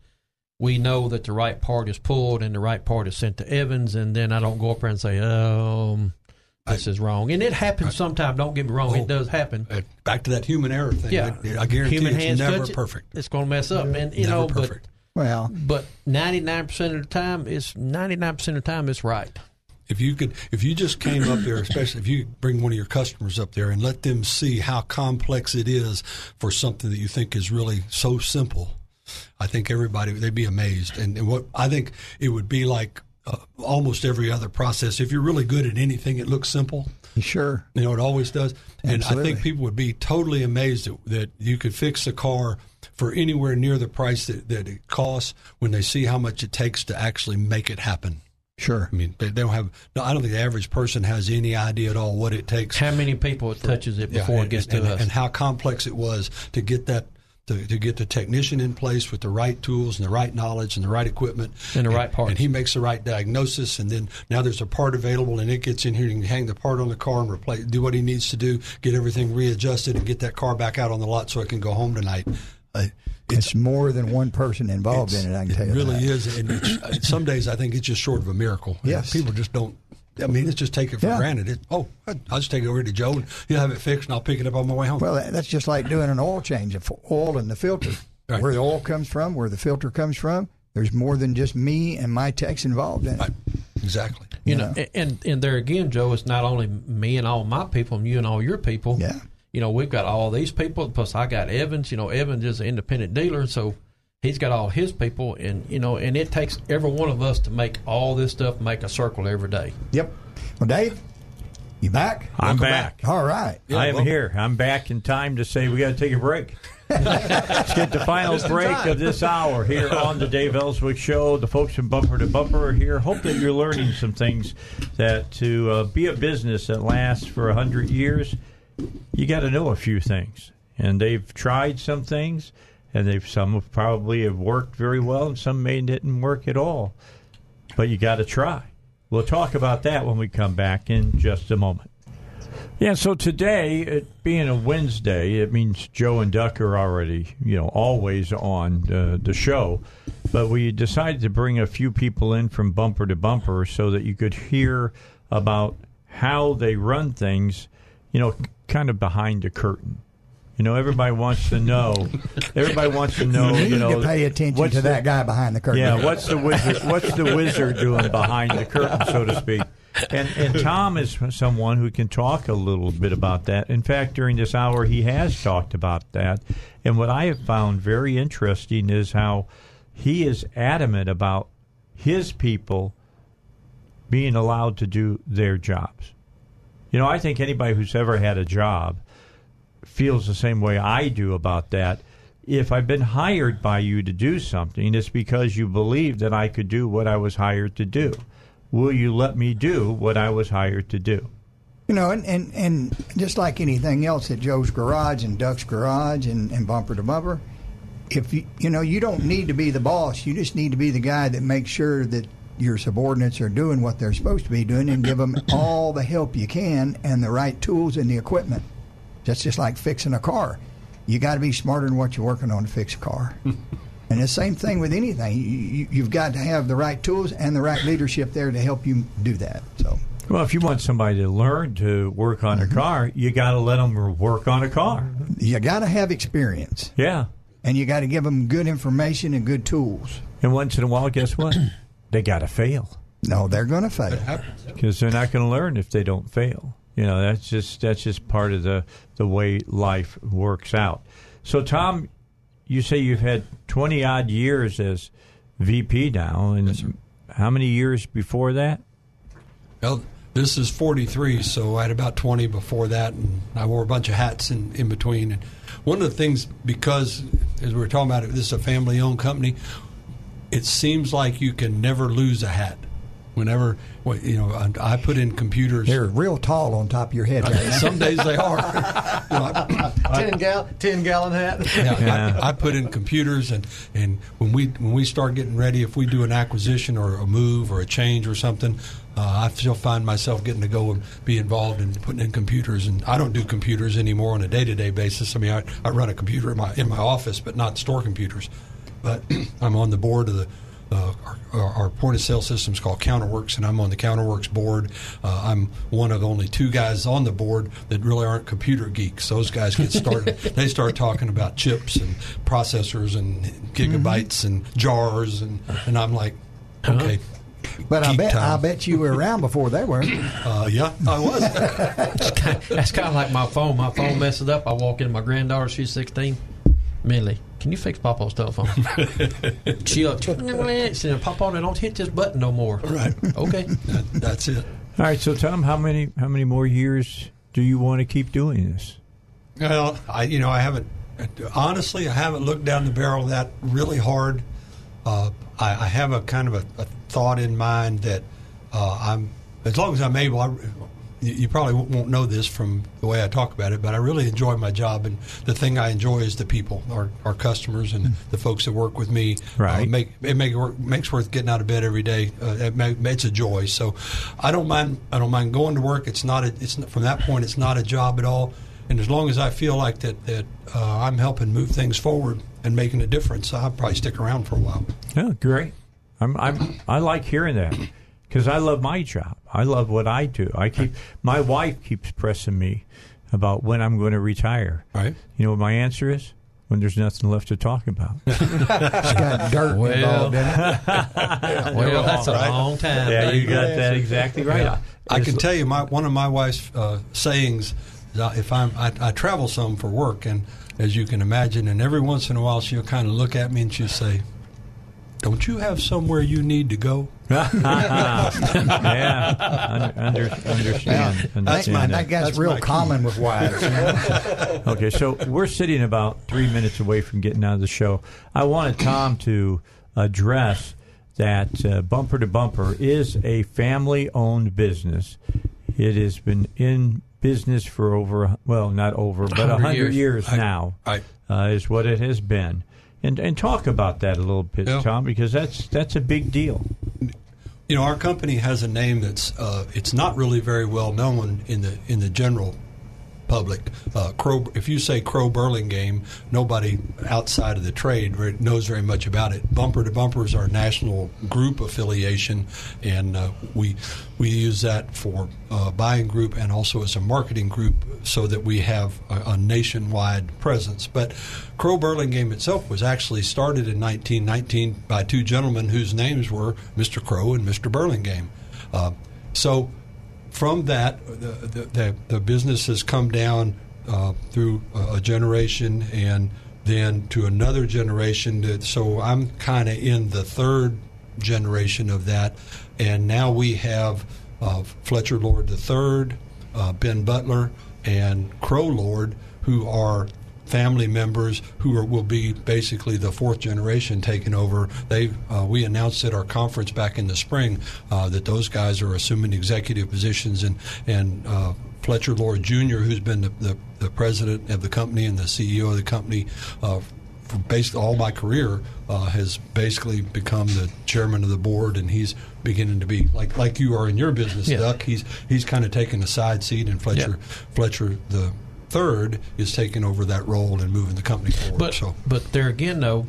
we know that the right part is pulled and the right part is sent to Evans, and then I don't go up there and say, "Um, this is wrong." And it happens sometimes. Don't get me wrong; Oh. it does happen. Uh, back to that human error thing. Yeah, I, I guarantee human it's hands never touch it, perfect. It's going to mess up, and you never know, perfect. Well, but but ninety nine percent of the time, it's ninety nine percent of the time it's right. if you could, if you just came up there, especially if you bring one of your customers up there and let them see how complex it is for something that you think is really so simple, I think everybody they'd be amazed. And, and what I think it would be like uh, almost every other process. If you're really good at anything, it looks simple. sure. You know, it always does. And I think people would be totally amazed that, that you could fix a car for anywhere near the price that, that it costs when they see how much it takes to actually make it happen. Sure. I mean, they, they don't have. No, I don't think the average person has any idea at all what it takes. How many people it touches it Yeah, before and, it gets and, to us? and how complex it was to get that. To, to get the technician in place with the right tools and the right knowledge and the right equipment And the right part. and he makes the right diagnosis, and then now there's a part available, and it gets in here. And you can hang the part on the car and replace, do what he needs to do, get everything readjusted, and get that car back out on the lot so it can go home tonight. Uh, It's more than one person involved in it. I can tell you it really that. is, and it's, uh, some days I think it's just short of a miracle. Yes. people just don't. I mean, it's just take it for Yeah. granted. It, oh, I'll just take it over to Joe, and he'll have it fixed, and I'll pick it up on my way home. Well, that's just like doing an oil change of oil in the filter. Right. Where the oil comes from, where the filter comes from, there's more than just me and my techs involved in it. Right. exactly. you you know, know. and and there again, Joe, it's not only me and all my people, and you and all your people. Yeah. You know, we've got all these people. Plus, I got Evans. You know, Evans is an independent dealer, so he's got all his people, and you know, and it takes every one of us to make all this stuff make a circle every day. Yep. Well, Dave, you back? I'm Welcome back. All right. I am well- here. I'm back in time to say we got to take a break. Let's get the final Just break time. of this hour here on the Dave Elswick Show. The folks from Bumper to Bumper are here. Hope that you're learning some things that to uh, be a business that lasts for a hundred years, you got to know a few things. And they've tried some things, and they've some have probably have worked very well, and some may didn't work at all. But you got to try. We'll talk about that when we come back in just a moment. Yeah, so today, it being a Wednesday, it means Joe and Duck are already, you know, always on uh, the show. But we decided to bring a few people in from Bumper to Bumper so that you could hear about how they run things, you know, kind of behind the curtain. You know, everybody wants to know. Everybody wants to know. You You need know, to pay attention to the- that guy behind the curtain. yeah, what's the wizard? What's the wizard doing behind the curtain, so to speak? And and Tom is someone who can talk a little bit about that. In fact, during this hour, he has talked about that. And what I have found very interesting is how he is adamant about his people being allowed to do their jobs. You know, I think anybody who's ever had a job feels the same way I do about that. If I've been hired by you to do something, it's because you believe that I could do what I was hired to do. Will you let me do what I was hired to do? You know, and, and, and just like anything else at Joe's Garage and Duck's Garage and, and Bumper to Bumper, if you, you know, you don't need to be the boss. You just need to be the guy that makes sure that your subordinates are doing what they're supposed to be doing and give them all the help you can and the right tools and the equipment. That's just like fixing a car. You got to be smarter than what you're working on to fix a car. and the same thing with anything. You, you, you've got to have the right tools and the right leadership there to help you do that. So. Well, if you want somebody to learn to work on a mm-hmm. car, you got to let them work on a car. You got to have experience. Yeah. and you got to give them good information and good tools. And once in a while, guess what? they got to fail No, they're going to fail. because they're not going to learn if they don't fail. You know, that's just that's just part of the the way life works out. So, Tom, you say you've had twenty odd years as VP now, and how many years before that? Well, this is 43, so I had about 20 before that, and I wore a bunch of hats in, in between. And one of the things, because as we were talking about it, this is a family owned company, it seems like you can never lose a hat. Whenever, well, you know, I, I put in computers. They're real tall on top of your head. Right. Some days they are. You know, I- I- ten gal ten gallon hat. yeah, Yeah. I, I put in computers, and, and when we when we start getting ready, if we do an acquisition or a move or a change or something, uh, I still find myself getting to go and be involved in putting in computers. And I don't do computers anymore on a day to day basis. I mean, I, I run a computer in my in my office, but not store computers. But I'm on the board of the. Uh, our, our point of sale system is called Counterworks, and I'm on the Counterworks board. Uh, I'm one of only two guys on the board that really aren't computer geeks. Those guys get started. they start talking about chips and processors and gigabytes and jars, and, and I'm like, okay. But I geek bet I bet you were around before they were. Uh, yeah, I was. That's kind of like my phone. My phone messes up. I walk in. My granddaughter, she's 16. Millie, can you fix Papa's telephone? She'll, she said, Papa, don't hit this button no more. right. Okay. That, that's it. All right, so Tom, how many how many more years do you want to keep doing this? Well, I you know I haven't honestly I haven't looked down the barrel that really hard. Uh, I, I have a kind of a, a thought in mind that uh, I'm as long as I'm able. I, you you probably won't know this from the way I talk about it, but I really enjoy my job, and the thing I enjoy is the people, our, our customers, and the folks that work with me. Right. Uh, make it make work, makes worth getting out of bed every day. Uh, it ma- it's a joy. So I don't mind. I don't mind going to work. It's not. A, it's not, from that point. It's not a job at all. And as long as I feel like that that uh, I'm helping move things forward and making a difference, I'll probably stick around for a while. Yeah, great. I'm, I'm I like hearing that because I love my job. I love what I do. I keep my wife keeps pressing me about when I'm going to retire. Right. You know what my answer is? When there's nothing left to talk about. It's got dirt Well. involved in it. Well, that's a right. long time. yeah, you baby. got that exactly right. Yeah. I can tell you, my one of my wife's uh, sayings. uh, If I'm, I, I travel some for work, and as you can imagine, and every once in a while she'll kind of look at me and she'll say, "Don't you have somewhere you need to go?" yeah, under, under, understand. That's understand my, that. that guy's That's real my key. common with wives. you know? Okay, so we're sitting about three minutes away from getting out of the show. I wanted Tom to address that uh, Bumper to Bumper is a family owned business. It has been in business for over, well, not over, but 100 100 years, years. I- now I- uh, is what it has been. And, and talk about that a little bit, Yeah. Tom, because that's that's a big deal. You know, our company has a name that's uh, it's not really very well known in the in the general public. Uh, Crow, if you say Crow Burlingame, nobody outside of the trade very, knows very much about it. Bumper to Bumper is our national group affiliation, and uh, we we use that for uh, buying group and also as a marketing group, so that we have a, a nationwide presence. But Crow Burlingame itself was actually started in 1919 by two gentlemen whose names were Mr. Crow and Mr. Burlingame. Uh, so from that, the, the, the, business has come down uh, through a, generation and then to another generation. So I'm kind of in the third generation of that. And now we have uh, Fletcher Lord III, uh, Ben Butler, and Crow Lord, who are family members who are, will be basically the fourth generation taking over. They uh, we announced at our conference back in the spring uh, that those guys are assuming executive positions, and and uh, Fletcher Lord Jr., who's been the, the, the president of the company and the CEO of the company. Uh, for basically all my career, uh, has basically become the chairman of the board, and he's beginning to be like like you are in your business, Yeah. Duck. He's he's kind of taking a side seat, and Fletcher Fletcher the third is taking over that role and moving the company forward. But so but there again, though,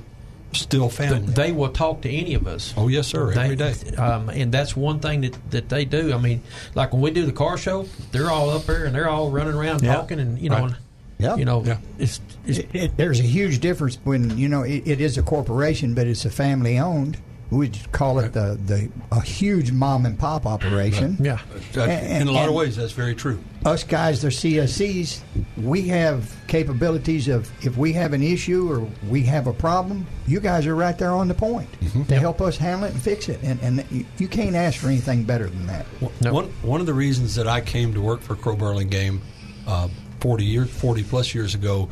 still family. they will talk to any of us. oh yes, sir. Every day. They- Um, and that's one thing that, that they do. I mean, like when we do the car show, they're all up there and they're all running around Yeah. talking, and you know, Right. Yeah. You know, Yeah. it's, it's It, it, there's a huge difference when you know it, it is a corporation, but it's a family owned. We'd call it the, the a huge mom and pop operation. yeah. That- And- in a lot of ways, that's very true. Us guys, they're CSCs. We have capabilities of if we have an issue or we have a problem, you guys are right there on the point to help us handle it and fix it. And, and you- you can't ask for anything better than that. No. One one of the reasons that I came to work for Crow Burlingame uh, forty years, forty plus years ago,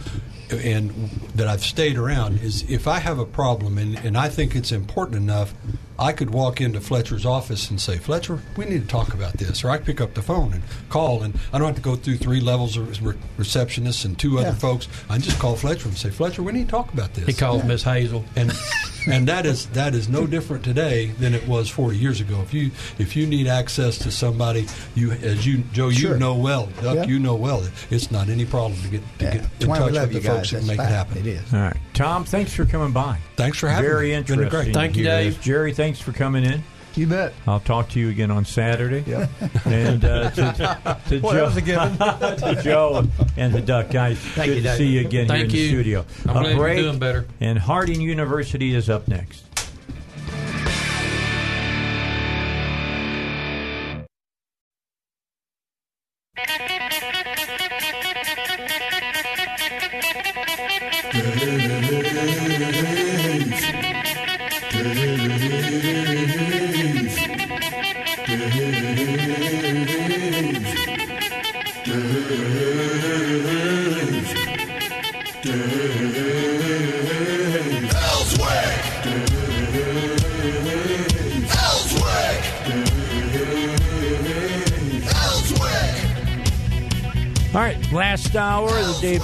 and that I've stayed around is if I have a problem and, and I think it's important enough, I could walk into Fletcher's office and say, Fletcher, we need to talk about this, or I pick up the phone and call, and I don't have to go through three levels of re- receptionists and two other Yeah. folks. I just call Fletcher and say, Fletcher, we need to talk about this He calls Miss Hazel. and and that is that is no different today than it was 40 years ago. If you if you need access to somebody, you as you Joe, Sure. you know well, Duck, Yeah. you know well, it's not any problem to get to Yeah. get in touch with the you folks guys. that That's make it happen. It is. All right, Tom. Thanks for coming by. Thanks for having Very me. It's been interesting. great. Thank you, hear Dave. this. Jerry, thanks for coming in. You bet. I'll talk to you again on Saturday. And uh, to, to Well, Joe, that was a given. to Joe and the Duck guys. good you, to Dave. see you again Thank here in the studio. I'm A glad you're doing better. And Harding University is up next.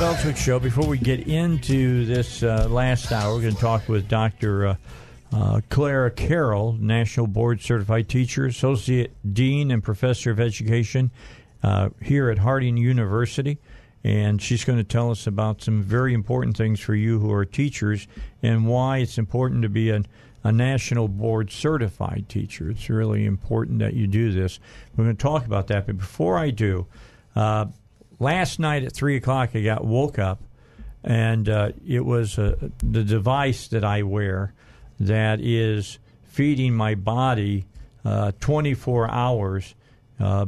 Elswick Show. Before we get into this uh, last hour, we're going to talk with Dr. Uh, uh, Clara Carroll, National Board Certified Teacher, Associate Dean, and Professor of Education uh, here at Harding University. And she's going to tell us about some very important things for you who are teachers and why it's important to be a, a national board certified teacher. It's really important that you do this. We're going to talk about that. But before I do, uh, last night at 3 o'clock, I got woke up and uh, it was uh, the device that I wear that is feeding my body uh, 24 hours uh,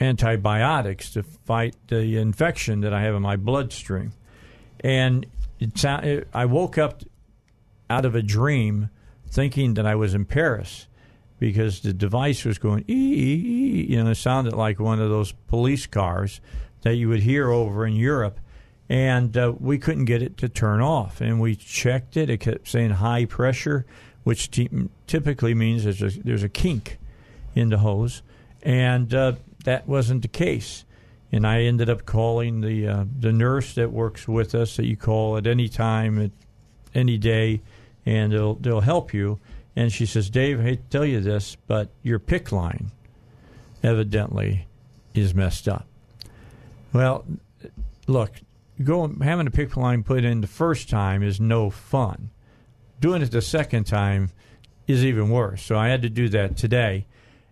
antibiotics to fight the infection that I have in my bloodstream. And it, I woke up out of a dream thinking that I was in Paris because the device was going ee, you know, it sounded like one of those police cars that you would hear over in Europe. And uh, we couldn't get it to turn off. And we checked it. It kept saying high pressure, which t- typically means there's a, there's a kink in the hose. And uh, that wasn't the case. And I ended up calling the uh, the nurse that works with us that you call at any time, at any day, and they'll they'll help you. And she says, Dave, I hate to tell you this, but your PICC line evidently is messed up. Well, look, going having a PICC line put in the first time is no fun. Doing it the second time is even worse. So I had to do that today.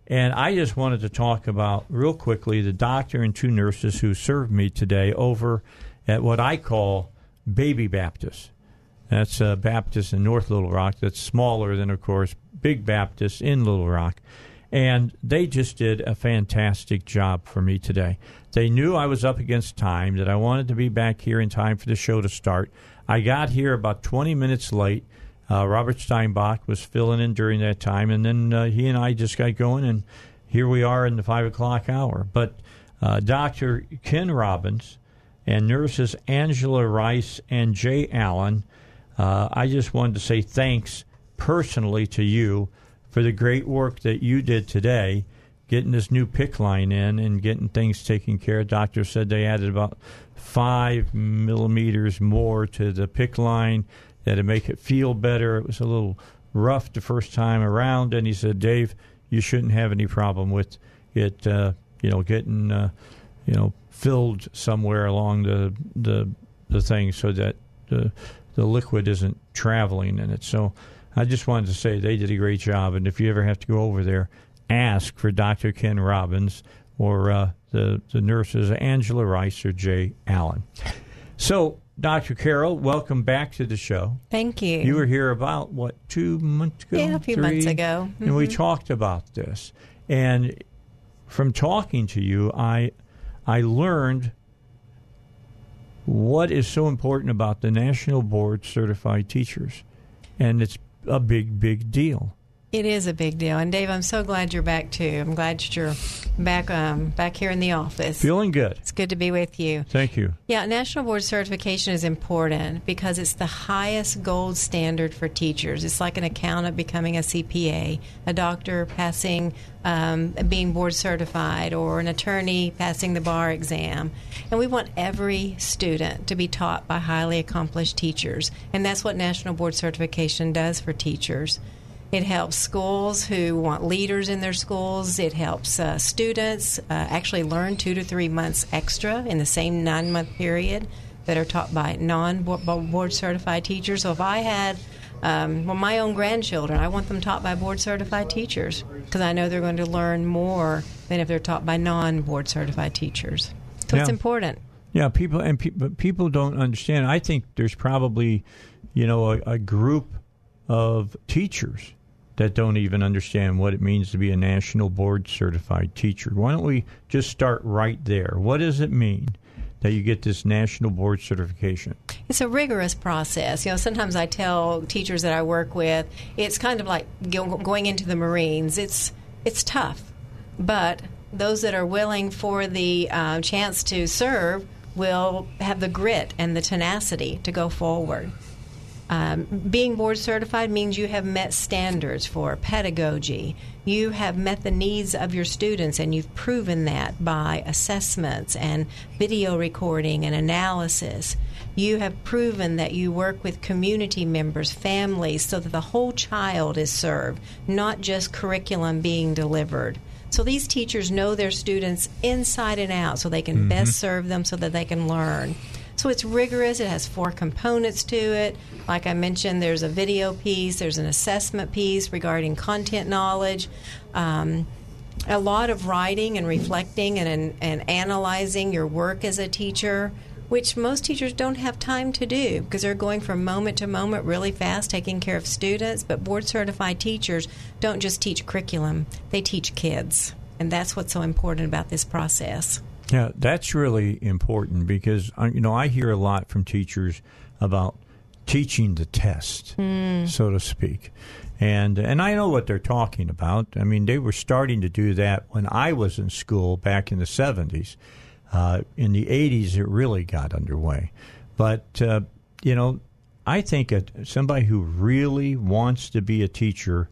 And I just wanted to talk about real quickly the doctor and two nurses who served me today over at what I call Baby Baptist. That's uh, Baptist in North Little Rock. That's smaller than, of course, Big Baptist in Little Rock. And they just did a fantastic job for me today. They knew I was up against time, that I wanted to be back here in time for the show to start. I got here about 20 minutes late. Uh, Robert Steinbuch was filling in during that time, and then uh, he and I just got going, and here we are in the 5 o'clock hour. But uh, Dr. Ken Robbins and nurses Angela Rice and Jay Allen, uh, I just wanted to say thanks personally to you for the great work that you did today, getting this new PICC line in and getting things taken care of. Doctor said they added about five millimeters more to the PICC line that'd make it feel better. It was a little rough the first time around, and he said, Dave, you shouldn't have any problem with it, uh, you know, getting, uh, you know, filled somewhere along the the the thing so that the the liquid isn't traveling in it. So I just wanted to say they did a great job, and if you ever have to go over there, ask for Dr. Ken Robbins, or uh, the, the nurses Angela Rice or Jay Allen. So, Dr. Carroll, welcome back to the show. Thank you. You were here about, what, two months ago? Yeah, a few Three? months ago. And we Mhm. talked about this. And from talking to you, I, I learned what is so important about the National Board Certified Teachers. And it's a big, big deal. It is a big deal, and Dave, I'm so glad you're back too. I'm glad that you're back um, back here in the office. Feeling good. It's good to be with you. Thank you. Yeah, National Board Certification is important because it's the highest gold standard for teachers. It's like an accountant becoming a CPA, a doctor passing, um, being board certified, or an attorney passing the bar exam. And we want every student to be taught by highly accomplished teachers. And that's what National Board Certification does for teachers. It helps schools who want leaders in their schools. It helps uh, students uh, actually learn two to three months extra in the same nine month period that are taught by non board certified teachers. So if I had um, well, my own grandchildren, I want them taught by board certified teachers because I know they're going to learn more than if they're taught by non board certified teachers. So it's important. Yeah, people and pe- but people don't understand. I think there's probably, you know, a, a group of teachers that don't even understand what it means to be a national board certified teacher. Why don't we just start right there? What does it mean that you get this national board certification? It's a rigorous process. You know, sometimes I tell teachers that I work with, it's kind of like going into the Marines. It's it's tough, but those that are willing for the uh, chance to serve will have the grit and the tenacity to go forward. Um, being board certified means you have met standards for pedagogy. You have met the needs of your students, and you've proven that by assessments and video recording and analysis. You have proven that you work with community members, families, so that the whole child is served, not just curriculum being delivered. So these teachers know their students inside and out so they can Mhm. best serve them so that they can learn. So it's rigorous. It has four components to it. Like I mentioned, there's a video piece, there's an assessment piece regarding content knowledge, um, a lot of writing and reflecting and, and analyzing your work as a teacher, which most teachers don't have time to do because they're going from moment to moment really fast, taking care of students. But board certified teachers don't just teach curriculum, they teach kids. And that's what's so important about this process. Yeah, that's really important because uh, you know I hear a lot from teachers about teaching the test, Mm. so to speak, and and I know what they're talking about. I mean, they were starting to do that when I was in school back in the seventies. Uh, in the eighties, it really got underway, but uh, you know, I think a, somebody who really wants to be a teacher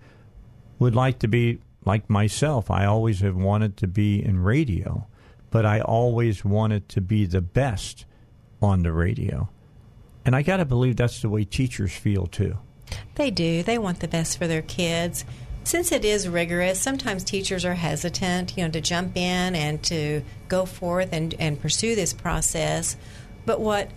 would like to be like myself. I always have wanted to be in radio, but I always wanted to be the best on the radio. And I got to believe that's the way teachers feel too. They do. They want the best for their kids. Since it is rigorous, sometimes teachers are hesitant, you know, to jump in and to go forth and, and pursue this process. But what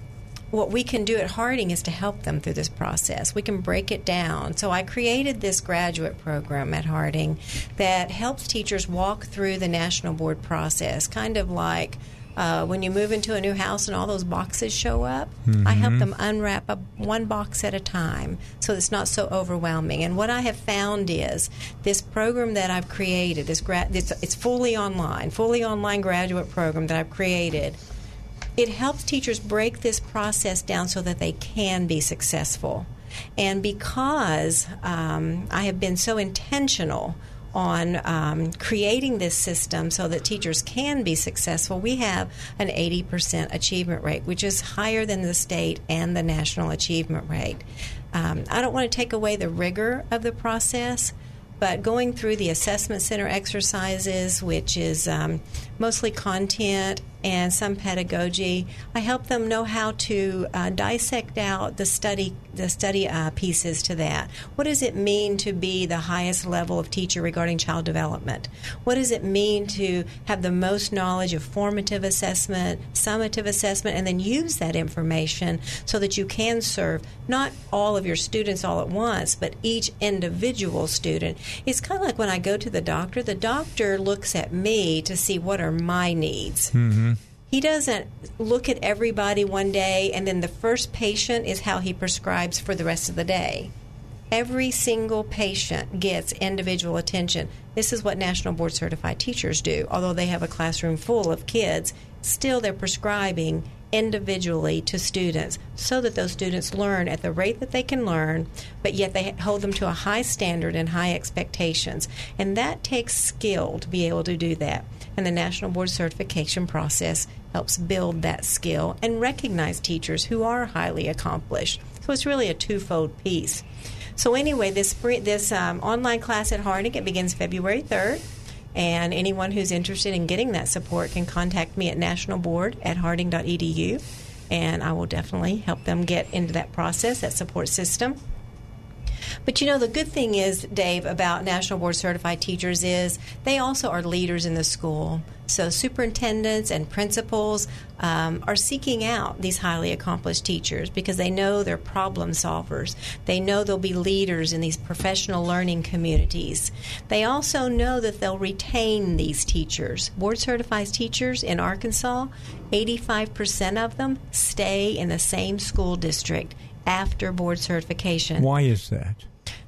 what we can do at Harding is to help them through this process. We can break it down. So I created this graduate program at Harding that helps teachers walk through the national board process, kind of like uh, when you move into a new house and all those boxes show up. I help Mhm. them unwrap a, one box at a time so it's not so overwhelming. And what I have found is this program that I've created, this gra- it's, it's fully online, fully online graduate program that I've created. It helps teachers break this process down so that they can be successful. And because um, I have been so intentional on um, creating this system so that teachers can be successful, we have an 80% achievement rate, which is higher than the state and the national achievement rate. Um, I don't want to take away the rigor of the process, but going through the assessment center exercises, which is um, mostly content and some pedagogy, I help them know how to uh, dissect out the study the study uh, pieces to that. What does it mean to be the highest level of teacher regarding child development? What does it mean to have the most knowledge of formative assessment, summative assessment, and then use that information so that you can serve not all of your students all at once, but each individual student? It's kind of like when I go to the doctor. The doctor looks at me to see what are my needs. Mm-hmm. He doesn't look at everybody one day and then the first patient is how he prescribes for the rest of the day. Every single patient gets individual attention. This is what National Board Certified teachers do. Although they have a classroom full of kids, still they're prescribing individually to students so that those students learn at the rate that they can learn, but yet they hold them to a high standard and high expectations. And that takes skill to be able to do that. And the National Board Certification process helps build that skill and recognize teachers who are highly accomplished. So it's really a twofold piece. So anyway, this this um, online class at Harding it begins February third, and anyone who's interested in getting that support can contact me at nationalboard at harding.edu, and I will definitely help them get into that process, that support system. But you know, the good thing is, Dave, about National Board Certified teachers is they also are leaders in the school. So superintendents and principals um, are seeking out these highly accomplished teachers because they know they're problem solvers. They know they'll be leaders in these professional learning communities. They also know that they'll retain these teachers. Board certified teachers in Arkansas, 85% of them stay in the same school district after board certification. Why is that?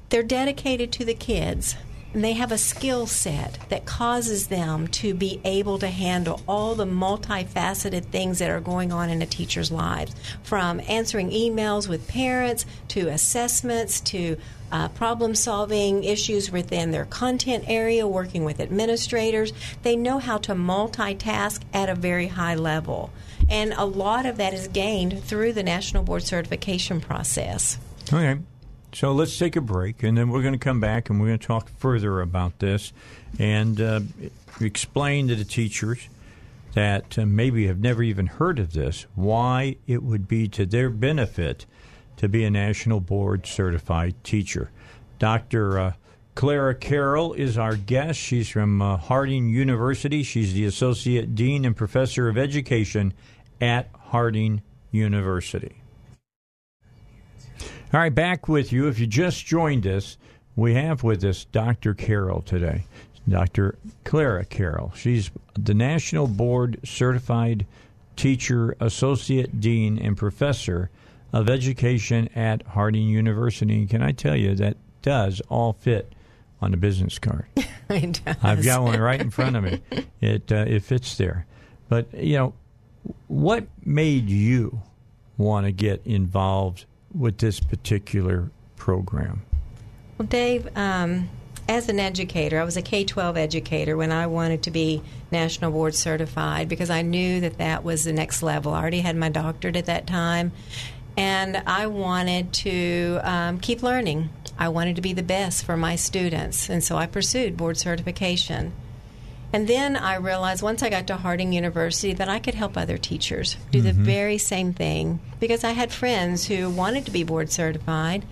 They're dedicated to the kids they have a skill set that causes them to be able to handle all the multifaceted things that are going on in a teacher's lives from answering emails with parents to assessments to uh, problem solving issues within their content area, working with administrators. They know how to multitask at a very high level. And a lot of that is gained through the National Board Certification process. Okay. So let's take a break, and then we're going to come back and we're going to talk further about this and uh, explain to the teachers that uh, maybe have never even heard of this why it would be to their benefit to be a national board certified teacher. Dr. Uh, Clara Carroll is our guest. She's from uh, Harding University. She's the Associate Dean and Professor of Education at Harding University. All right, back with you. If you just joined us, we have with us Dr. Carroll today, Dr. Clara Carroll. She's the National Board Certified Teacher, Associate Dean, and Professor of Education at Harding University. And can I tell you, that does all fit on a business card. it does. I've got one right in front of me. It uh, it fits there. But you know, what made you want to get involved with this particular program? Well, Dave, um, as an educator, I was a K 12 educator when I wanted to be National Board certified because I knew that that was the next level. I already had my doctorate at that time, and I wanted to um, keep learning. I wanted to be the best for my students, and so I pursued board certification. And then I realized once I got to Harding University that I could help other teachers do mm-hmm. the very same thing because I had friends who wanted to be board certified.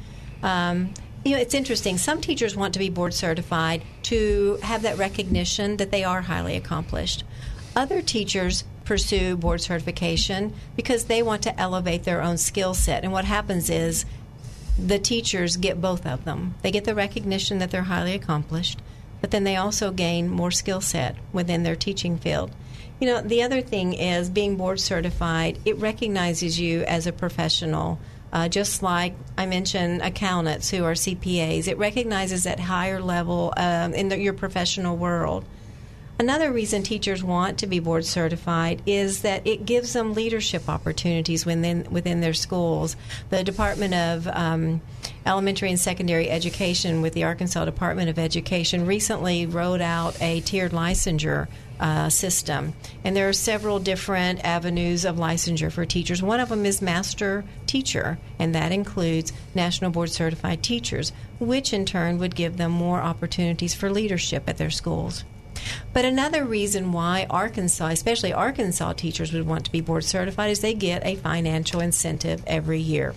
Um, you know, it's interesting. Some teachers want to be board certified to have that recognition that they are highly accomplished. Other teachers pursue board certification because they want to elevate their own skill set. And what happens is the teachers get both of them. They get the recognition that they're highly accomplished, but then they also gain more skill set within their teaching field. You know, the other thing is being board certified, it recognizes you as a professional. Uh, just like I mentioned, accountants who are CPAs, it recognizes that higher level um, in the, your professional world. Another reason teachers want to be board certified is that it gives them leadership opportunities within within their schools. The Department of um, Elementary and Secondary Education, with the Arkansas Department of Education, recently wrote out a tiered licensure uh, system. And there are several different avenues of licensure for teachers. One of them is master teacher, and that includes National Board Certified teachers, which in turn would give them more opportunities for leadership at their schools. But another reason why Arkansas, especially Arkansas teachers, would want to be board certified is they get a financial incentive every year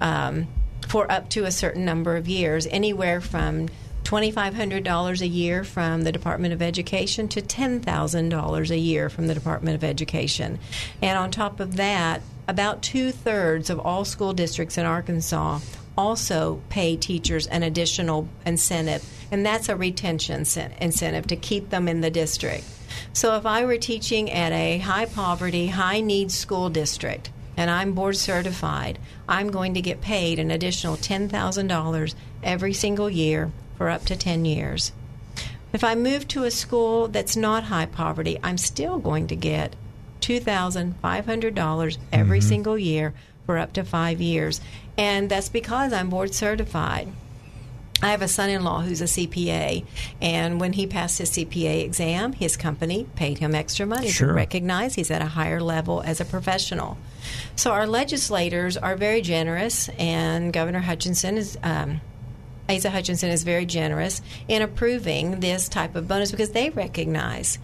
um, for up to a certain number of years, anywhere from $2,500 a year from the Department of Education to $10,000 a year from the Department of Education. And on top of that, about two thirds of all school districts in Arkansas also pay teachers an additional incentive, and that's a retention incentive to keep them in the district. So if I were teaching at a high poverty, high needs school district, and I'm board certified, I'm going to get paid an additional $10,000 every single year for up to 10 years. If I move to a school that's not high poverty, I'm still going to get $2,500 every mm-hmm. single year for up to five years. And that's because I'm board certified. I have a son in law who's a CPA, and when he passed his CPA exam, his company paid him extra money sure. to recognize he's at a higher level as a professional. So our legislators are very generous, and Governor Hutchinson is. Um, Asa Hutchinson is very generous in approving this type of bonus because they recognize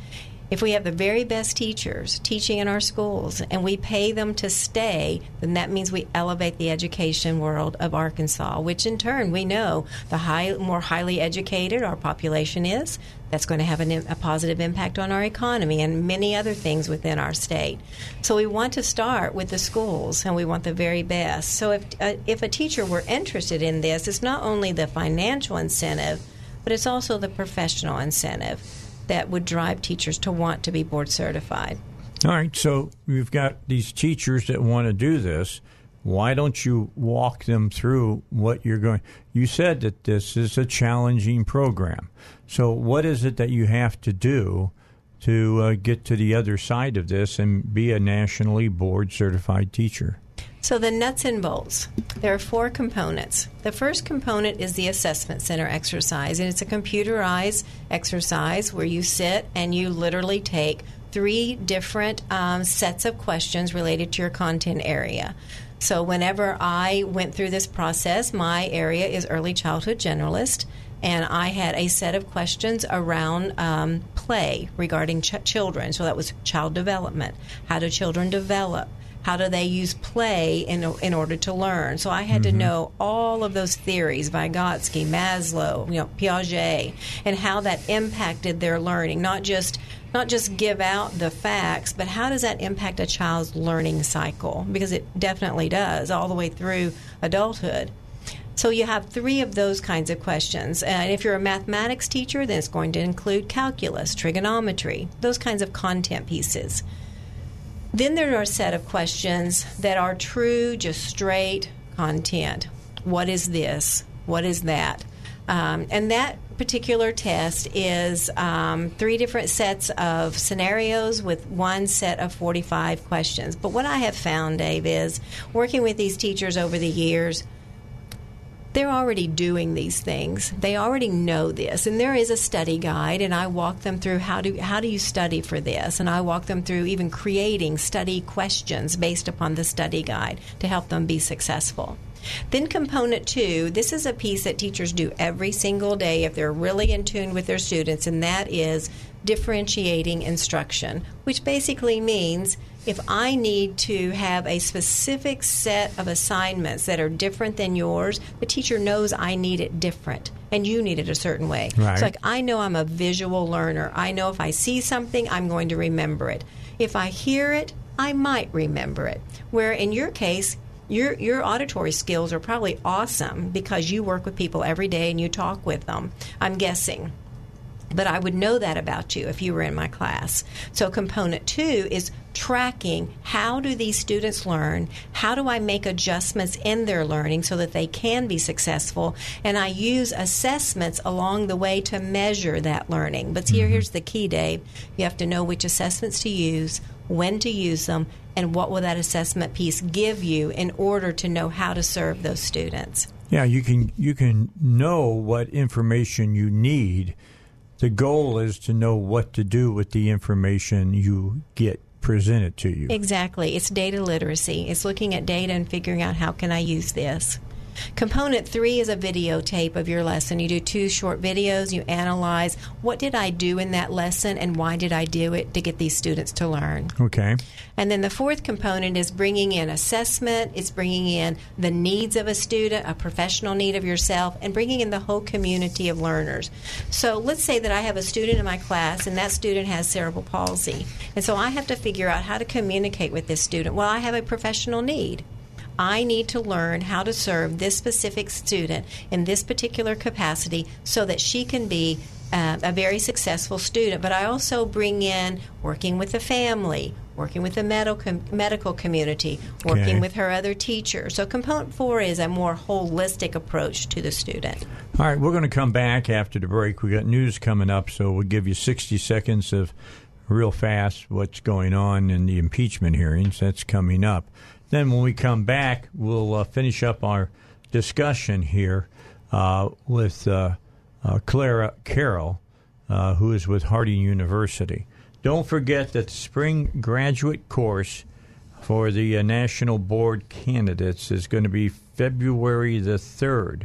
if we have the very best teachers teaching in our schools and we pay them to stay, then that means we elevate the education world of Arkansas, which in turn we know the high, more highly educated our population is, that's going to have an, a positive impact on our economy and many other things within our state. So we want to start with the schools and we want the very best. So if, uh, if a teacher were interested in this, it's not only the financial incentive, but it's also the professional incentive that would drive teachers to want to be board certified. All right, so we've got these teachers that want to do this. Why don't you walk them through what you're going? You said that this is a challenging program. So, what is it that you have to do to uh, get to the other side of this and be a nationally board certified teacher? So, the nuts and bolts, there are four components. The first component is the assessment center exercise, and it's a computerized exercise where you sit and you literally take three different um, sets of questions related to your content area. So, whenever I went through this process, my area is early childhood generalist, and I had a set of questions around um, play regarding ch- children. So, that was child development. How do children develop? How do they use play in, in order to learn? So I had mm-hmm. to know all of those theories, Vygotsky, Maslow, you know, Piaget, and how that impacted their learning. Not just not just give out the facts, but how does that impact a child's learning cycle? Because it definitely does all the way through adulthood. So you have three of those kinds of questions. And if you're a mathematics teacher, then it's going to include calculus, trigonometry, those kinds of content pieces. Then there are a set of questions that are true, just straight content. What is this? What is that? Um, and that particular test is um, three different sets of scenarios with one set of 45 questions. But what I have found, Dave, is working with these teachers over the years, they're already doing these things. They already know this, and there is a study guide, and I walk them through how do how do you study for this, and I walk them through even creating study questions based upon the study guide to help them be successful. Then, component two this is a piece that teachers do every single day if they're really in tune with their students, and that is differentiating instruction, which basically means if I need to have a specific set of assignments that are different than yours, the teacher knows I need it different and you need it a certain way. Right. It's like I know I'm a visual learner. I know if I see something, I'm going to remember it. If I hear it, I might remember it. Where in your case, your your auditory skills are probably awesome because you work with people every day and you talk with them. I'm guessing. But I would know that about you if you were in my class. So component 2 is tracking. How do these students learn? How do i make adjustments in their learning so that they can be successful? And i use assessments along the way to measure that learning. But here, mm-hmm. here's the key dave. You have to know which assessments to use when to use them and what will that assessment piece give you in order to know how to serve those students. Yeah you can you can know what information you need the goal is to know what to do with the information you get presented to you. Exactly. It's data literacy. It's looking at data and figuring out how can I use this. Component three is a videotape of your lesson. You do two short videos. You analyze what did I do in that lesson and why did I do it to get these students to learn. Okay. And then the fourth component is bringing in assessment. It's bringing in the needs of a student, a professional need of yourself, and bringing in the whole community of learners. So let's say that I have a student in my class and that student has cerebral palsy. And so I have to figure out how to communicate with this student. Well, I have a professional need. I need to learn how to serve this specific student in this particular capacity so that she can be uh, a very successful student. But I also bring in working with the family, working with the medical medical community, working Okay. with her other teachers. So component four is a more holistic approach to the student. All right, we're going to come back after the break. We got news coming up, so we'll give you 60 seconds of real fast what's going on in the impeachment hearings. That's coming up. Then when we come back, we'll uh, finish up our discussion here uh, with uh, uh, Clara Carroll, uh, who is with Harding University. Don't forget that the spring graduate course for the uh, National Board candidates is going to be February the 3rd.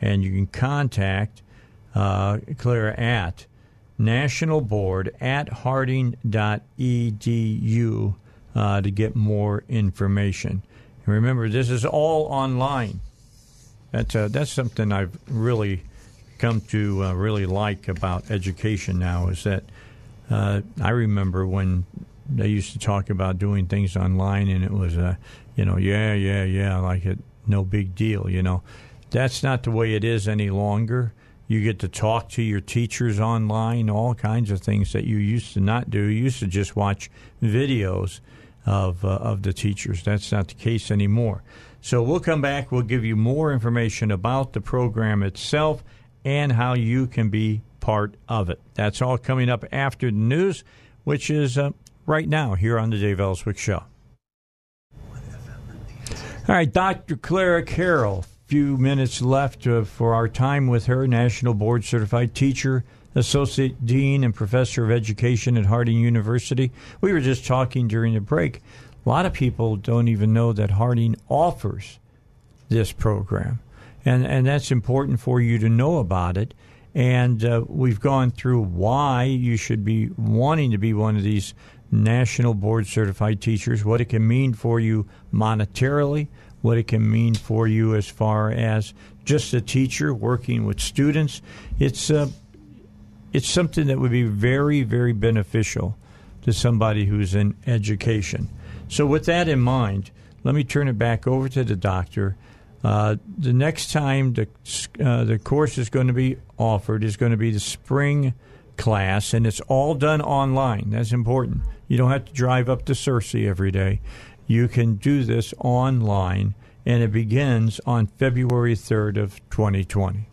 And you can contact Clara at National Board at harding.edu uh, to get more information. And remember, this is all online. That's, uh, that's something I've really come to uh, really like about education now is that uh, I remember when they used to talk about doing things online and it was, uh, you know, yeah, yeah, yeah, like it, no big deal, you know. That's not the way it is any longer. You get to talk to your teachers online, all kinds of things that you used to not do. You used to just watch videos of uh, of the teachers. That's not the case anymore. So we'll come back. We'll give you more information about the program itself and how you can be part of it. That's all coming up after the news, which is uh, right now here on the Dave Elswick Show. All right, Dr. Clara Carroll. Few minutes left uh, for our time with her, National Board Certified Teacher, Associate Dean, and Professor of Education at Harding University. We were just talking during the break. A lot of people don't even know that Harding offers this program, and and that's important for you to know about it. And uh, we've gone through why you should be wanting to be one of these national board certified teachers, what it can mean for you monetarily, what it can mean for you as far as just a teacher working with students. It's uh, it's something that would be very very beneficial to somebody who's in education. So with that in mind, let me turn it back over to the doctor. Uh, the next time the uh, the course is going to be offered is going to be the spring class, and it's all done online. That's important. You don't have to drive up to Searcy every day. You can do this online, and it begins on February 3rd of 2020.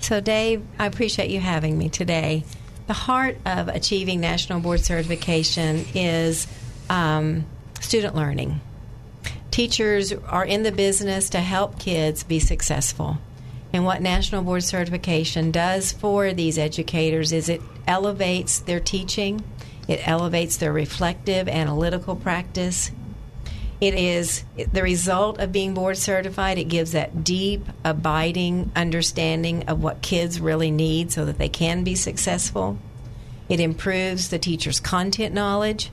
So, Dave, I appreciate you having me today. The heart of achieving national board certification is um, student learning. Teachers are in the business to help kids be successful. And what National Board Certification does for these educators is it elevates their teaching, it elevates their reflective, analytical practice. It is the result of being board certified. It gives that deep, abiding understanding of what kids really need so that they can be successful. It improves the teacher's content knowledge.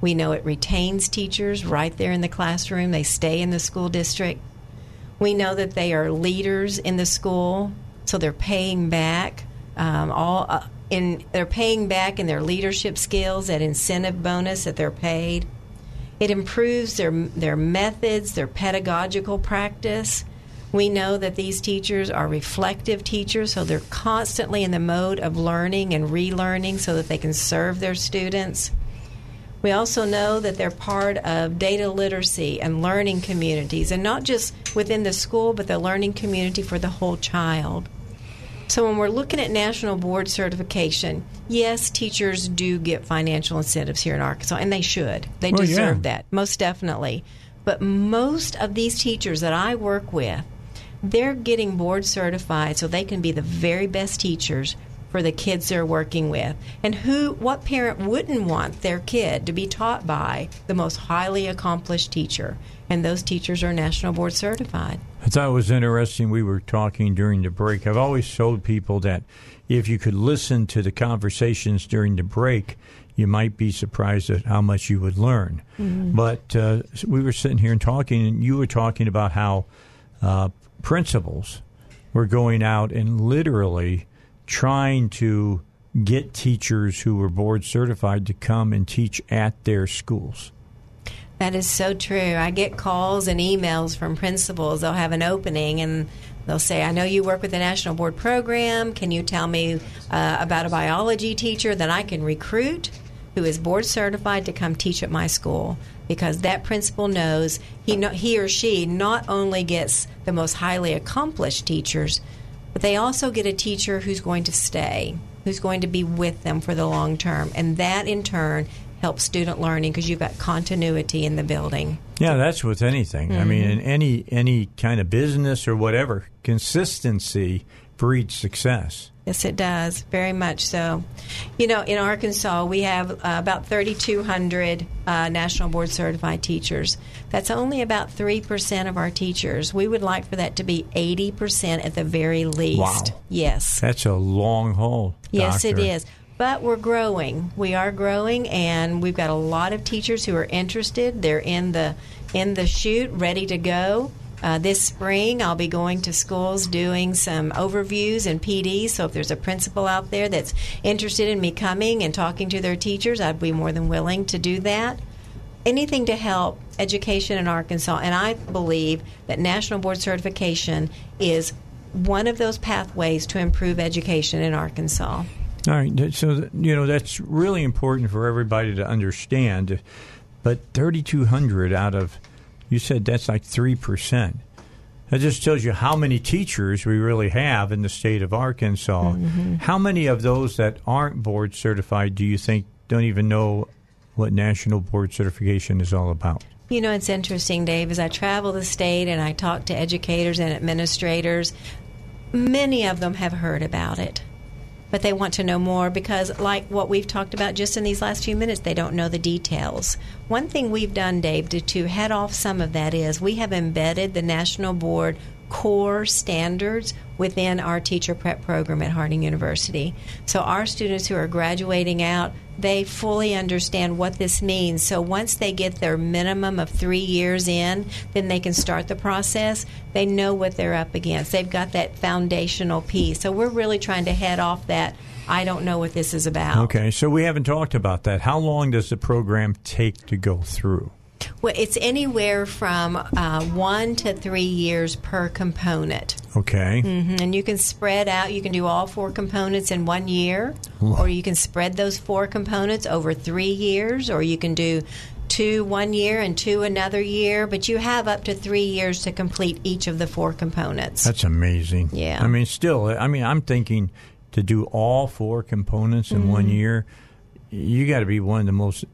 We know it retains teachers right there in the classroom, they stay in the school district. We know that they are leaders in the school, so they're paying back um, all uh, in they're paying back in their leadership skills, that incentive bonus that they're paid. It improves their their methods, their pedagogical practice. We know that these teachers are reflective teachers, so they're constantly in the mode of learning and relearning so that they can serve their students. We also know that they're part of data literacy and learning communities, and not just within the school, but the learning community for the whole child. So, when we're looking at national board certification, yes, teachers do get financial incentives here in Arkansas, and they should. They Well, deserve yeah. that, most definitely. But most of these teachers that I work with, they're getting board certified so they can be the very best teachers for the kids they're working with. And who what parent wouldn't want their kid to be taught by the most highly accomplished teacher? And those teachers are national board certified. I thought it was interesting. We were talking during the break. I've always told people that if you could listen to the conversations during the break, you might be surprised at how much you would learn. But uh, we were sitting here and talking, and you were talking about how uh, principals were going out and literally trying to get teachers who were board certified to come and teach at their schools. That is so true. I get calls and emails from principals. They'll have an opening and they'll say, I know you work with the National Board Program. Can you tell me uh, about a biology teacher that I can recruit who is board certified to come teach at my school? Because that principal knows he, he or she not only gets the most highly accomplished teachers, but they also get a teacher who's going to stay, who's going to be with them for the long term. And that in turn helps student learning because you've got continuity in the building. Yeah, that's with anything. I mean, in any any kind of business or whatever, consistency breeds success. Yes, it does. Very much so. You know, in Arkansas, we have uh, about 3,200 uh, National Board Certified teachers. That's only about 3% of our teachers. We would like for that to be 80% at the very least. Wow. Yes. That's a long haul. Yes, it is. But we're growing. We are growing, and we've got a lot of teachers who are interested. They're in the in the chute, ready to go. Uh, this spring, I'll be going to schools doing some overviews and PD. So if there's a principal out there that's interested in me coming and talking to their teachers, I'd be more than willing to do that. Anything to help education in Arkansas, and I believe that National Board Certification is one of those pathways to improve education in Arkansas. All right, so you know that's really important for everybody to understand. But 3,200 out of, you said that's like three percent. That just tells you how many teachers we really have in the state of Arkansas. Mm-hmm. How many of those that aren't board certified do you think don't even know what national board certification is all about? You know, it's interesting, Dave, as I travel the state and I talk to educators and administrators, many of them have heard about it. But they want to know more because, like what we've talked about just in these last few minutes, they don't know the details. One thing we've done, Dave, to, to head off some of that is we have embedded the National Board core standards within our teacher prep program at Harding University. So our students who are graduating out, they fully understand what this means. So once they get their minimum of three years in, then they can start the process. They know what they're up against. They've got that foundational piece. So we're really trying to head off that. I don't know what this is about. Okay, so we haven't talked about that. How long does the program take to go through? Well, it's anywhere from uh, one to three years per component. Okay. hmm And you can spread out. You can do all four components in one year, or you can spread those four components over three years, or you can do two one year and two another year. But you have up to three years to complete each of the four components. That's amazing. Yeah. I mean, still, I mean, I'm thinking to do all four components in one Mm-hmm. year, you got to be one of the most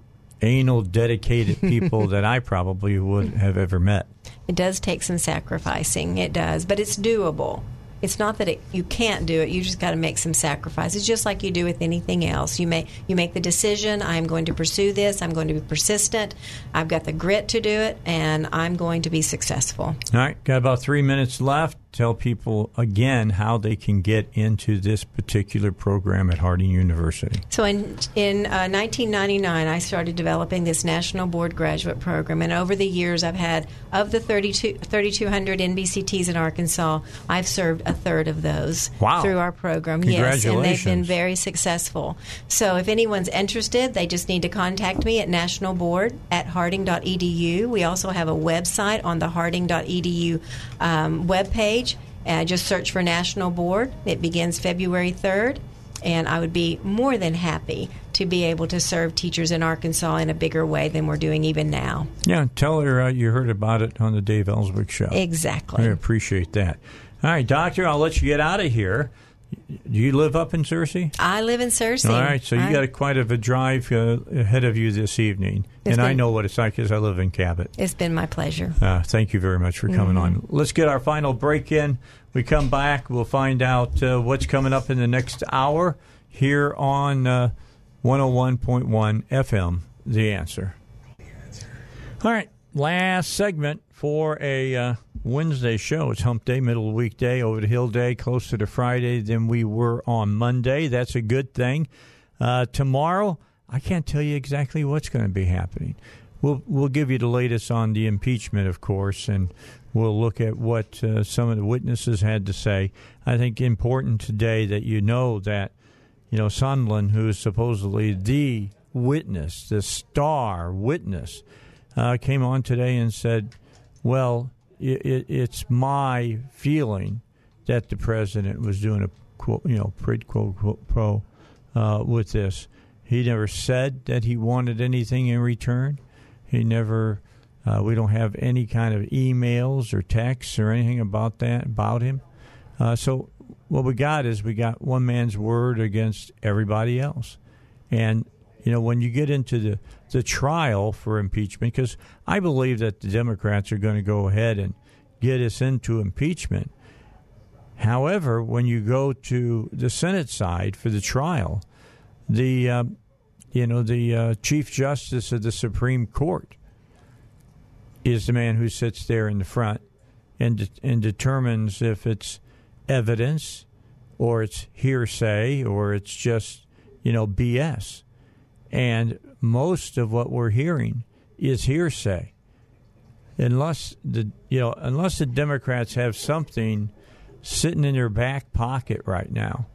anal, dedicated people that I probably would have ever met. It does take some sacrificing. It does, but it's doable. It's not that it, you can't do it. You just got to make some sacrifices, just like you do with anything else. You make you make the decision. I'm going to pursue this. I'm going to be persistent. I've got the grit to do it, and I'm going to be successful. All right, got about three minutes left. Tell people again how they can get into this particular program at Harding University. So in in uh, 1999, I started developing this national board graduate program, and over the years, I've had of the 32 3,200 NBCTs in Arkansas, I've served a third of those Wow. through our program. Yes, and they've been very successful. So if anyone's interested, they just need to contact me at national board at harding.edu. We also have a website on the harding.edu um, webpage. Uh, just search for National Board. It begins February 3rd, and I would be more than happy to be able to serve teachers in Arkansas in a bigger way than we're doing even now. Yeah, tell her uh, you heard about it on the Dave Elswick show. Exactly. I appreciate that. All right, Doctor, I'll let you get out of here. Do you live up in Searcy? I live in Searcy. All right, so you I- got a, quite of a drive uh, ahead of you this evening, and I know what it's like because I live in Cabot. It's been my pleasure. Uh, thank you very much for coming Mhm. on. Let's get our final break in. We come back, we'll find out uh, what's coming up in the next hour here on uh, 101.1 FM. The answer. All right, last segment for a uh, Wednesday show. It's Hump Day, middle of weekday, over the hill day, closer to Friday than we were on Monday. That's a good thing. Uh, tomorrow, I can't tell you exactly what's going to be happening. We'll we'll give you the latest on the impeachment, of course, and we'll look at what uh, some of the witnesses had to say. I think important today that you know that you know Sondland, who is supposedly the witness, the star witness, uh, came on today and said, "Well, it, it, it's my feeling that the president was doing a quote, you know, quid pro uh, with this. He never said that he wanted anything in return. He never. Uh, we don't have any kind of emails or texts or anything about that about him. Uh, so what we got is we got one man's word against everybody else, and you know when you get into the the trial for impeachment, because I believe that the Democrats are going to go ahead and get us into impeachment. However, when you go to the Senate side for the trial, the uh, you know the uh, Chief Justice of the Supreme Court is the man who sits there in the front and de- and determines if it's evidence or it's hearsay or it's just you know BS. And most of what we're hearing is hearsay. Unless the you know unless the Democrats have something sitting in their back pocket right now,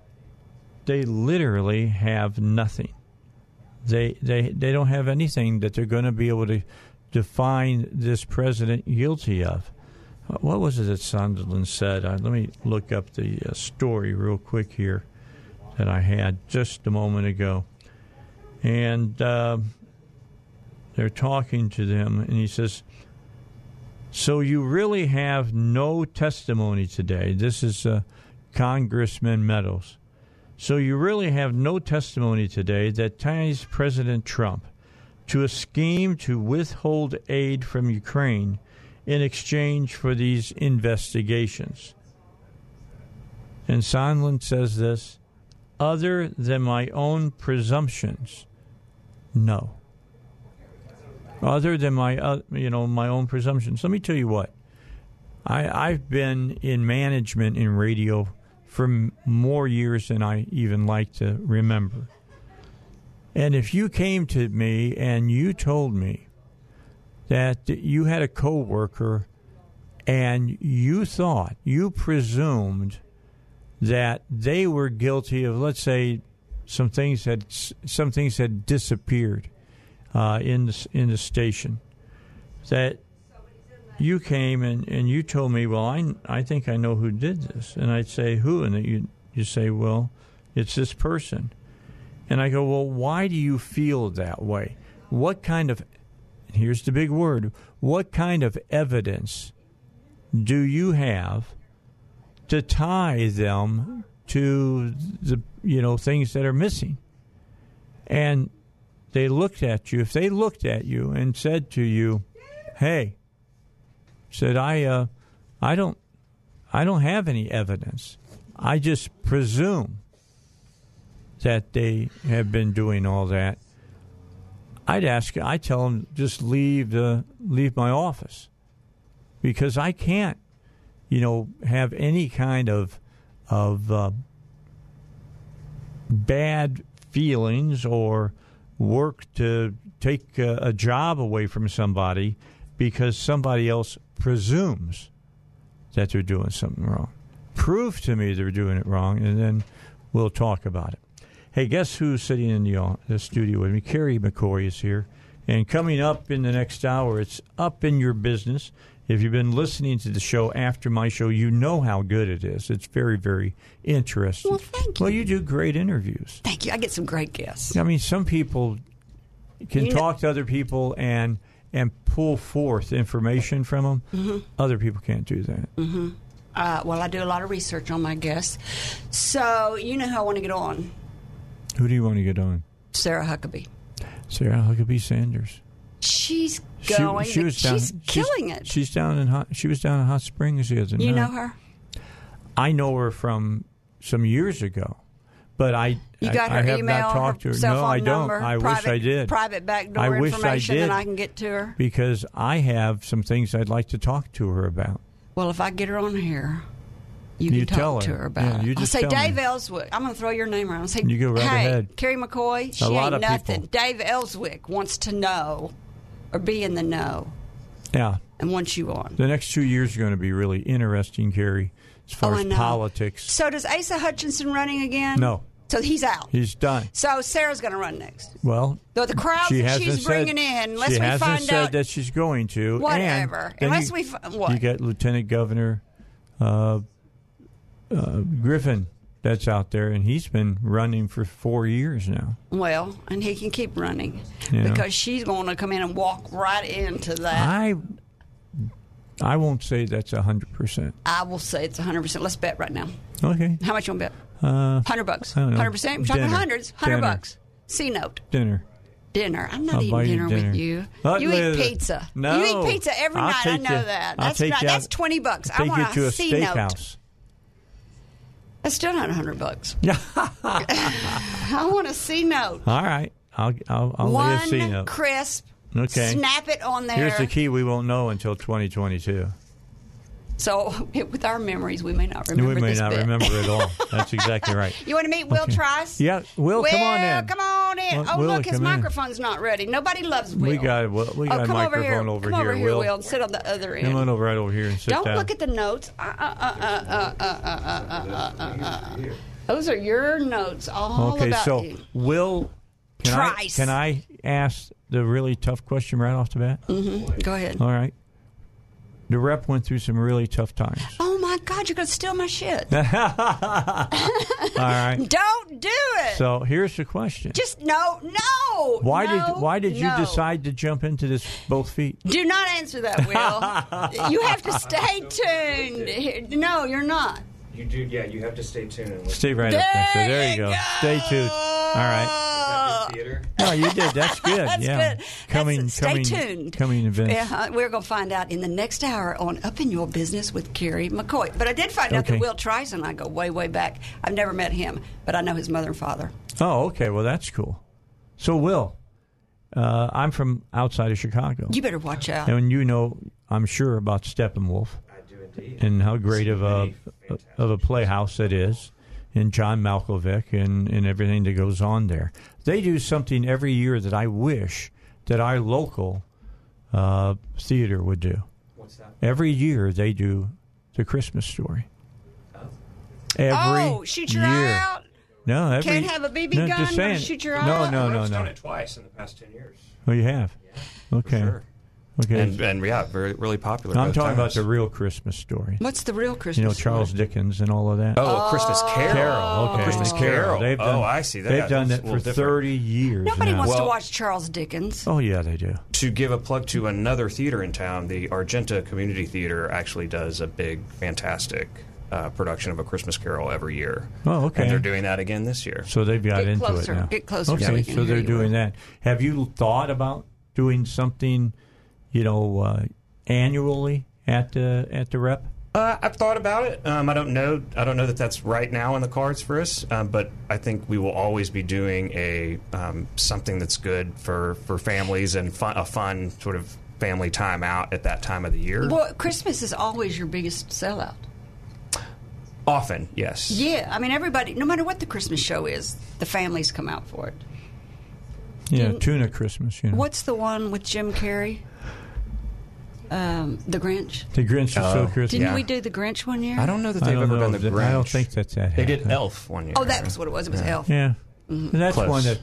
they literally have nothing. They they they don't have anything that they're going to be able to define this president guilty of. What was it that Sondland said? Uh, let me look up the uh, story real quick here that I had just a moment ago. And uh, they're talking to them, and he says, So you really have no testimony today. This is uh, Congressman Meadows. So you really have no testimony today that ties President Trump to a scheme to withhold aid from Ukraine in exchange for these investigations. And Sondland says this other than my own presumptions, no. Other than my, uh, you know, my own presumptions. Let me tell you what. I, I've been in management in radio for m- more years than I even like to remember. And if you came to me and you told me that you had a coworker and you thought, you presumed that they were guilty of, let's say, some things had some things had disappeared uh, in the in the station, that you came and, and you told me, well, I, I think I know who did this, and I'd say who, and you you say, well, it's this person. And I go, well, why do you feel that way? What kind of, here's the big word, what kind of evidence do you have to tie them to the, you know, things that are missing? And they looked at you, if they looked at you and said to you, hey, said, I, uh, I don't, I don't have any evidence. I just presume that they have been doing all that, I'd ask. I tell them just leave the leave my office because I can't, you know, have any kind of of uh, bad feelings or work to take a, a job away from somebody because somebody else presumes that they're doing something wrong. Prove to me they're doing it wrong, and then we'll talk about it. Hey, guess who's sitting in the, the studio with me? Carrie McCoy is here. And coming up in the next hour, it's Up in Your Business. If you've been listening to the show after my show, you know how good it is. It's very, very interesting. Well, thank you. Well, you do great interviews. Thank you. I get some great guests. I mean, some people can You know- talk to other people and and pull forth information from them. Mhm. Other people can't do that. hmm Uh, well, I do a lot of research on my guests. So, you know who I want to get on? Who do you want to get on? Sarah Huckabee. Sarah Huckabee Sanders. She's going. she was down- she's killing it. She's down in hot. She was down in Hot Springs the other You night. know her? I know her from some years ago, but I You I- got her I have email, not talked to her her. cell no, phone I don't. number, I private, wish I did. Private backdoor I wish I information did that I can get to her. because I have some things I'd like to talk to her about. Well, if I get her on here, you, You can tell talk to her. her about Yeah, it. you I'll say me. Dave Elswick. I'm going to throw your name around. I'll say, You go right hey, ahead. Kerry McCoy, she A lot ain't of nothing. people. Dave Elswick wants to know or be in the know Yeah, and once you on. the next two years are going to be really interesting, Carrie, as far Oh, as politics. So does Asa Hutchinson running again? No, So he's out. He's done. So Sarah's going to run next. Well, So the crowd she that she's said, bringing in, unless she we hasn't find said out that she's going to. Whatever. And Unless you, we what? You got Lieutenant Governor uh, uh, Griffin that's out there, and he's been running for four years now. Well, and he can keep running Yeah. because she's going to come in and walk right into that. I I won't say that's hundred percent. I will say it's 100%. Let's bet right now. Okay. How much you want to bet? Uh, 100 bucks. Know. 100%? We're talking Dinner. hundreds. 100 bucks. C note. Dinner. Dinner. I'm not I'll eating dinner, dinner. with you. Uh, you eat pizza. No. You eat pizza every I'll night. I know you- that. That's not, you that's 20 bucks. I want to a C note. That's still not 100 bucks. I want a C note. All right. I'll I'll, I'll lay a C One note. crisp. Okay. Snap it on there. Here's the key: we won't know until 2022. So it, with our memories, we may not remember. We may not bit. remember at all. That's exactly right. you want to meet Will okay. Trice? Yeah, Will, Will, come on in. Come on in. Oh, Will, look, his microphone's in. not ready. Nobody loves Will. We got Will. We got oh, come a microphone over here. Over come here, over here, Will. Will. Sit on the other end. Come on over right over here and sit Don't down. look at the notes. Those are your notes. All okay, about so you. Will can Trice. I, can I ask the really tough question right off the bat? Mm-hmm. Go ahead. All right. The rep went through some really tough times. Oh my God, you're going to steal my shit. All right. Don't do it. So here's the question: Just no, no. Why no, did why did you decide to jump into this both feet? Do not answer that, Will. you have to stay tuned. No, you're not. You do, yeah. You have to stay tuned. And listen. Stay right up there. So there you go. Stay tuned. All right. Theater. No, you did. That's good. That's yeah. good. Coming, That's- stay coming, tuned. coming events. Yeah, we're going to find out in the next hour on Up in Your Business with Carrie McCoy. But I did find out that Will Trice and I go way, way back. I've never met him, but I know his mother and father. Oh, okay. Well, that's cool. So, Will, uh, I'm from outside of Chicago. You better watch out. And you know, I'm sure about Steppenwolf. I do indeed. and how great of a Many of a playhouse it is, and John Malkovich and, and everything that goes on there. They do something every year that I wish that our local uh, theater would do. What's that? Every year they do the Christmas story. Every oh, shoot your year. eye out. No, every year. Can't have a BB no, gun, saying. shoot your eye no, out? no, no, I've done it twice in the past ten years. Oh, you have. Okay. sure. Okay. And, and yeah, very really popular. I'm both talking about the real Christmas story. What's the real Christmas? Story? You know Charles story? Dickens and all of that. Oh, a Christmas Carol. Carol, okay. A Christmas The Carol. They've oh, done, I see. That, They've done that's that for different. 30 years Nobody now. wants to watch Charles Dickens. Oh, yeah, they do. To give a plug to another theater in town, the Argenta Community Theater actually does a big, fantastic uh, production of A Christmas Carol every year. Oh, okay. And they're doing that again this year. So they've got Get into closer. it now. Get closer Okay, we so they're doing Will. that. Have you thought about doing something, you know, uh, annually at the at the rep? Uh, I've thought about it. Um, I don't know. I don't know that that's right now in the cards for us. Um, but I think we will always be doing a um, something that's good for, for families and fun, a fun sort of family time out at that time of the year. Well, Christmas is always your biggest sellout. Often, yes. Yeah, I mean, everybody, no matter what the Christmas show is, the families come out for it. Yeah, Didn't- tuna Christmas. You know, What's the one with Jim Carrey? Um, the Grinch. the Grinch is so Oh, Christmas. Didn't Yeah. we do the Grinch one year? I don't know that I they've don't ever know done the that- Grinch. I don't think that's that. They did happened. Elf one year. Oh, that was what it was. It was Elf. Yeah, Mm-hmm. And that's Close. one that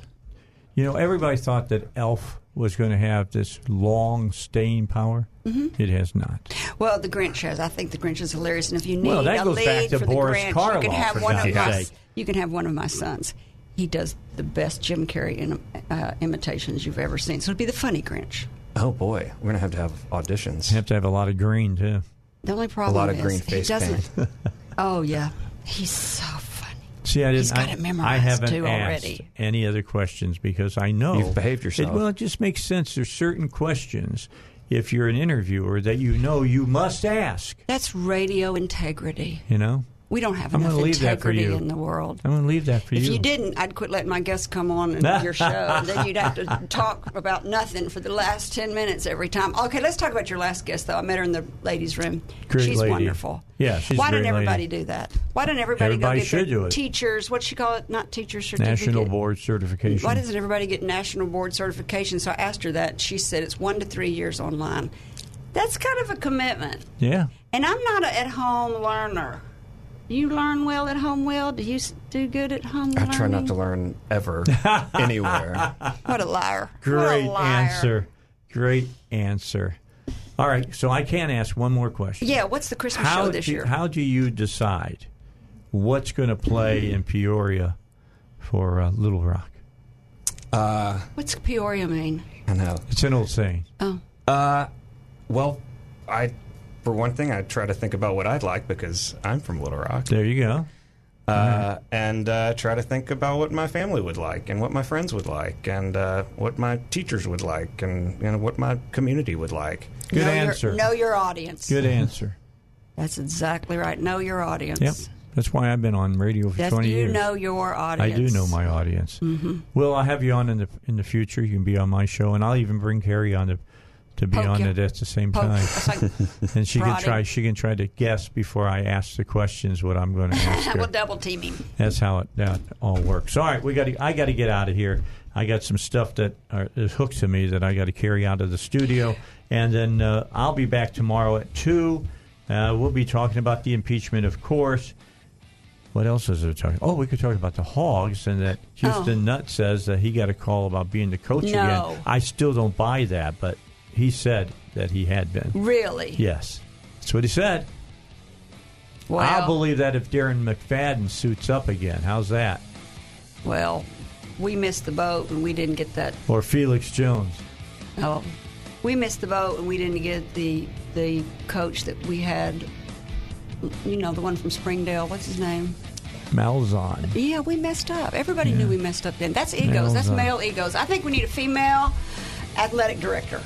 you know everybody thought that Elf was going to have this long staying power. Mm-hmm. It has not. Well, the Grinch has. I think the Grinch is hilarious, and if you need Well, that a goes lead back to for Boris the Grinch, you Karloff, can have for one of God's my. sake. You can have one of my sons. He does the best Jim Carrey in, uh, imitations you've ever seen. So it'd be the funny Grinch. Oh boy, we're gonna have to have auditions. You have to have a lot of green too. The only problem lot of is green he doesn't. oh yeah, he's so funny. See, I didn't. He's got I, it memorized, I haven't too, asked already. any other questions because I know You've behaved yourself. It, well, it just makes sense. There's certain questions if you're an interviewer that you know you must ask. That's radio integrity. You know, We don't have I'm enough gonna that for integrity in the world. I'm going to leave that for If you. If you didn't, I'd quit letting my guests come on and your show, and then you'd have to talk about nothing for the last ten minutes every time. Okay, let's talk about your last guest, though. I met her in the ladies' room. Great she's lady. wonderful. Yeah, she's Why don't everybody lady. do that? Why didn't everybody, Everybody go get their teachers? What she call it? Not teachers certificate. National board certification. Why doesn't everybody get national board certification? So I asked her that. She said it's one to three years online. That's kind of a commitment. yeah. And I'm not an at home learner. You learn well at home. Well, do you do good at home? I try not to learn ever anywhere. What a liar! What a Great liar. answer. Great answer. All right, so I can ask one more question. Yeah, what's the Christmas how show this do, year? How do you decide what's going to play in Peoria for uh, Little Rock? Uh, What's Peoria mean? I know. It's an old saying. Oh, Uh, well, I, for one thing, I try to think about what I'd like because I'm from Little Rock. There you go. Uh, and uh, try to think about what my family would like and what my friends would like and uh, what my teachers would like and you know, what my community would like. Good know answer. Your, know your audience. Good answer. That's exactly right. Know your audience. Yep. That's why I've been on radio for That's, 20 you years. You know your audience. I do know my audience. Mm-hmm. Well, I'll have you on in the in the future. You can be on my show, and I'll even bring Carrie on to to be Poke on you. it at the same Poke. time. Like and she can try. She can try to guess before I ask the questions what I'm going to ask we'll double team him. That's how it that all works. All right, we got. I got to get out of here. I got some stuff that are, is hooked to me that I got to carry out of the studio, and then uh, I'll be back tomorrow at two. Uh, we'll be talking about the impeachment, of course. What else is there talking? Oh, we could talk about the Hogs and that Houston Oh. Nutt says that he got a call about being the coach No. again. I still don't buy that, but he said that he had been. Really? Yes, that's what he said. Well, I'll believe that if Darren McFadden suits up again. How's that? well, we missed the boat and we didn't get that. Or Felix Jones. Oh, we missed the boat and we didn't get the the coach that we had. You know, the one from Springdale. What's his name? Malzahn. Yeah, we messed up. Everybody knew we messed up then. That's egos. That's male egos. I think we need a female athletic director.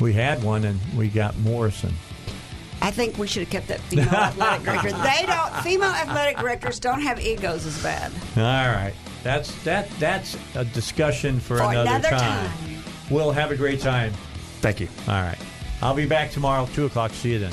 We had one, and we got Morrison. I think we should have kept that female athletic director. They don't. Female athletic directors don't have egos as bad. All right, that's that. That's a discussion for, For another, another time. time. We'll have a great time. Thank you. All right, I'll be back tomorrow, two o'clock. See you then.